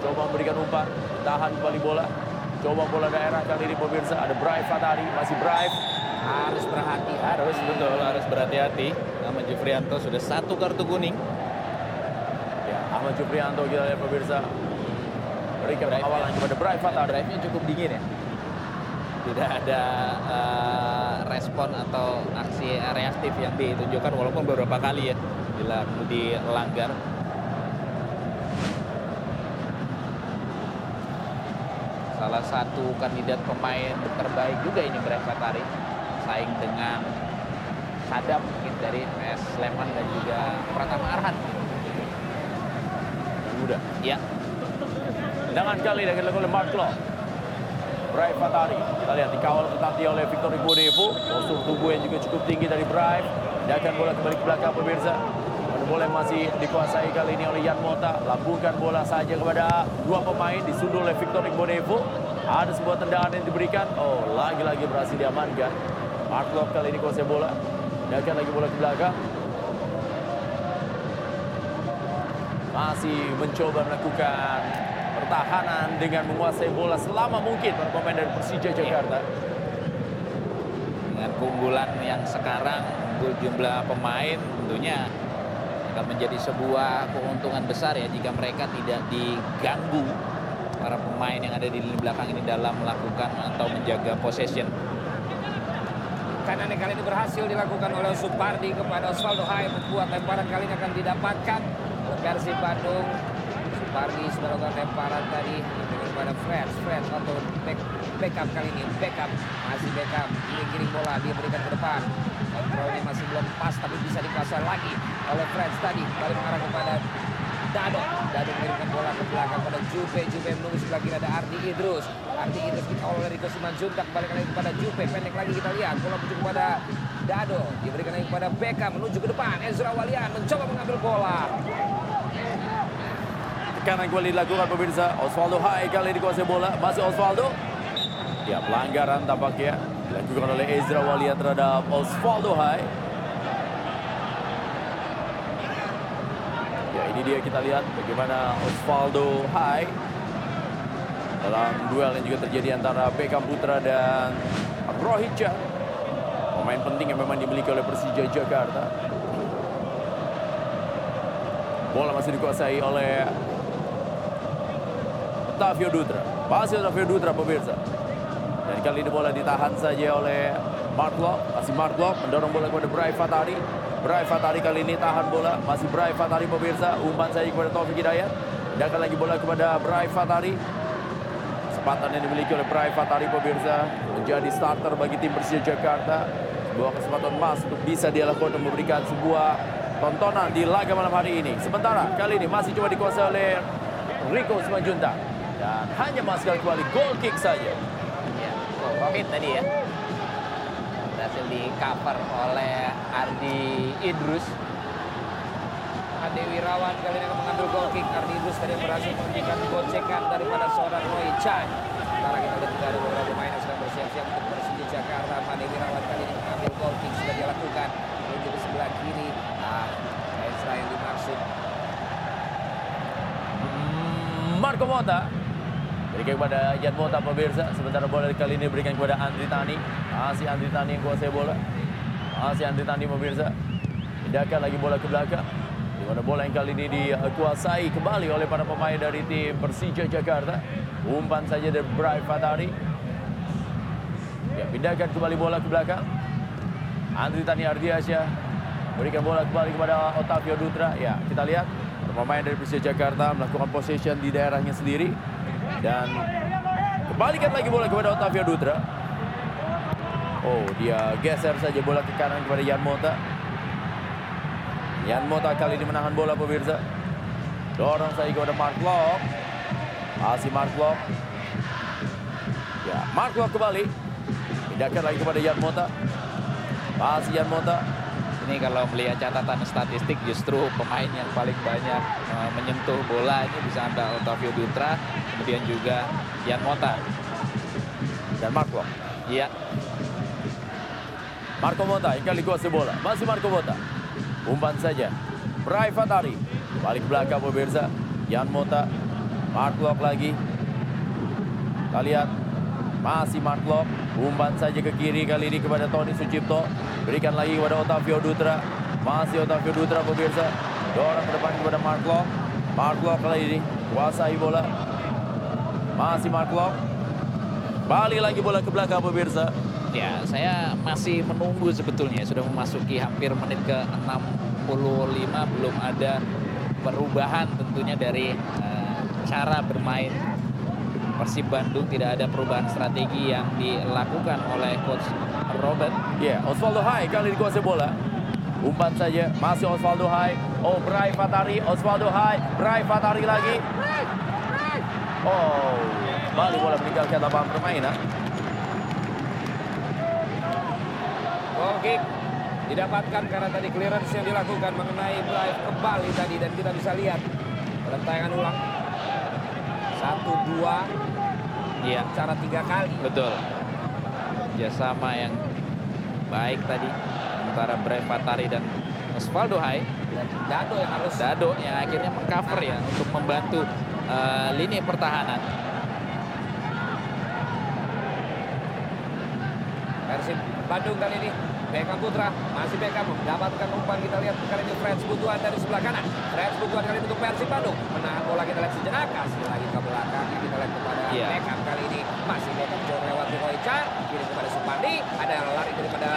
Coba memberikan umpan, tahan kembali bola. Coba bola daerah kali ini pemirsa. Ada Brive Fatari, masih Brive. Harus berhati Harus betul, harus berhati-hati. Nama Jufrianto sudah satu kartu kuning. Ahmad Juprianto kita lihat pemirsa. Berikan pengawalan kepada Brive Fatari. Drive-nya cukup dingin ya. Tidak ada uh, respon atau aksi reaktif yang ditunjukkan walaupun beberapa kali ya bila dilanggar. Salah satu kandidat pemain terbaik juga ini Brian Fatari. Saing dengan Sadam mungkin dari PS Sleman dan juga Pratama Arhan. Muda. Ya. Tendangan kali yang dilakukan oleh Mark. Brive Fatari. Kita lihat dikawal ketat oleh Victor Ibonevo. Postur tubuh yang juga cukup tinggi dari Brive. Dia akan bola kembali ke belakang pemirsa. Bola yang masih dikuasai kali ini oleh Yan Mota. Lambungkan bola saja kepada dua pemain. Disundul oleh Victor Ibonevo. Ada sebuah tendangan yang diberikan. Oh, lagi-lagi berhasil diamankan. Mark kali ini kuasai bola. Dia akan lagi bola ke belakang. Masih mencoba melakukan pertahanan dengan menguasai bola selama mungkin para pemain dari Persija Jakarta. Dengan keunggulan yang sekarang, jumlah pemain tentunya akan menjadi sebuah keuntungan besar ya jika mereka tidak diganggu para pemain yang ada di lini belakang ini dalam melakukan atau menjaga possession. kanannya kali ini berhasil dilakukan oleh Supardi kepada Osvaldo Hai membuat lemparan kali ini akan didapatkan Persib Bandung. Supardi sudah lakukan lemparan tadi kepada Fred, Fred atau back, backup kali ini, backup masih backup, giring-giring bola dia berikan ke depan. Kontrolnya masih belum pas tapi bisa dikuasai lagi oleh Fred tadi kembali mengarah kepada Dado. Dado mengirimkan bola ke belakang pada Jupe. Jupe menunggu sebelah kiri ada Ardi Idrus. Ardi Idrus dikawal oleh Rico Simanjuntak. Kembali lagi kepada Jupe. Pendek lagi kita lihat. Bola menuju kepada Dado. Diberikan lagi kepada Beckham. Menuju ke depan. Ezra Walian mencoba mengambil bola. Tekanan kembali dilakukan pemirsa. Osvaldo Hai kali dikuasai bola. Masih Osvaldo. Ya pelanggaran tampaknya dilakukan oleh Ezra Walian terhadap Osvaldo Hai. Ya ini dia kita lihat bagaimana Osvaldo Hai dalam duel yang juga terjadi antara Beckham Putra dan Rohit Jah. Pemain penting yang memang dimiliki oleh Persija Jakarta. Bola masih dikuasai oleh Otavio Dutra. Masih Otavio Dutra pemirsa. Dan kali ini bola ditahan saja oleh Mark Locke. Masih Mark Locke mendorong bola kepada Bray Fatari. Bray Fatari kali ini tahan bola. Masih Bray Fatari pemirsa. Umpan saja kepada Taufik Hidayat. Pindahkan lagi bola kepada Bray Fatari. Kesempatan yang dimiliki oleh Bray Fatari pemirsa. Menjadi starter bagi tim Persija Jakarta. Sebuah kesempatan emas untuk bisa dia lakukan dan memberikan sebuah tontonan di laga malam hari ini. Sementara kali ini masih coba dikuasai oleh Rico Simanjuntak. Dan hanya masuk kembali goal kick saja. Oh, Rohit tadi ya. Berhasil di cover oleh Ardi Idrus. Ade Wirawan kali ini akan mengambil goal kick. Ardi Idrus tadi berhasil menghentikan gocekan daripada seorang Roy Chan. Sekarang kita lihat juga ada beberapa pemain yang sedang bersiap-siap untuk Persija Jakarta. Ade Wirawan kali ini mengambil goal kick sudah dilakukan. Menuju ke sebelah kiri. Ah, Ezra yang dimaksud. Marco Mota berikan kepada Jan Mota pemirsa sementara bola kali ini berikan kepada Andri Tani. Masih Andri Tani yang kuasai bola. Masih Andri Tani pemirsa pindahkan lagi bola ke belakang. Di mana bola yang kali ini dikuasai kembali oleh para pemain dari tim Persija Jakarta. Umpan saja dari Bray Fatari. Ya pindahkan kembali bola ke belakang. Andri Tani Ardiasyah berikan bola kembali kepada Otavio Dutra. Ya kita lihat pemain dari Persija Jakarta melakukan possession di daerahnya sendiri dan kembalikan lagi bola kepada Otavio Dutra. Oh, dia geser saja bola ke kanan kepada Yan Mota. Yan Mota kali ini menahan bola pemirsa. Dorong saja kepada Mark Locke. Masih Mark Locke. Ya, Mark Locke kembali. Pindahkan lagi kepada Yan Mota. Masih Yan Mota. Ini kalau melihat catatan statistik justru pemain yang paling banyak uh, menyentuh bola ini bisa ada Otavio Dutra, kemudian juga Yan Mota dan Marco. Iya. Marco Mota yang kali kuasai bola. Masih Marco Mota. Umpan saja. Bray Fatari. Balik belakang pemirsa. Yan Mota. Mark lagi. Kita lihat. Masih Mark. Umpan saja ke kiri kali ini kepada Tony Sucipto. Berikan lagi kepada Otavio Dutra. Masih Otavio Dutra pemirsa. Dorong ke depan kepada Mark Locke. Mark Locke kali ini. Kuasai bola. Masih Mark Locke. Balik lagi bola ke belakang pemirsa. Ya, saya masih menunggu sebetulnya. Sudah memasuki hampir menit ke 65 belum ada perubahan tentunya dari uh, cara bermain Persib Bandung tidak ada perubahan strategi yang dilakukan oleh coach Robert. Ya, yeah, Osvaldo Hai kali dikuasai bola. Umpan saja, masih Osvaldo Hai. Oh, Bray Fatari, Osvaldo Hai, Bray Fatari lagi. Oh, balik bola meninggalkan lapangan permainan. Goal kick didapatkan karena tadi clearance yang dilakukan mengenai Bray kembali tadi dan kita bisa lihat tayangan ulang satu dua Iya. cara tiga kali. Betul. Kerjasama yang baik tadi antara Bray Fatari dan Osvaldo Hai. Dan Dado yang harus Dado yang akhirnya mengcover ya untuk membantu uh, lini pertahanan. Persib Bandung kali ini Beckham Putra, masih Beckham mendapatkan umpan kita lihat kali ini Freds Butuan dari sebelah kanan. Freds Butuan kali ini untuk Persib Bandung. Menahan bola kita lihat sejenak, kasih lagi ke belakang. Kita lihat kepada Iya. Beckham kali ini. Masih Beckham jauh lewat Roy Chan. Kiri kepada Supandi. Ada lari daripada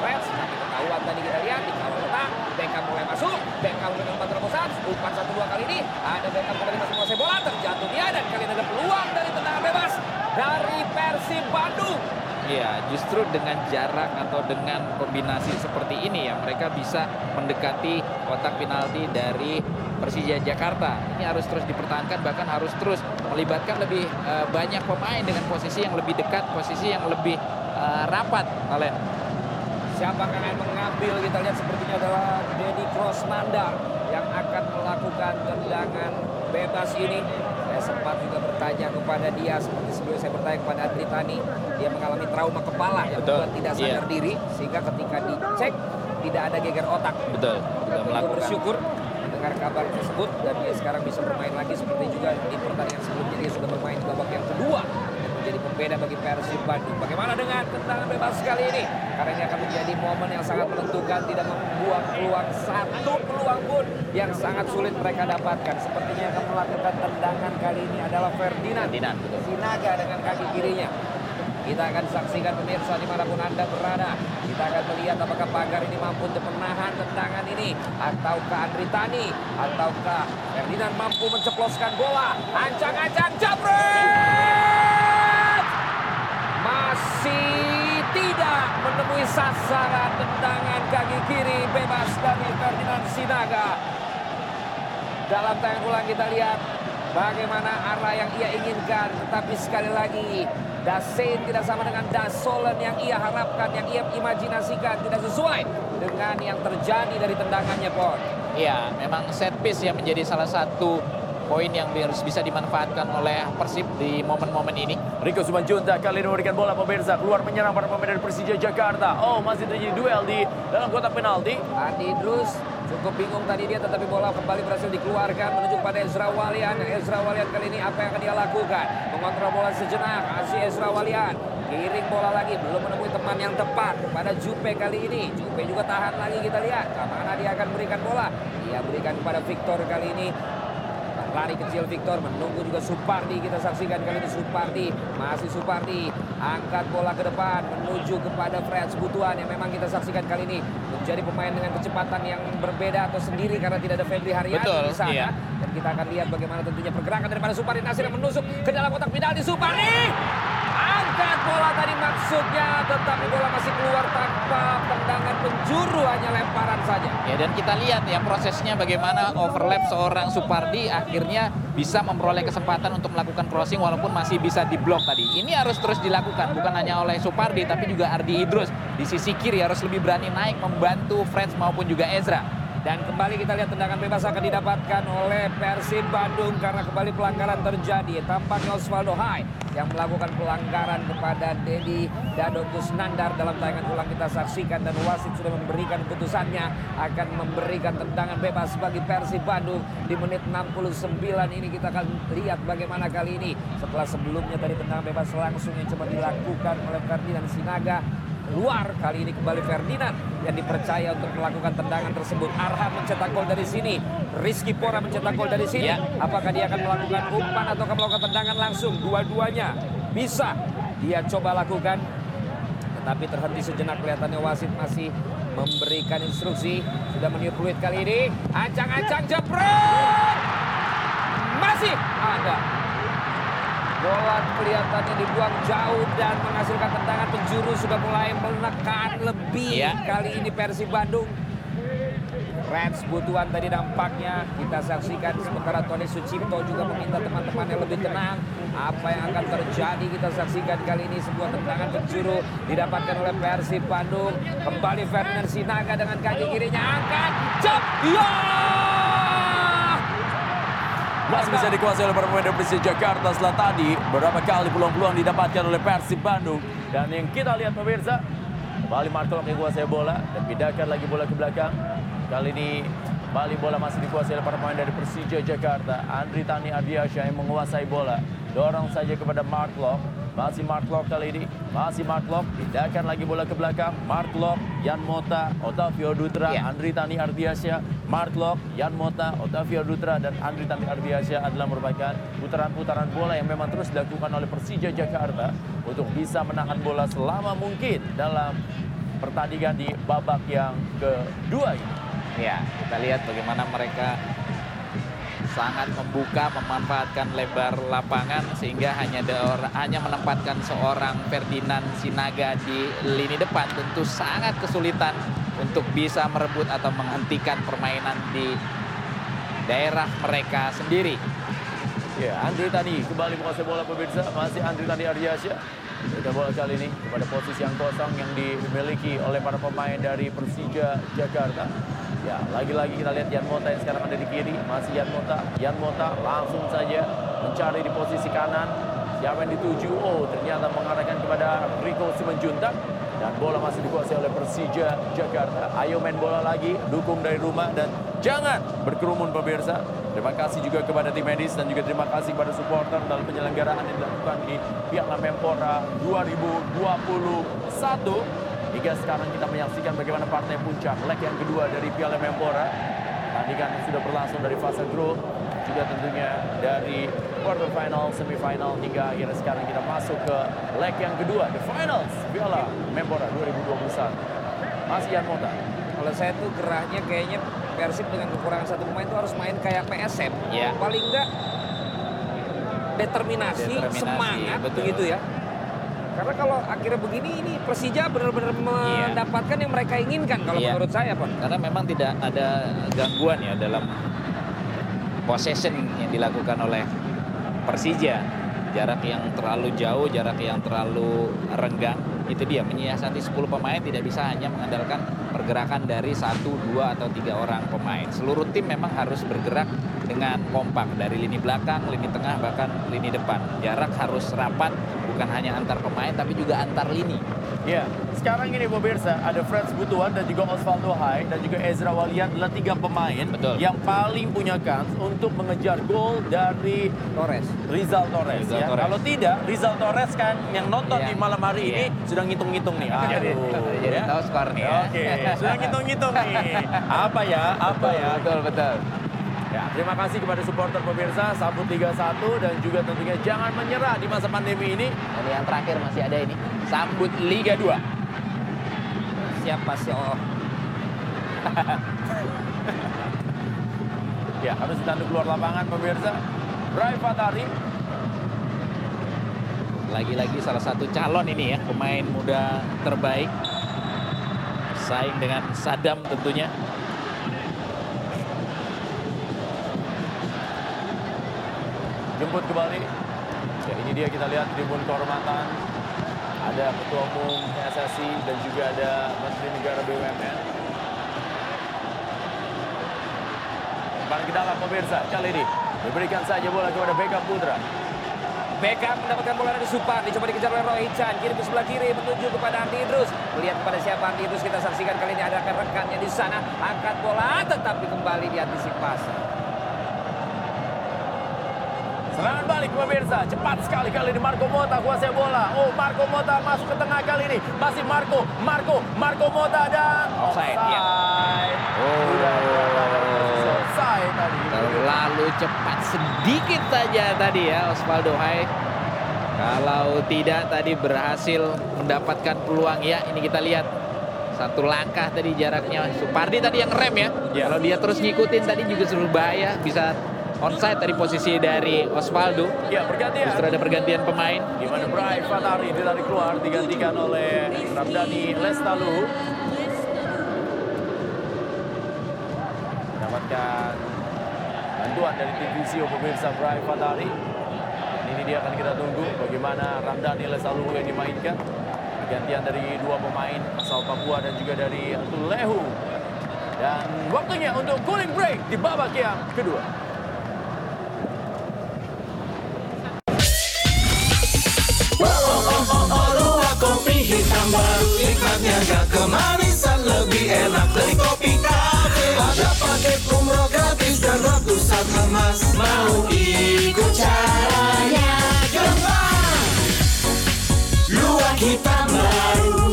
Freds. Tapi ketahuan tadi kita lihat di kawal letak. Beckham mulai masuk. Beckham dengan umpan terobosan. Umpan satu dua kali ini. Ada Beckham kembali masuk menguasai bola. Terjatuh dia dan kali ini ada peluang dari tendangan bebas dari Persib Bandung. Iya, justru dengan jarak atau dengan kombinasi seperti ini ya mereka bisa mendekati kotak penalti dari Persija Jakarta. Ini harus terus dipertahankan bahkan harus terus melibatkan lebih eh, banyak pemain dengan posisi yang lebih dekat, posisi yang lebih eh, rapat, Valen. Siapa yang mengambil kita lihat sepertinya adalah Dedi Krosnandar yang akan melakukan tendangan bebas ini. Sempat juga bertanya kepada dia seperti sebelum saya bertanya kepada Andri Tani, dia mengalami trauma kepala yang Betul. membuat tidak sadar Iya. diri sehingga ketika dicek tidak ada geger otak. Betul. Sudah melakukan. bersyukur mendengar kabar tersebut dan dia sekarang bisa bermain lagi seperti juga di pertandingan sebelumnya dia sudah bermain babak yang kedua menjadi pembeda bagi Persib Bandung. Bagaimana dengan tendangan bebas kali ini? Karena ini akan menjadi momen yang sangat menentukan tidak membuang peluang satu peluang pun yang sangat sulit mereka dapatkan. Sepertinya yang akan melakukan tendangan kali ini adalah Ferdinand. Sinaga dengan kaki kirinya. Kita akan saksikan pemirsa di mana pun Anda berada. Kita akan melihat apakah Pagar ini mampu untuk menahan tendangan ini. Ataukah Andri Tani. Ataukah Ferdinand mampu menceploskan bola. Ancang-ancang jabret! Masih tidak menemui sasaran tendangan kaki kiri bebas dari Ferdinand Sinaga. Dalam tayangan ulang kita lihat bagaimana arah yang ia inginkan. Tetapi sekali lagi, Dasein tidak sama dengan Dasolen yang ia harapkan, yang ia imajinasikan. Tidak sesuai dengan yang terjadi dari tendangannya, Pon. Iya, memang set piece yang menjadi salah satu poin yang harus bisa dimanfaatkan oleh Persib di momen-momen ini. Rico Sumanjunta kali ini memberikan bola pemirsa keluar menyerang para pemain dari Persija Jakarta. Oh masih terjadi duel di dalam kotak penalti. Adi Idrus cukup bingung tadi dia tetapi bola kembali berhasil dikeluarkan menuju pada Ezra Walian. Ezra Walian kali ini apa yang akan dia lakukan? Mengontrol bola sejenak. Kasih Ezra Walian. Kiring bola lagi belum menemui teman yang tepat pada Jupe kali ini. Jupe juga tahan lagi kita lihat. Ke mana dia akan berikan bola? Dia berikan kepada Victor kali ini. Lari kecil Victor menunggu juga Supardi. Kita saksikan kali ini Supardi masih Supardi. Angkat bola ke depan menuju kepada Freds Butuan yang memang kita saksikan kali ini menjadi pemain dengan kecepatan yang berbeda atau sendiri karena tidak ada Febri Haryadi Betul, di sana. iya. dan kita akan lihat bagaimana tentunya pergerakan daripada Supardi. Nasir yang menusuk ke dalam kotak penalti Supardi angkat bola tadi maksudnya tetapi bola masih keluar tanpa tendangan penjuru hanya lemparan saja Ya dan kita lihat ya prosesnya bagaimana overlap seorang Supardi akhirnya bisa memperoleh kesempatan untuk melakukan crossing walaupun masih bisa diblok tadi. Ini harus terus dilakukan bukan hanya oleh Supardi tapi juga Ardi Idrus di sisi kiri harus lebih berani naik membantu Freds maupun juga Ezra. Dan kembali kita lihat tendangan bebas akan didapatkan oleh Persib Bandung karena kembali pelanggaran terjadi. Tampaknya Osvaldo Hai yang melakukan pelanggaran kepada Dedi Dadotus Nandar dalam tayangan ulang kita saksikan dan wasit sudah memberikan putusannya akan memberikan tendangan bebas bagi Persib Bandung di menit 69 ini kita akan lihat bagaimana kali ini setelah sebelumnya tadi tendangan bebas langsung yang coba dilakukan oleh Ferdinand Sinaga luar kali ini kembali Ferdinand yang dipercaya untuk melakukan tendangan tersebut. Arhan mencetak gol dari sini, Rizky Pora mencetak gol dari sini. Ya. Apakah dia akan melakukan umpan atau akan melakukan tendangan langsung? Dua-duanya bisa dia coba lakukan. Tetapi terhenti sejenak kelihatannya wasit masih memberikan instruksi. Sudah meniup fluid kali ini. Ancang-ancang jebret. Masih ada Bola kelihatannya dibuang jauh dan menghasilkan tendangan penjuru sudah mulai menekan lebih Iya. kali ini Persib Bandung. Reds Butuan tadi nampaknya kita saksikan sementara Tony Sucipto juga meminta teman-temannya lebih tenang. Apa yang akan terjadi kita saksikan kali ini sebuah tendangan penjuru didapatkan oleh Persib Bandung. Kembali Ferdinand Sinaga dengan kaki kirinya angkat. Cep. Ya! Masih bisa dikuasai oleh pemain dari Persija Jakarta setelah tadi beberapa kali peluang-peluang didapatkan oleh Persib Bandung. Dan yang kita lihat pemirsa, kembali Marco menguasai bola dan pindahkan lagi bola ke belakang. Kali ini Kembali bola masih dikuasai oleh para pemain dari Persija Jakarta. Andri Tani Ardiasyah yang menguasai bola. Dorong saja kepada Mark Lock. Masih Mark Lock kali ini. Masih Mark Lock. Pindahkan lagi bola ke belakang. Mark Lock, Yan Mota, Otavio Dutra, Andri Tani Ardiasyah. Mark Lock, Yan Mota, Otavio Dutra, dan Andri Tani Ardiasyah adalah merupakan putaran-putaran bola yang memang terus dilakukan oleh Persija Jakarta untuk bisa menahan bola selama mungkin dalam pertandingan di babak yang kedua ini. Ya, kita lihat bagaimana mereka sangat membuka, memanfaatkan lebar lapangan sehingga hanya ada hanya menempatkan seorang Ferdinand Sinaga di lini depan tentu sangat kesulitan untuk bisa merebut atau menghentikan permainan di daerah mereka sendiri. Ya, Andri Tani kembali menguasai bola pemirsa. Masih Andri Tani Ardiasyah. Berikan bola kali ini kepada posisi yang kosong yang dimiliki oleh para pemain dari Persija Jakarta. Ya, lagi-lagi kita lihat Yan Mota yang sekarang ada di kiri. Masih Yan Mota. Yan Mota langsung saja mencari di posisi kanan. Siapa yang dituju? Oh, ternyata mengarahkan kepada Rico Simanjuntak. Dan bola masih dikuasai oleh Persija Jakarta. Ayo main bola lagi, dukung dari rumah dan jangan berkerumun pemirsa. Terima kasih juga kepada tim medis dan juga terima kasih kepada supporter dalam penyelenggaraan yang dilakukan di Piala Menpora 2021. Hingga sekarang kita menyaksikan bagaimana partai puncak leg yang kedua dari Piala Menpora. Pertandingan yang sudah berlangsung dari fase grup, juga tentunya dari quarter final, semifinal hingga akhirnya sekarang kita masuk ke leg yang kedua, the finals Piala Menpora 2021. Masih Yan Mota. Kalau saya tuh gerahnya kayaknya Persib dengan kekurangan satu pemain itu harus main kayak PSM. Ya. Paling enggak determinasi, Determinasi, semangat betul. begitu ya. Karena kalau akhirnya begini ini Persija benar-benar mendapatkan yang mereka inginkan kalau Iya. menurut saya, Pak. Karena memang tidak ada gangguan ya dalam possession yang dilakukan oleh Persija. Jarak yang terlalu jauh, jarak yang terlalu renggang. Itu dia menyiasati 10 pemain tidak bisa hanya mengandalkan pergerakan dari satu, dua atau tiga orang pemain. Seluruh tim memang harus bergerak dengan kompak dari lini belakang, lini tengah bahkan lini depan. Jarak harus rapat bukan hanya antar pemain tapi juga antar lini. Ya, sekarang ini pemirsa ada Freds Butuan dan juga Osvaldo Hai dan juga Ezra Walian adalah tiga pemain yang paling punya kans untuk mengejar gol dari Torres. Rizal Torres. Rizal ya. Torres. Kalau tidak, Rizal Torres kan yang nonton Iya. di malam hari Iya. ini sudah ngitung-ngitung nih. Jadi- Aduh, jadi ya. tahu skor nih ya. Oke, sudah ngitung-ngitung nih. Apa ya? Apa ya? Betul, betul. Ya, terima kasih kepada supporter pemirsa Sambut Liga 1 dan juga tentunya jangan menyerah di masa pandemi ini. Dan yang terakhir masih ada ini. Sambut Liga 2. Siapa sih? Oh. Ya, harus ditanduk keluar lapangan pemirsa. Bray Fatari Lagi-lagi salah satu calon ini ya, pemain muda terbaik. Saing dengan Sadam tentunya. jemput kembali. Ya, ini dia kita lihat tribun kehormatan. Ada Ketua Umum PSSI dan juga ada Menteri Negara BUMN. Kembali ke dalam pemirsa, kali ini diberikan saja bola kepada Beckham Putra. Beckham mendapatkan bola dari Supar, dicoba dikejar oleh Roy Chan, kirim ke sebelah kiri menuju kepada Andi Idrus. Melihat kepada siapa Andi Idrus kita saksikan kali ini ada rekannya di sana, angkat bola tetapi kembali diantisipasi. Serangan balik pemirsa, cepat sekali kali ini Marco Mota kuasai bola. Oh, Marco Mota masuk ke tengah kali ini. Masih Marco, Marco, Marco Mota dan Offside, ya. Sudah Oh, selesai tadi. terlalu cepat sedikit saja tadi ya Osvaldo Hai. Kalau tidak tadi berhasil mendapatkan peluang ya ini kita lihat satu langkah tadi jaraknya Supardi tadi yang rem ya. Kalau dia terus ngikutin tadi juga seluruh bahaya bisa onside tadi posisi dari Osvaldo. Ya, bergantian. Justru ada pergantian pemain. Di mana Bray Fatari ditarik keluar digantikan oleh Ramdhani Lestalu. Mendapatkan bantuan dari tim Visio pemirsa Bray Fatari. Dan ini dia akan kita tunggu bagaimana Ramdhani Lestalu yang dimainkan. Pergantian dari dua pemain asal Papua dan juga dari Tulehu. Dan waktunya untuk cooling break di babak yang kedua. Hitam baru nikmatnya gak kemanisan lebih enak dari kopi kafe. Ada pakai rum Mau ikut caranya Gampang Luak hitam baru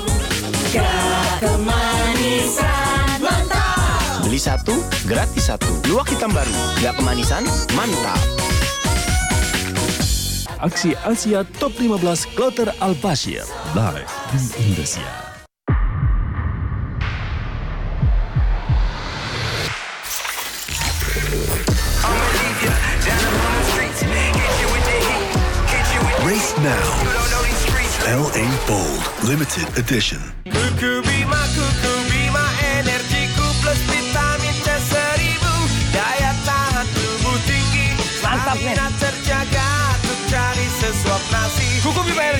Gak kemanisan Mantap Beli satu, gratis satu. Luak hitam baru, gak kemanisan, mantap. Aksi Asia Top 15 Kloter Al Bashir live di Indonesia. Race now. LA Bold Limited Edition.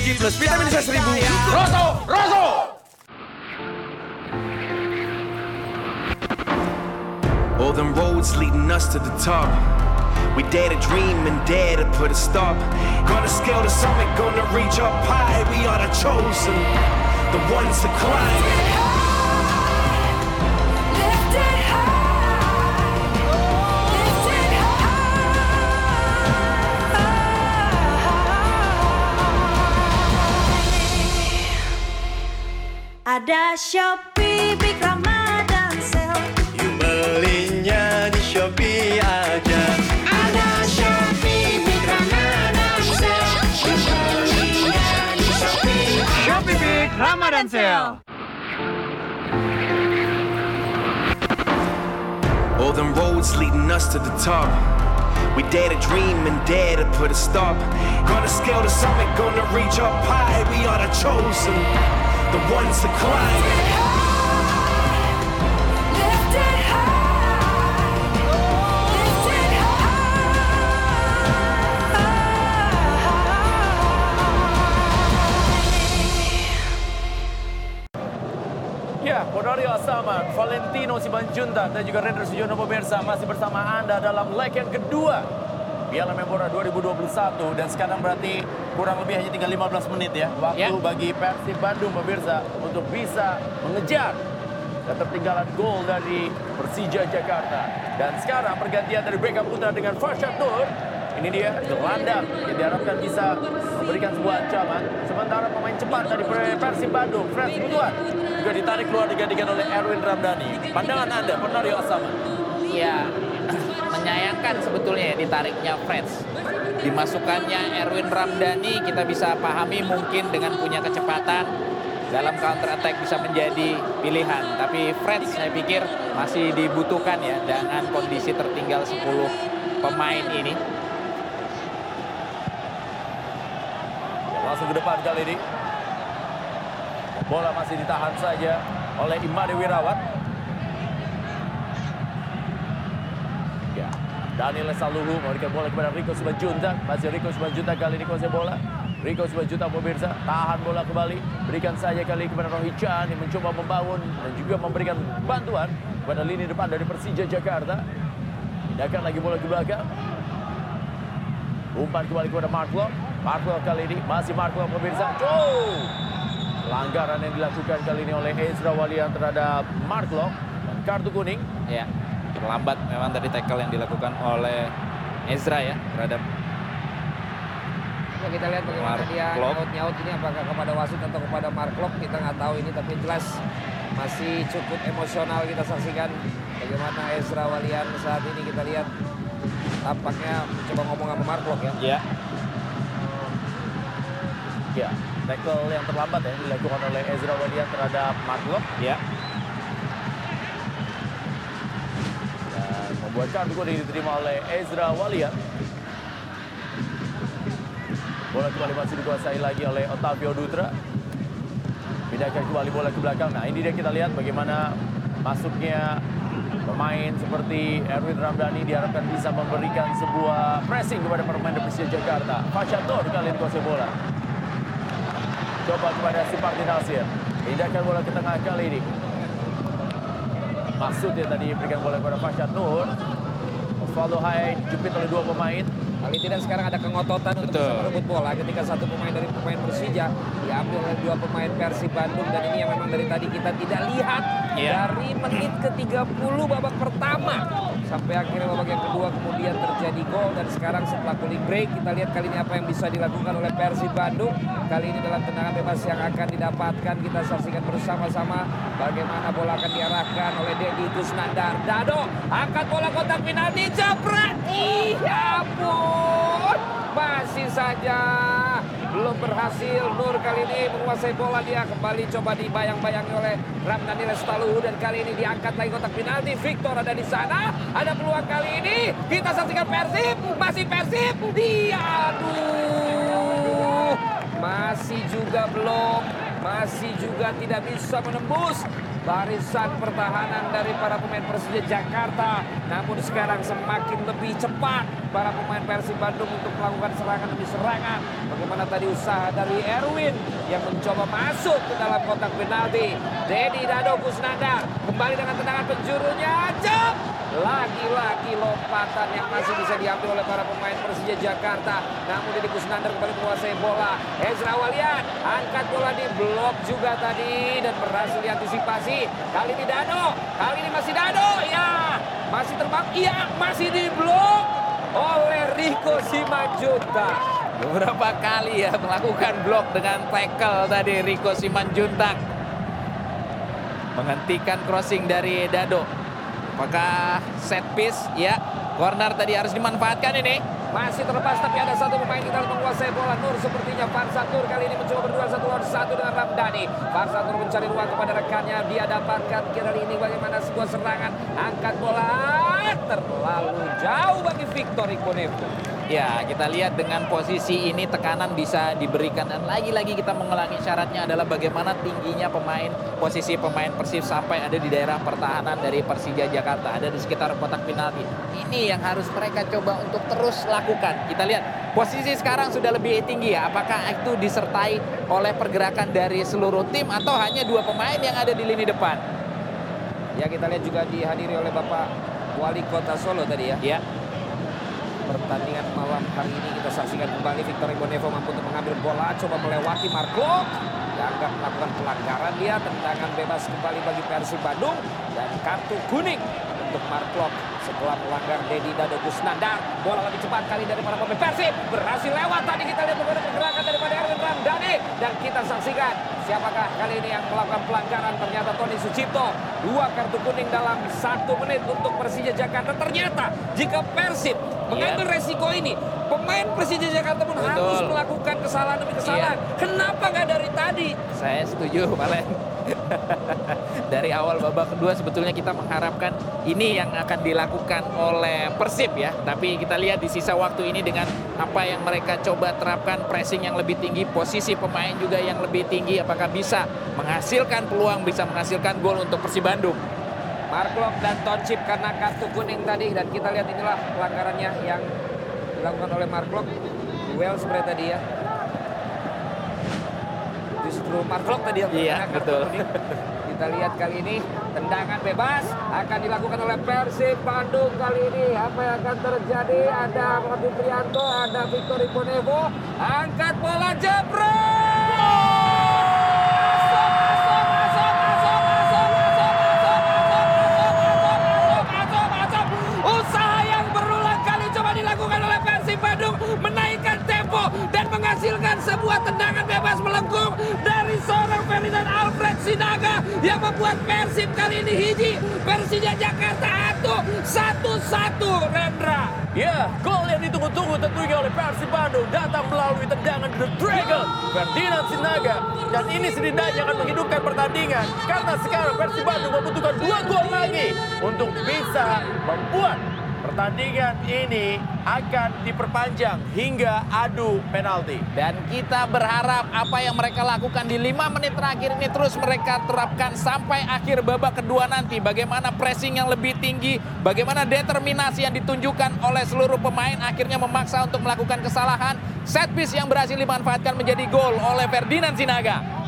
Kuku Bima Energy plus vitamin C seribu Rosso, Rosso. All them roads leading us to the top. We dare to dream and dare to put a stop. Gonna scale the summit, gonna reach up high. We are the chosen, the ones to climb Ada Shopee Big Ramadan Sale You Belinya di Shopee aja. Ada Shopee Big Ramadan Sale Belinya di Shopee. Shopee Big Ramadan Sale. All them roads leading us to the top. We dare to dream and dare to put a stop. Gonna scale the summit, gonna reach up high. We are the chosen, the ones to climb Ya, Valentino Simanjuntak dan juga Rendra Sujono pemirsa masih bersama Anda dalam leg yang kedua Piala Menpora 2021 dan sekarang berarti kurang lebih hanya tinggal 15 menit ya waktu Ya. bagi Persib Bandung pemirsa untuk bisa mengejar ketertinggalan gol dari Persija Jakarta. Dan sekarang pergantian dari Beckham Putra dengan Farshad Nur. Ini dia gelandang yang diharapkan bisa memberikan sebuah ancaman. Sementara pemain cepat dari Persib Bandung, Fred Butuan, juga ditarik keluar digantikan oleh Erwin Ramdhani. Pandangan Anda, Asama. Ya, menyayangkan sebetulnya ya ditariknya Freds. Dimasukkannya Erwin Ramdhani kita bisa pahami mungkin dengan punya kecepatan dalam counter attack bisa menjadi pilihan. Tapi Fred saya pikir masih dibutuhkan ya dengan kondisi tertinggal 10 pemain ini. Langsung ke depan kali ini. Bola masih ditahan saja oleh Imade Wirawan. Daniel Saluhu memberikan bola kepada Rico Simanjuntak. Masih Rico Simanjuntak kali ini kuasai bola. Rico Simanjuntak pemirsa tahan bola kembali. Berikan saja kali kepada Rohit Chan yang mencoba membangun dan juga memberikan bantuan kepada lini depan dari Persija Jakarta. Pindahkan lagi bola ke belakang. Umpan kembali kepada Mark Locke. Mark Locke kali ini masih Mark Locke pemirsa. Oh! Pelanggaran yang dilakukan kali ini oleh Ezra Walian terhadap Mark Locke dan kartu kuning. Ya, terlambat memang tadi tackle yang dilakukan oleh Ezra ya terhadap Ya, kita lihat bagaimana Mark dia nyaut-nyaut ini apakah kepada wasit atau kepada Mark Klok kita nggak tahu ini tapi jelas masih cukup emosional kita saksikan bagaimana Ezra Walian saat ini kita lihat tampaknya mencoba ngomong sama Mark Klok ya. Ya. Ya, tackle yang terlambat ya dilakukan oleh Ezra Walian terhadap Mark Locke. Ya. Kartu kuning diterima oleh Ezra Walian. Bola kembali masih dikuasai lagi oleh Otavio Dutra. Pindahkan kembali bola ke belakang. Nah ini dia kita lihat bagaimana masuknya pemain seperti Erwin Ramdhani diharapkan bisa memberikan sebuah pressing kepada pemain Persija Jakarta. Fashator kali ini kuasai bola. Coba kepada Supardi Nasir. Pindahkan bola ke tengah kali ini. Maksudnya tadi berikan bola kepada Fashad Nur. Osvaldo Hai dijepit oleh dua pemain. Paling tidak sekarang ada kengototan untuk bisa merebut bola ketika satu pemain dari pemain Persija diambil oleh dua pemain Persib Bandung dan ini yang memang dari tadi kita tidak lihat Iya. dari menit ke-30 babak pertama Sampai akhirnya babak yang kedua kemudian terjadi gol dan sekarang setelah cooling break kita lihat kali ini apa yang bisa dilakukan oleh Persib Bandung. Kali ini dalam tendangan bebas yang akan didapatkan kita saksikan bersama-sama bagaimana bola akan diarahkan oleh Dedi Kusnandar. Dado angkat bola kotak penalti jepret. Ih, ya ampun. Masih saja belum berhasil Nur kali ini menguasai bola. Dia kembali coba dibayang-bayangi oleh Ramdhani Lestaluhu. Dan kali ini diangkat lagi kotak penalti. Victor ada di sana. Ada peluang kali ini. Kita saksikan Persib. Masih Persib. Dia aduh. Masih juga belum. Masih juga tidak bisa menembus barisan pertahanan dari para pemain Persija Jakarta. Namun sekarang semakin lebih cepat para pemain Persib Bandung untuk melakukan serangan demi serangan. Bagaimana tadi usaha dari Erwin yang mencoba masuk ke dalam kotak penalti. Dedi Dado Kusnandar kembali dengan tendangan penjurunya. Jam! Lagi-lagi lompatan yang masih bisa diambil oleh para pemain Persija Jakarta. Namun Dedi Kusnandar kembali menguasai bola. Ezra Walian angkat bola di blok juga tadi dan berhasil diantisipasi. Kali ini Dado, kali ini masih Dado. Ya, masih terbang. Iya, masih di blok oleh Rico Simanjuntak. Beberapa kali ya melakukan blok dengan tackle tadi Rico Simanjuntak. Menghentikan crossing dari Dado. Apakah set piece? Ya, corner tadi harus dimanfaatkan ini. Masih terlepas tapi ada satu pemain kita menguasai bola Nur sepertinya Farsad Nur kali ini mencoba berdua satu lawan satu dengan Ramdhani. Farsad Nur mencari ruang kepada rekannya dia dapatkan kira ini bagaimana sebuah serangan angkat bola terlalu jauh bagi Victor Ikonevo. Ya, kita lihat dengan posisi ini tekanan bisa diberikan dan lagi-lagi kita mengulangi syaratnya adalah bagaimana tingginya pemain posisi pemain Persib sampai ada di daerah pertahanan dari Persija Jakarta, ada di sekitar kotak penalti. Ini yang harus mereka coba untuk terus lakukan. Kita lihat posisi sekarang sudah lebih tinggi ya. Apakah itu disertai oleh pergerakan dari seluruh tim atau hanya dua pemain yang ada di lini depan? Ya kita lihat juga dihadiri oleh Bapak Wali Kota Solo tadi ya. Ya. Pertandingan malam hari ini. Kita saksikan kembali Victor Ibonevo mampu untuk mengambil bola, coba melewati Marco. Dianggap melakukan pelanggaran dia, tendangan bebas kembali bagi Persib Bandung. Dan kartu kuning untuk Marco setelah melanggar Dedi Dado Kusnandar. Bola lebih cepat kali dari para pemain Persib. Berhasil lewat tadi kita lihat bagaimana pergerakan daripada Erwin Ramdhani. Dan kita saksikan siapakah kali ini yang melakukan pelanggaran. Ternyata Tony Sucipto. Dua kartu kuning dalam satu menit untuk Persija Jakarta. Ternyata jika Persib mengambil resiko ini, pemain Persija Jakarta pun Betul. harus melakukan kesalahan demi kesalahan. Kenapa nggak dari tadi? Saya setuju, Valen. Dari awal babak kedua sebetulnya kita mengharapkan ini yang akan dilakukan oleh Persib ya. Tapi kita lihat di sisa waktu ini dengan apa yang mereka coba terapkan pressing yang lebih tinggi, posisi pemain juga yang lebih tinggi apakah bisa menghasilkan peluang, bisa menghasilkan gol untuk Persib Bandung. Marklok dan Toncip karena kartu kuning tadi dan kita lihat inilah pelanggarannya yang dilakukan oleh Marklok. Duel seperti tadi ya. Justru Marklok tadi yang Iya, betul. Kita lihat kali ini tendangan bebas akan dilakukan oleh Persib Bandung kali ini. Apa yang akan terjadi? Ada Muhammad Prianto, ada Victor Iponevo. Angkat bola jebret! Sebuah tendangan bebas melengkung dari seorang Ferdinand Alfred Sinaga yang membuat Persib kali ini hiji Persija Jakarta atu satu-satu Rendra. Ya, gol yang ditunggu-tunggu tentunya oleh Persib Bandung datang melalui tendangan The Dragon, Ferdinand Sinaga. Dan ini setidaknya akan menghidupkan pertandingan. Karena sekarang Persib Bandung membutuhkan dua gol lagi untuk bisa membuat pertandingan ini akan diperpanjang hingga adu penalti. Dan kita berharap apa yang mereka lakukan di 5 menit terakhir ini terus mereka terapkan sampai akhir babak kedua nanti. Bagaimana pressing yang lebih tinggi, bagaimana determinasi yang ditunjukkan oleh seluruh pemain akhirnya memaksa untuk melakukan kesalahan. Set piece yang berhasil dimanfaatkan menjadi gol oleh Ferdinand Sinaga.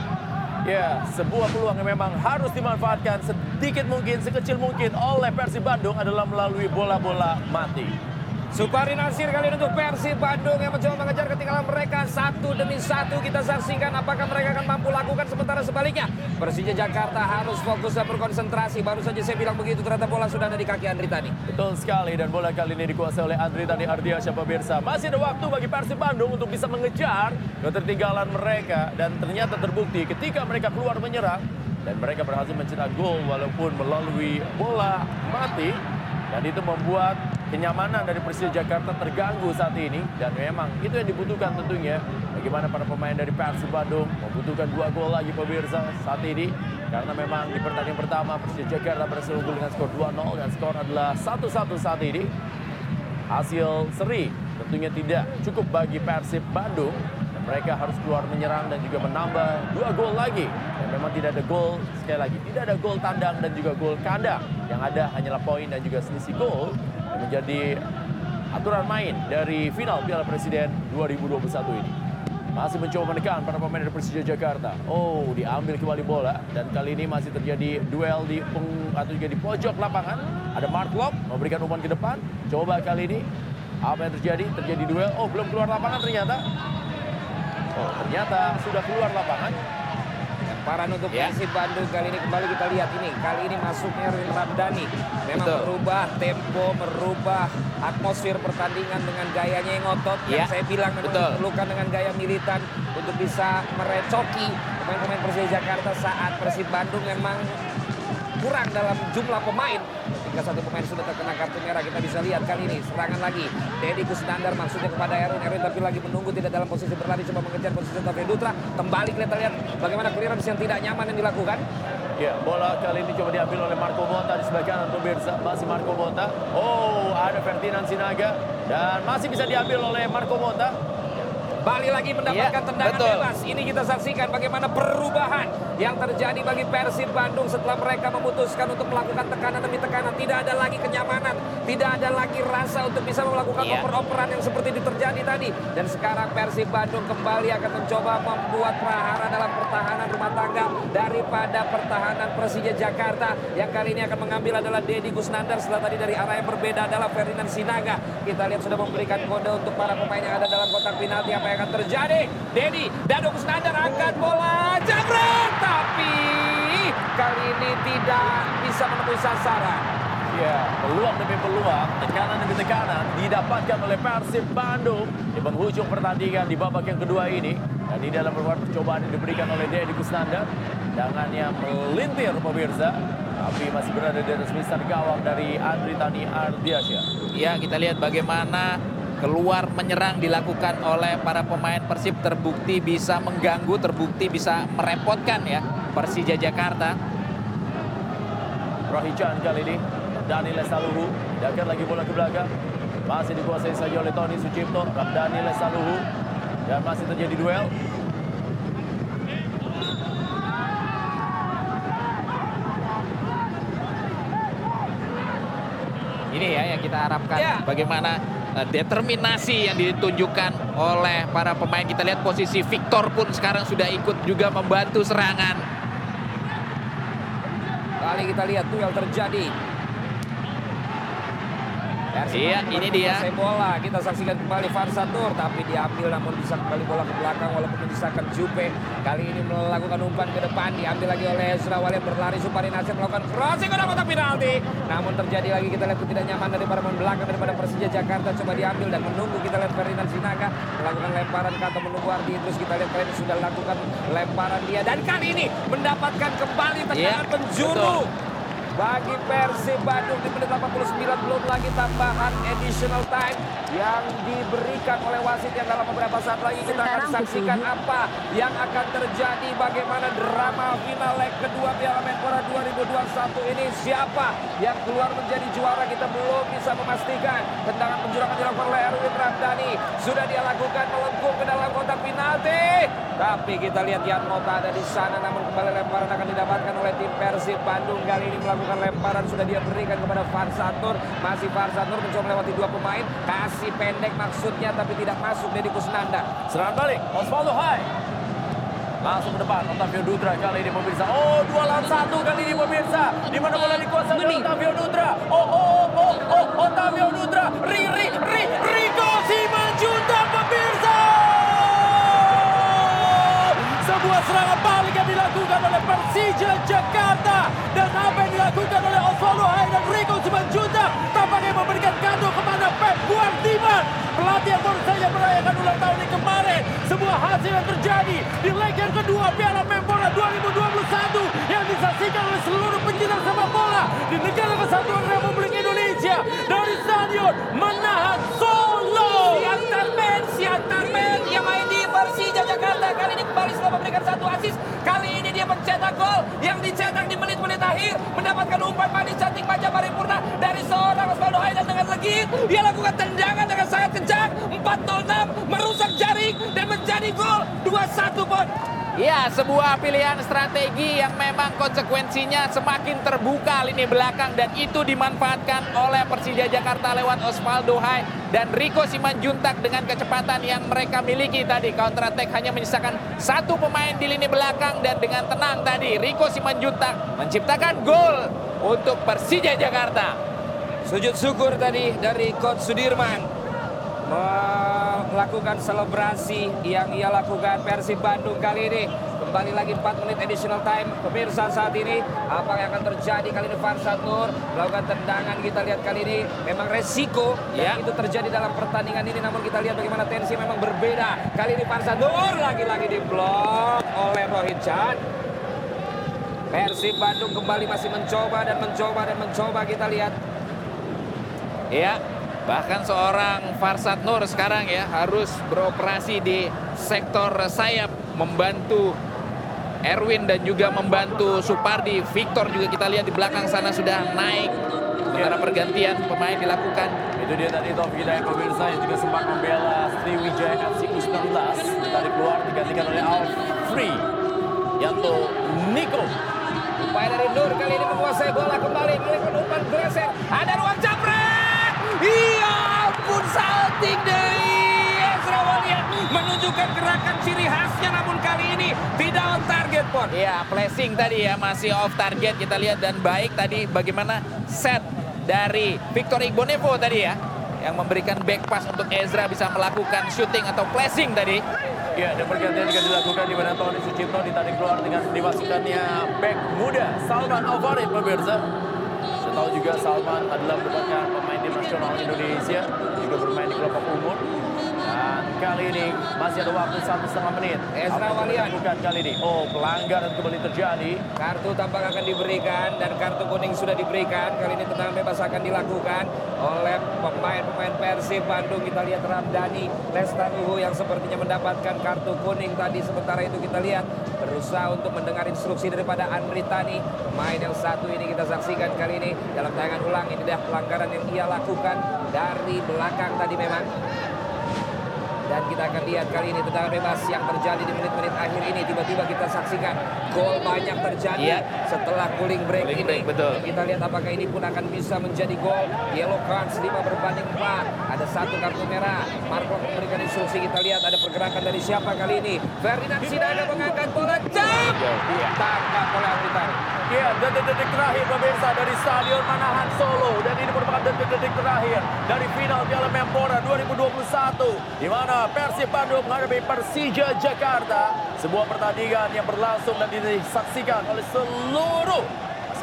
Ya, sebuah peluang yang memang harus dimanfaatkan sedikit mungkin, sekecil mungkin oleh Persib Bandung adalah melalui bola-bola mati. Supari Nasir kali ini untuk Persib Bandung yang mencoba mengejar ketinggalan mereka satu demi satu. Kita saksikan apakah mereka akan mampu lakukan sementara sebaliknya. Persija Jakarta harus fokus dan berkonsentrasi. Baru saja saya bilang begitu ternyata bola sudah ada di kaki Andri Tani. Betul sekali dan bola kali ini dikuasai oleh Andri Tani Ardiansyah pemirsa. Masih ada waktu bagi Persib Bandung untuk bisa mengejar ketertinggalan mereka dan ternyata terbukti ketika mereka keluar menyerang dan mereka berhasil mencetak gol walaupun melalui bola mati dan itu membuat kenyamanan dari Persija Jakarta terganggu saat ini dan memang itu yang dibutuhkan tentunya. Bagaimana para pemain dari Persib Bandung membutuhkan dua gol lagi pemirsa saat ini. Karena memang di pertandingan pertama Persija Jakarta berhasil unggul dengan skor 2-0 dan skor adalah 1-1 saat ini. Hasil seri tentunya tidak cukup bagi Persib Bandung. Dan mereka harus keluar menyerang dan juga menambah dua gol lagi. Dan memang tidak ada gol sekali lagi tidak ada gol tandang dan juga gol kandang. Yang ada hanyalah poin dan juga selisih gol menjadi aturan main dari final Piala Presiden 2021 ini masih mencoba menekan para pemain dari Persija Jakarta. Oh, diambil kembali bola dan kali ini masih terjadi duel di peng, atau juga di pojok lapangan. Ada Mark Lop memberikan umpan ke depan. Coba kali ini apa yang terjadi? Terjadi duel. Oh, belum keluar lapangan ternyata. Oh, ternyata sudah keluar lapangan. Lemparan untuk Ya. Persib Bandung kali ini kembali kita lihat ini. Kali ini masuknya Ramdhani. Memang Betul. merubah tempo, merubah atmosfer pertandingan dengan gayanya yang ngotot. Ya. Yang saya bilang memang Betul. diperlukan dengan gaya militan untuk bisa merecoki pemain-pemain Persija Jakarta saat Persib Bandung memang kurang dalam jumlah pemain. Ketika satu pemain sudah terkena kartu merah, kita bisa lihat kali ini serangan lagi. Deddy Kusnandar maksudnya kepada Erwin. Erwin tapi lagi menunggu tidak dalam posisi berlari, coba mengejar posisi Taufik Dutra. Kembali kita lihat bagaimana clearance yang tidak nyaman yang dilakukan. Ya, bola kali ini coba diambil oleh Marco Monta di sebelah kanan pemirsa. Masih Marco Monta. Oh, ada Ferdinand Sinaga dan masih bisa diambil oleh Marco Monta. Bali lagi mendapatkan Iya, tendangan betul. bebas. Ini kita saksikan bagaimana perubahan yang terjadi bagi Persib Bandung setelah mereka memutuskan untuk melakukan tekanan demi tekanan. Tidak ada lagi kenyamanan, tidak ada lagi rasa untuk bisa melakukan Iya. oper-operan yang seperti terjadi tadi. Dan sekarang Persib Bandung kembali akan mencoba membuat prahara dalam pertahanan rumah tangga daripada pertahanan Persija Jakarta yang kali ini akan mengambil adalah Deddy Kusnandar setelah tadi dari arah yang berbeda adalah Ferdinand Sinaga. Kita lihat sudah memberikan kode untuk para pemain yang ada dalam kotak penalti apa yang akan terjadi. Deddy, Dado Kusnandar angkat bola, jabret, tapi kali ini tidak bisa menemui sasaran. Ya, peluang demi peluang, tekanan demi tekanan didapatkan oleh Persib Bandung di penghujung pertandingan di babak yang kedua ini. Dan di dalam beberapa percobaan yang diberikan oleh Deddy Kusnandar, tangannya melintir pemirsa, tapi masih berada di atas misar gawang dari Andri Tani Ardiansyah. Ya, kita lihat bagaimana keluar menyerang dilakukan oleh para pemain Persib terbukti bisa mengganggu, terbukti bisa merepotkan ya Persija Jakarta. Rohican kali ini, Dani Lesaluhu, dakan lagi bola ke belakang. Masih dikuasai saja oleh Tony Sucipto, Dani Lesaluhu. Dan masih terjadi duel. Ini ya yang kita harapkan Ya. bagaimana determinasi yang ditunjukkan oleh para pemain. Kita lihat posisi Victor pun sekarang sudah ikut juga membantu serangan. Kali kita lihat duel terjadi. Iya, ini dia. bola. Kita saksikan kembali Farsatur, tapi diambil namun bisa kembali bola ke belakang walaupun menyisakan Jupe. Kali ini melakukan umpan ke depan, diambil lagi oleh Surawali yang berlari Supari Nasir melakukan crossing ke kotak penalti. Namun terjadi lagi kita lihat ketidaknyaman dari para pemain belakang daripada Persija Jakarta coba diambil dan menunggu kita lihat Ferdinand Sinaga melakukan lemparan ke atau menunggu Ardi terus kita lihat kali ini sudah lakukan lemparan dia dan kali ini mendapatkan kembali tendangan Iya, penjuru bagi Persib Bandung di menit 89 belum lagi tambahan additional time yang diberikan oleh wasit yang dalam beberapa saat lagi. Kita akan Sekarang saksikan apa yang akan terjadi bagaimana drama final leg kedua Piala Menpora 2021 ini. Siapa yang keluar menjadi juara kita belum bisa memastikan. Tendangan penjurangan dilakukan oleh Erwin Ramdhani. Sudah dia lakukan melengkung ke dalam kotak penalti. Tapi kita lihat Yan Mota ada di sana namun kembali lemparan akan didapatkan oleh tim Persib Bandung. Kali ini melakukan lemparan sudah dia berikan kepada Farsatur masih Farsatur mencoba melewati dua pemain kasih pendek maksudnya tapi tidak masuk Deddy Kusnanda Serangan balik, Osvaldo Hai. Masuk ke depan, Otavio Dutra kali ini pemirsa. Oh, dua lawan satu kali ini pemirsa. Di mana bola dikuasai oleh Otavio Dutra. Oh, oh, oh, oh, Otavio Dutra. Ri, ri, ri, Persija Jakarta. Dan apa yang dilakukan oleh Osvaldo Hai dan Rico Simanjuntak tampaknya memberikan kado kepada Pep Guardiola. Pelatih yang baru saja merayakan ulang tahun ini kemarin. Sebuah hasil yang terjadi di leg kedua Piala Menpora 2021 yang disaksikan oleh seluruh pencinta sepak bola di negara kesatuan Republik Indonesia dari Stadion Manahan Solo. Siantar Ben, Siantar Ben Jakarta kali ini kembali setelah memberikan satu asis. Kali ini dia mencetak gol yang dicetak di menit-menit akhir mendapatkan umpan manis cantik baca paripurna dari seorang Osvaldo Haidan dengan legit. Dia lakukan tendangan dengan sangat kencang 406 merusak jaring dan menjadi gol 2-1 Bon. Ya, sebuah pilihan strategi yang memang konsekuensinya semakin terbuka lini belakang dan itu dimanfaatkan oleh Persija Jakarta lewat Osvaldo Hai dan Rico Simanjuntak dengan kecepatan yang mereka miliki tadi. Counter attack hanya menyisakan satu pemain di lini belakang dan dengan tenang tadi Rico Simanjuntak menciptakan gol untuk Persija Jakarta. Sujud syukur tadi dari Coach Sudirman melakukan selebrasi yang ia lakukan Persib Bandung kali ini. Kembali lagi 4 menit additional time. Pemirsa saat ini apa yang akan terjadi kali ini Farsad Nur melakukan tendangan kita lihat kali ini memang resiko Ya. yang itu terjadi dalam pertandingan ini namun kita lihat bagaimana tensi memang berbeda. Kali ini Farsad Nur lagi-lagi diblok oleh Rohit Chan. Persib Bandung kembali masih mencoba dan mencoba dan mencoba kita lihat. Ya, bahkan seorang Farsad Nur sekarang ya harus beroperasi di sektor sayap membantu Erwin dan juga membantu Supardi. Victor juga kita lihat di belakang sana sudah naik. Sementara pergantian pemain dilakukan. Itu dia tadi Taufik Hidayat pemirsa yang juga sempat membela Sriwijaya FC U19 ditarik keluar digantikan oleh Alfrey Yanto Niko. Upaya dari Nur kali ini menguasai bola kembali melakukan umpan geser. Ada ruang jambret. Iya salting dari Ezra Walian menunjukkan gerakan ciri khasnya namun kali ini tidak on target pon. Ya, flashing tadi ya masih off target kita lihat dan baik tadi bagaimana set dari Victor Igbonevo tadi ya yang memberikan back pass untuk Ezra bisa melakukan shooting atau flashing tadi. Ya, dan pergantian juga dilakukan di mana Tony Sucipto ditarik keluar dengan dimasukkannya back muda Salman Alvarid pemirsa. Saya tahu juga Salman adalah merupakan pemain tim nasional Indonesia, juga bermain di kelompok umur. Kali ini masih ada waktu satu setengah menit. Ezra Walian. dilakukan kali ini. Oh, pelanggaran kembali terjadi. Kartu tampak akan diberikan dan kartu kuning sudah diberikan. Kali ini tendangan bebas akan dilakukan oleh pemain-pemain Persib Bandung. Kita lihat Ramdhani Lestanuhu yang sepertinya mendapatkan kartu kuning tadi. Sementara itu kita lihat berusaha untuk mendengar instruksi daripada Andri Tani. Pemain yang satu ini kita saksikan kali ini dalam tayangan ulang. Ini dah pelanggaran yang ia lakukan dari belakang tadi memang. Dan kita akan lihat kali ini tendangan bebas yang terjadi di menit-menit akhir ini. Tiba-tiba kita saksikan gol banyak terjadi Iya. setelah cooling break Cooling ini. break, betul. Kita lihat apakah ini pun akan bisa menjadi gol. Yellow cards 5 berbanding 4. Ada satu kartu merah. Marco memberikan instruksi. Kita lihat ada pergerakan dari siapa kali ini. Ferdinand Sidaga mengangkat bola. Jam! Tangkap oleh Andritani. Ya, detik-detik terakhir pemirsa dari Stadion Manahan Solo dan ini merupakan detik-detik terakhir dari final Piala Menpora 2021 di mana Persib Bandung menghadapi Persija Jakarta. Sebuah pertandingan yang berlangsung dan disaksikan oleh seluruh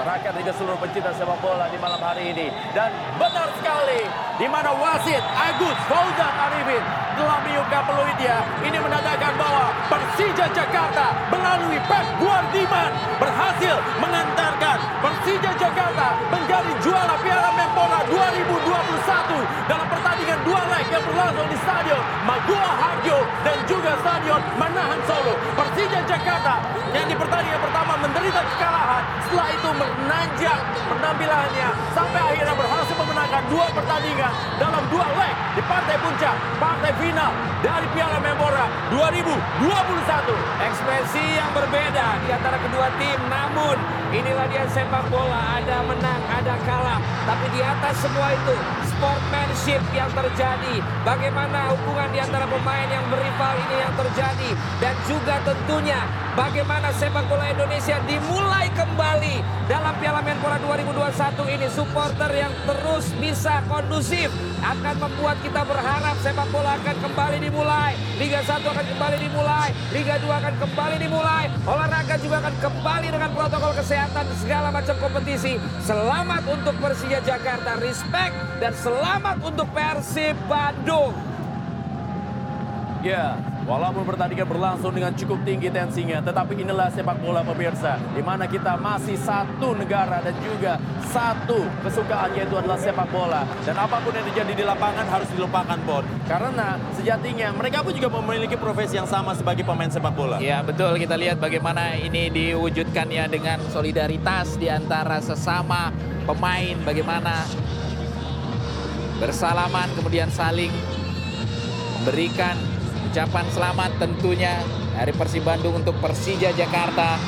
masyarakat juga seluruh pencinta sepak bola di malam hari ini. Dan benar sekali di mana wasit Agus Fauzan Arifin telah meniupkan peluitnya. Ini menandakan bahwa Persija Jakarta melalui Pep Guardiola berhasil mengantarkan Persija Jakarta menjadi juara Piala Menpora 2021 dalam pertandingan dua leg yang berlangsung di Stadion Maguwo Harjo dan juga Stadion Manahan Solo. Persija Jakarta yang di pertandingan pertama menderita kekalahan, setelah itu menanjak penampilannya sampai akhirnya berhasil memenangkan dua pertandingan dalam dua leg di partai puncak, partai final dari Piala Menpora 2021. Ekspresi yang berbeda di antara kedua tim. Namun inilah dia sepak bola. Ada menang, ada kalah. Tapi di atas semua itu sportsmanship yang terjadi, bagaimana hubungan di antara pemain yang berival ini yang terjadi, dan juga tentunya bagaimana sepak bola Indonesia dimulai kembali dalam Piala Menpora 2021 ini. Supporter yang terus bisa kondusif akan membuat kita berharap sepak bola akan kembali dimulai. Liga 1 akan kembali dimulai, Liga 2 akan kembali dimulai, olahraga juga akan kembali dengan protokol kesehatan segala macam kompetisi. Selamat untuk Persija Jakarta, respect dan selamat untuk Persib Bandung. Ya, walaupun pertandingan berlangsung dengan cukup tinggi tensinya, tetapi inilah sepak bola pemirsa, di mana kita masih satu negara dan juga satu kesukaan yaitu adalah sepak bola. Dan apa pun yang terjadi di lapangan harus dilupakan, Bon. Karena sejatinya mereka pun juga memiliki profesi yang sama sebagai pemain sepak bola. Ya betul kita lihat bagaimana ini diwujudkannya dengan solidaritas di antara sesama pemain bagaimana bersalaman kemudian saling memberikan ucapan selamat tentunya dari Persib Bandung untuk Persija Jakarta.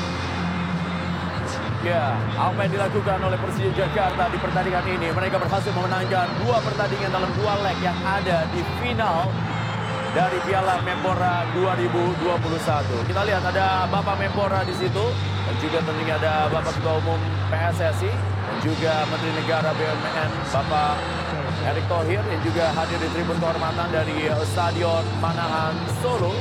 Ya, apa yang dilakukan oleh Persija Jakarta di pertandingan ini, mereka berhasil memenangkan dua pertandingan dalam dua leg yang ada di final dari Piala Menpora 2021. Kita lihat ada Bapak Menpora di situ dan juga tentunya ada Bapak Ketua Umum PSSI dan juga Menteri Negara BUMN Bapak Erick Thohir yang juga hadir di tribun kehormatan dari Stadion Manahan Solo.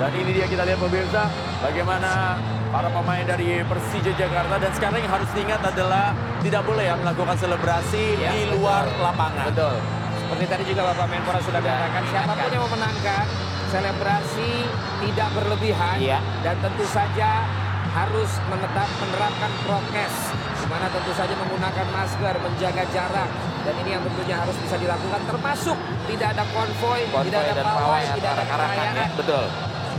Dan ini dia kita lihat pemirsa bagaimana para pemain dari Persija Jakarta dan sekarang yang harus diingat adalah tidak boleh ya melakukan selebrasi Ya, di betul. luar lapangan. Betul. Seperti tadi juga Bapak Menpora sudah katakan, siapa pun yang memenangkan, selebrasi tidak berlebihan. Iya. Dan tentu saja harus menetap menerapkan prokes. Di mana tentu saja menggunakan masker, menjaga jarak. Dan ini yang tentunya harus bisa dilakukan termasuk tidak ada konvoy, Konvoy tidak ada pawai, tidak ada karangan ya. Betul.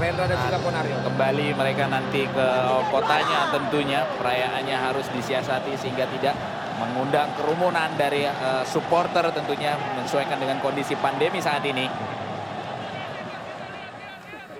Rendra dan juga Ponario. Kembali mereka nanti ke kotanya tentunya perayaannya harus disiasati sehingga tidak mengundang kerumunan dari eh, supporter tentunya menyesuaikan dengan kondisi pandemi saat ini.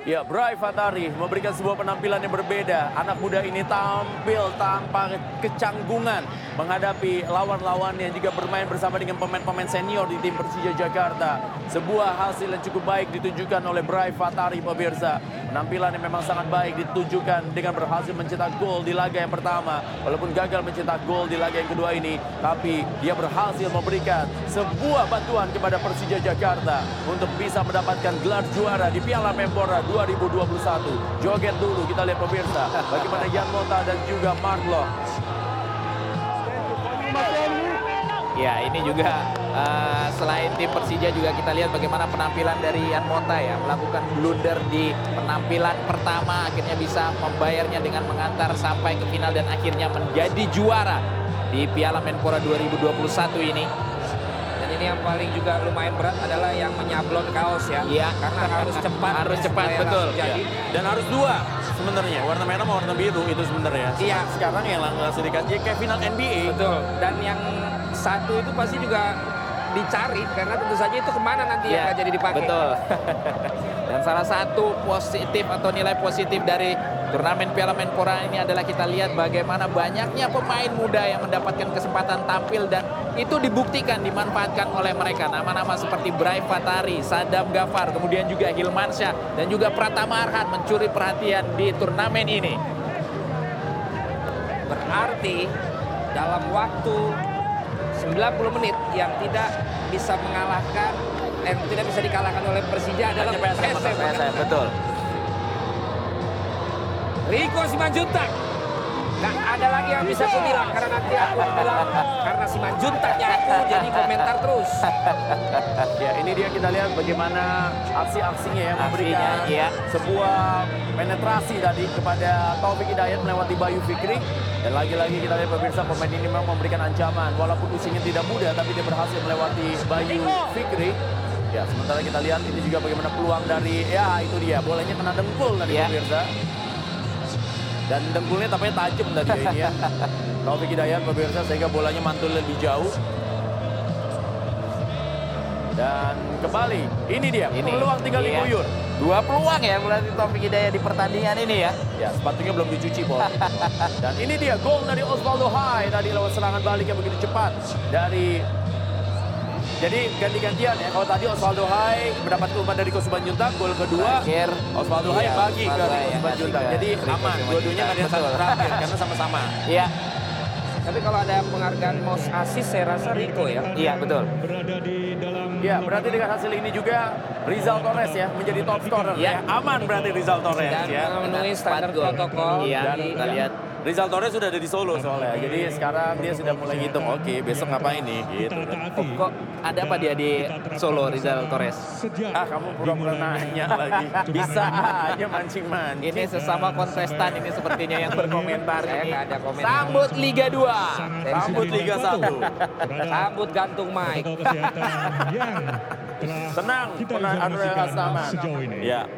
Ya, Bray Fatari memberikan sebuah penampilan yang berbeda. Anak muda ini tampil tanpa kecanggungan menghadapi lawan-lawannya juga bermain bersama dengan pemain-pemain senior di tim Persija Jakarta. Sebuah hasil yang cukup baik ditunjukkan oleh Bray Fatari pemirsa. Penampilan yang memang sangat baik ditunjukkan dengan berhasil mencetak gol di laga yang pertama. Walaupun gagal mencetak gol di laga yang kedua ini, tapi dia berhasil memberikan sebuah bantuan kepada Persija Jakarta untuk bisa mendapatkan gelar juara di Piala Menpora 2021. Joget dulu kita lihat pemirsa bagaimana Jan Mota dan juga Mark Loh. Ya ini juga eh, selain tim Persija juga kita lihat bagaimana penampilan dari Ian Mota ya melakukan blunder di penampilan pertama akhirnya bisa membayarnya dengan mengantar sampai ke final dan akhirnya menjadi juara di Piala Menpora 2021 ini. Yang paling juga lumayan berat adalah yang menyablon kaos ya. Iya. Karena harus cepat. Harus cepat, betul. Jadi Ya. Dan harus dua sebenarnya warna merah sama warna biru itu sebenarnya. Iya. Sekarang yang lang- langsung dikasih kayak final NBA. Betul. Dan yang satu itu pasti juga dicari karena tentu saja itu ke mana nanti yang Iya, akan jadi dipakai. Betul. Dan salah satu positif atau nilai positif dari turnamen Piala Menpora ini adalah kita lihat bagaimana banyaknya pemain muda yang mendapatkan kesempatan tampil dan itu dibuktikan dimanfaatkan oleh mereka. Nama-nama seperti Bray Fatari, Sadam Gafar, kemudian juga Hilmansyah dan juga Pratama Arhan mencuri perhatian di turnamen ini. Berarti dalam waktu 90 menit yang tidak bisa mengalahkan yang tidak bisa dikalahkan oleh Persija adalah PSM. PSM, betul. Riko Simanjuntak. Gak ada lagi yang bisa aku bilang karena nanti aku bilang karena Simanjuntaknya aku jadi komentar terus. Ya ini dia kita lihat bagaimana aksi-aksinya yang memberikan Aksinya, iya. sebuah penetrasi tadi kepada Taufik Hidayat melewati Bayu Fikri. Dan lagi-lagi kita lihat pemirsa pemain ini memang memberikan ancaman. Walaupun usianya tidak muda tapi dia berhasil melewati Bayu Fikri. Ya sementara kita lihat ini juga bagaimana peluang dari ya itu dia bolanya kena dengkul tadi Iya. pemirsa. Dan dengkulnya tampaknya tajam tadi ya ini ya. Taufik Hidayat pemirsa sehingga bolanya mantul lebih jauh. Dan kembali, ini dia Ini, peluang tinggal iya. diguyur. Dua peluang ya berarti Taufik Hidayat di pertandingan ini ya. Ya, sepatunya belum dicuci, Bos. Dan ini dia gol dari Osvaldo Hai tadi lewat serangan balik yang begitu cepat dari jadi ganti-gantian ya. Kalau tadi Osvaldo Hai mendapat umpan dari Ko Juntang, gol kedua Terakhir, Osvaldo Hai iya, bagi ke kasih Juntang. ke Jadi aman, dua-duanya nggak ada yang terakhir karena sama-sama. Iya. Tapi kalau ada penghargaan most assist saya rasa Rico ya. Iya, betul. Ya, berarti dengan hasil ini juga Rizal Torres ya menjadi top scorer Iya. ya. Aman berarti Rizal Torres Dan ya. memenuhi standar protokol. Iya, Dan kita lihat. Rizal Torres sudah ada di Solo soalnya. Jadi sekarang dia sudah mulai ngitung, oke besok ngapain nih gitu kan. Oh, kok ada apa dia di Solo Rizal Torres? Ah, kamu pura-pura nanya lagi. Bisa aja mancing-mancing. Ini sesama kontestan ini sepertinya yang berkomentar Saya ini. nggak ada komentar. Sambut Liga 2. Sambut Liga 1. Sambut gantung mic. Tenang, Andrea Astaman. Ya,